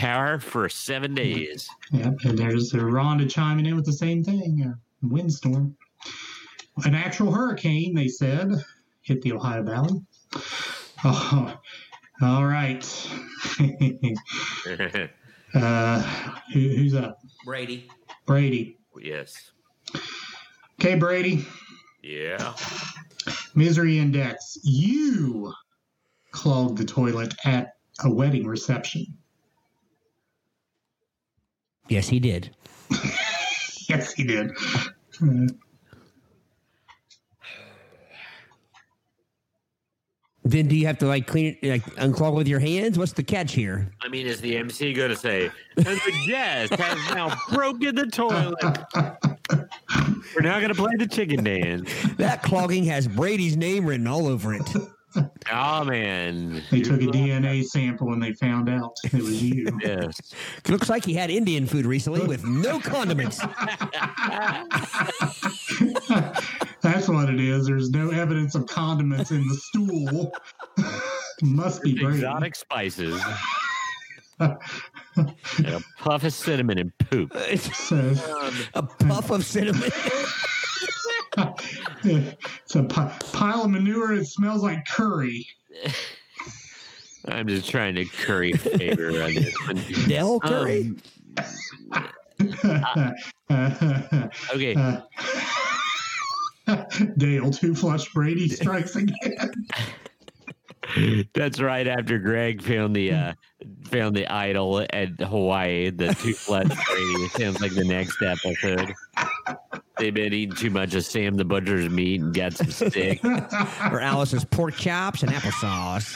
power for seven days. Yep, and there's uh, Rhonda chiming in with the same thing. Uh, windstorm. An actual hurricane, they said, hit the Ohio Valley. Oh, all right. uh, who, who's up? Brady. Brady. yes. Okay, Brady. Yeah. Misery index. You clogged the toilet at a wedding reception. Yes, he did. Yes, he did. Then do you have to like clean it, like unclog with your hands? What's the catch here? I mean, is the MC going to say, and the guest has now broken the toilet? We're now going to play the chicken dance. That clogging has Brady's name written all over it. Oh, man. they took a DNA sample and they found out it was you. Yes. Looks like he had Indian food recently with no condiments. That's what it is. There's no evidence of condiments in the stool. Must be Brady. Exotic spices. and a puff of cinnamon and poop. So, A puff of cinnamon. It's a pile of manure. It smells like curry. I'm just trying to curry favor on this one. Dell Curry. Um, okay, Uh, Dale, two flush Brady strikes again. that's right after Greg found the uh, found the idol at Hawaii, the two flat Brady. It sounds like the next episode. They've been eating too much of Sam the Butcher's meat and got some stick. or Alice's pork chops and applesauce.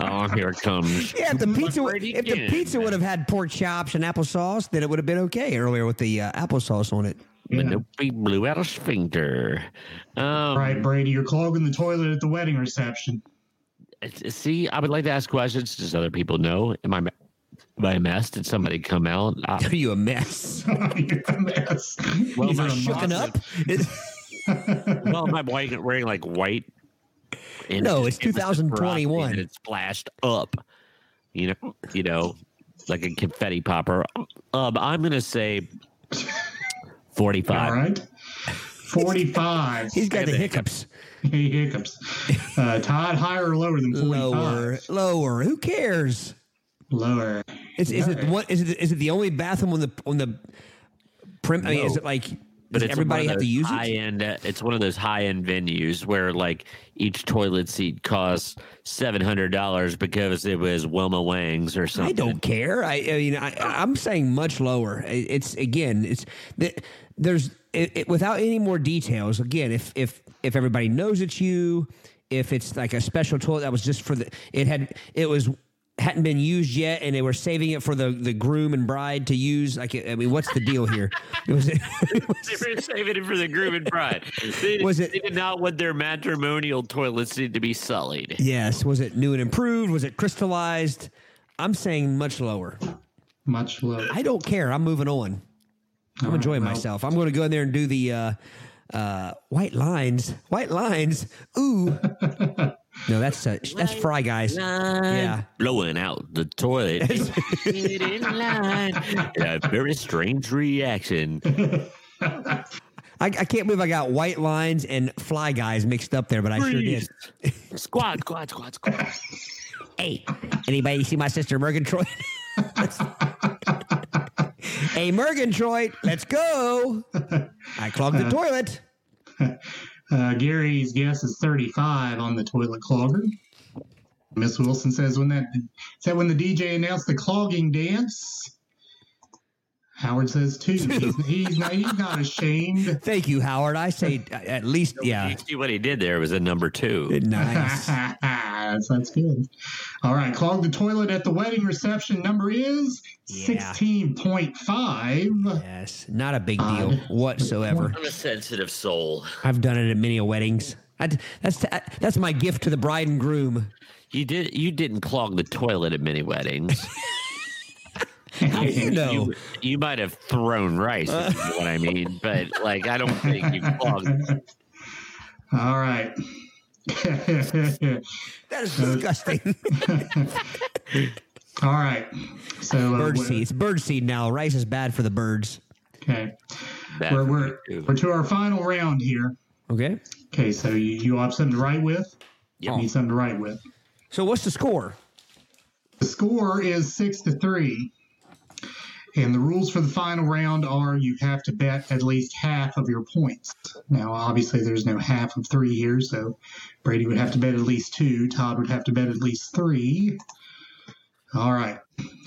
Oh, here it comes. Yeah, if the pizza if the pizza would have had pork chops and applesauce, then it would have been okay earlier with the uh, applesauce on it. Minope blew out a sphincter. Um, All right, Brady, you're clogging the toilet at the wedding reception. See, I would like to ask questions. Does other people know? Am I, am I a mess? Did somebody come out? Uh, Are you a mess? you're a mess. Well, Either my a Shooken monster- up? well, am I wearing, wearing like white? And No, just- it's it was just 2021. frosty And it's splashed up. You know, you know, like a confetti popper. Um, I'm gonna say forty-five. All right. 45. He's got the hiccups. Hey, hiccups. Uh, Todd, higher or lower than 45? Lower, lower. Who cares? Lower. Is, is it what? Is it is it the only bathroom on the on the prim? I mean, is it like? But it's everybody have to use high it? end. Uh, it's one of those high end venues where like each toilet seat costs seven hundred dollars because it was Wilma Wang's or something. I don't care. I, I mean, I, I'm saying much lower. It's again, it's there's it, it, without any more details. Again, if if if everybody knows it's you, if it's like a special toilet that was just for the, it had it was hadn't been used yet, and they were saving it for the the groom and bride to use. Like, I mean, what's the deal here? It was. They were saving it for the groom and bride. They, Was it- They did not want their matrimonial toilets seat to be sullied. yes. Was it new and improved? Was it crystallized? I'm saying much lower. Much lower. I don't care. I'm moving on. I'm enjoying well. myself. I'm going to go in there and do the uh, uh, white lines. White lines. Ooh. no, that's uh, that's Fry Guys. Yeah. Blowing out the toilet. Get in line. A very strange reaction. I, I can't believe I got white lines and Fly Guys mixed up there, but I sure did. Squad, squad, squad, squad. Hey, anybody see my sister Murgatroyd? hey, Murgatroyd, let's go. I clogged the toilet. Uh, Gary's guess is 35 on the toilet clogger. Miss Wilson says when that that when the DJ announced the clogging dance. Howard says two. He's, he's not he's not ashamed. Thank you, Howard. I say uh, at least, yeah. You see what he did there was a number two. Nice. that's, that's good. All right, clog the toilet at the wedding reception number is Yeah. 16.5. Yes, not a big deal whatsoever. I'm a sensitive soul. I've done it at many weddings. I, that's that's my gift to the bride and groom. You did. You didn't clog the toilet at many weddings. How do you know? You, you might have thrown rice. if you know what I mean, but like I don't think you clogged. All right. That is disgusting. All right. So uh, bird seed. It's bird seed now. Rice is bad for the birds. Okay. Bad We're, we're, we're to our final round here. Okay. Okay, so you, you have something to write with? Yep. Need something to write with. So what's the score? The score is six to three. And the rules for the final round are you have to bet at least half of your points. Now, obviously, there's no half of three here, so Brady would have to bet at least two. Todd would have to bet at least three. All right.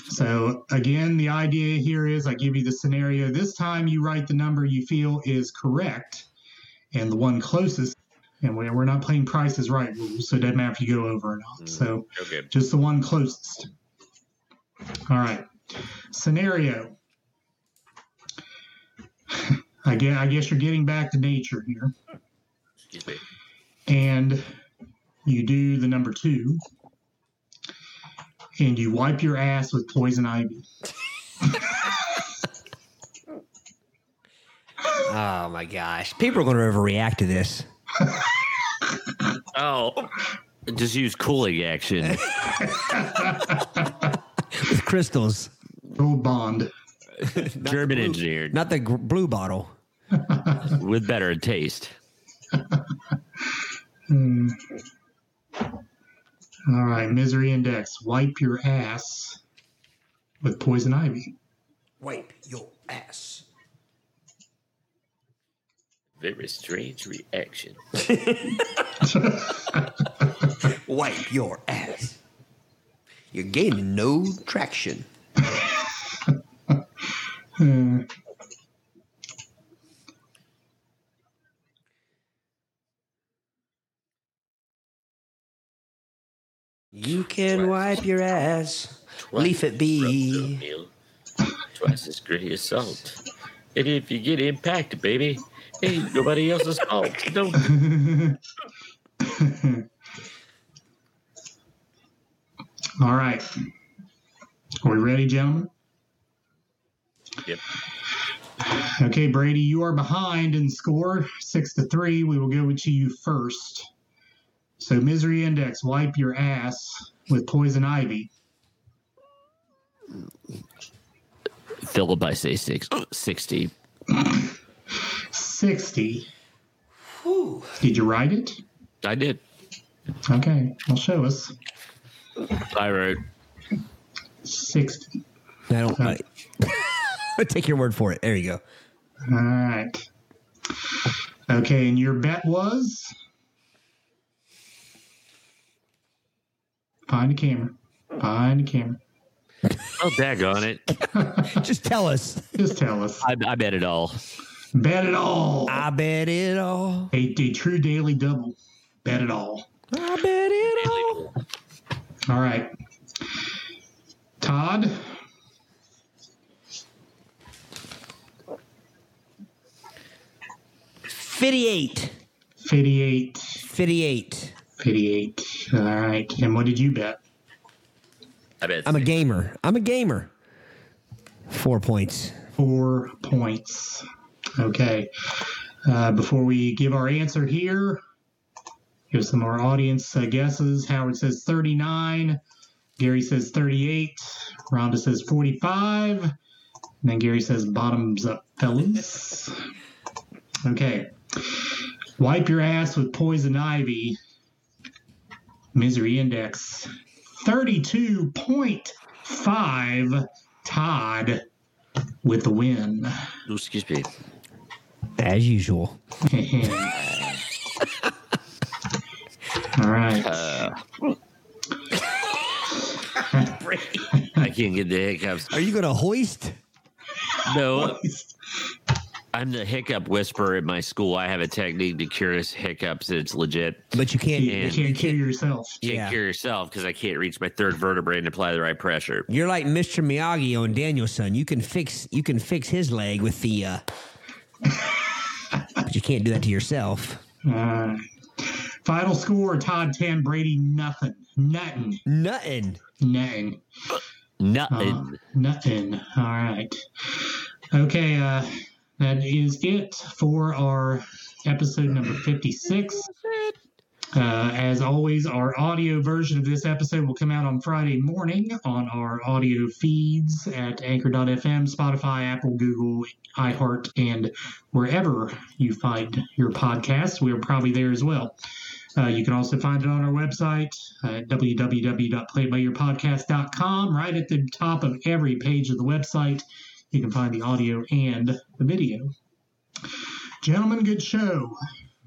So, again, the idea here is I give you the scenario. This time you write the number you feel is correct, and the one closest, and we- we're not playing prices right rules, so it doesn't matter if you go over or not. Mm-hmm. So, Okay. just the one closest. All right. Scenario. I guess, I guess you're getting back to nature here. Excuse me. And you do the number two. And you wipe your ass with poison ivy. Oh my gosh. People are going to overreact to this. Oh, just use cooling action. With crystals. Old Bond. German engineered Not the gr- blue bottle. with better taste. Hmm. All right, Misery Index. Wipe your ass with poison ivy. Wipe your ass. Very strange reaction. Wipe your ass. You're gaining no traction. Uh, You can wipe your ass. Leaf it be. Meal. Twice as gritty as salt. And if you get impacted, baby, ain't nobody else's fault. Don't all right. Are we ready, gentlemen? Yep. Okay, Brady, you are behind in score, six to three. We will go to you first. So, Misery Index, wipe your ass with poison ivy. Fill it by say six, 60. 60. Did you write it? I did. Okay, well, show us. I wrote 60. I don't. Uh, I, take your word for it. There you go. All right. Okay, and your bet was? Find a camera. Find the camera. Oh, daggone it. Just tell us. Just tell us. I, I bet it all. Bet it all. I bet it all. A, a true daily double. Bet it all. I bet it all. All right. Todd, Fifty-eight. 58. Fifty-eight. 58. All right. And what did you bet? I bet. I'm a gamer. I'm a gamer. Four points. Four points. Okay. Uh, before we give our answer here, here's some more audience uh, guesses. Howard says 39. Gary says 38. Rhonda says 45. And then Gary says bottoms up, fellas. Okay. Wipe your ass with poison ivy. Misery index 32.5. Todd with the win. Excuse me. As usual. All right. Uh, I can't get the hiccups. Are you going to hoist? No, I'm the hiccup whisperer at my school. I have a technique to cure hiccups. It's legit. But you can't. You, you can't kill yourself. You can't Yeah. cure yourself because I can't reach my third vertebrae and apply the right pressure. You're like Mr. Miyagi on Daniel-san. You can fix. You can fix his leg with the. uh But you can't do that to yourself. Uh, final score: Todd ten, Brady nothing, nothing, Nothing. nothing, Nothing. uh, nothing. All right. Okay. Uh, that is it for our episode number fifty-six. Uh, as always, our audio version of this episode will come out on Friday morning on our audio feeds at Anchor.fm, Spotify, Apple, Google, iHeart, and wherever you find your podcasts. We're probably there as well. Uh, you can also find it on our website at www.playbyyourpodcast.com. Right at the top of every page of the website, you can find the audio and the video. Gentlemen, good show.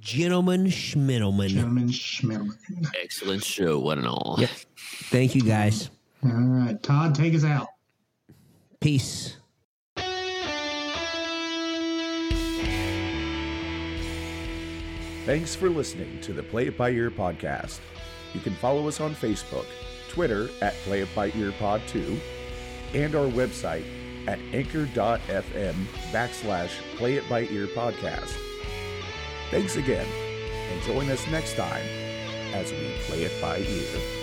Gentlemen, schmiddlemen. Gentlemen, schmiddlemen. Excellent show, one and all. Yep. Thank you, guys. All right, Todd, take us out. Peace. Thanks for listening to the Play It By Ear podcast. You can follow us on Facebook, Twitter at Play It By Ear Pod 2, and our website at anchor.fm backslash Play It By Ear podcast. Thanks again, and join us next time as we play it by ear.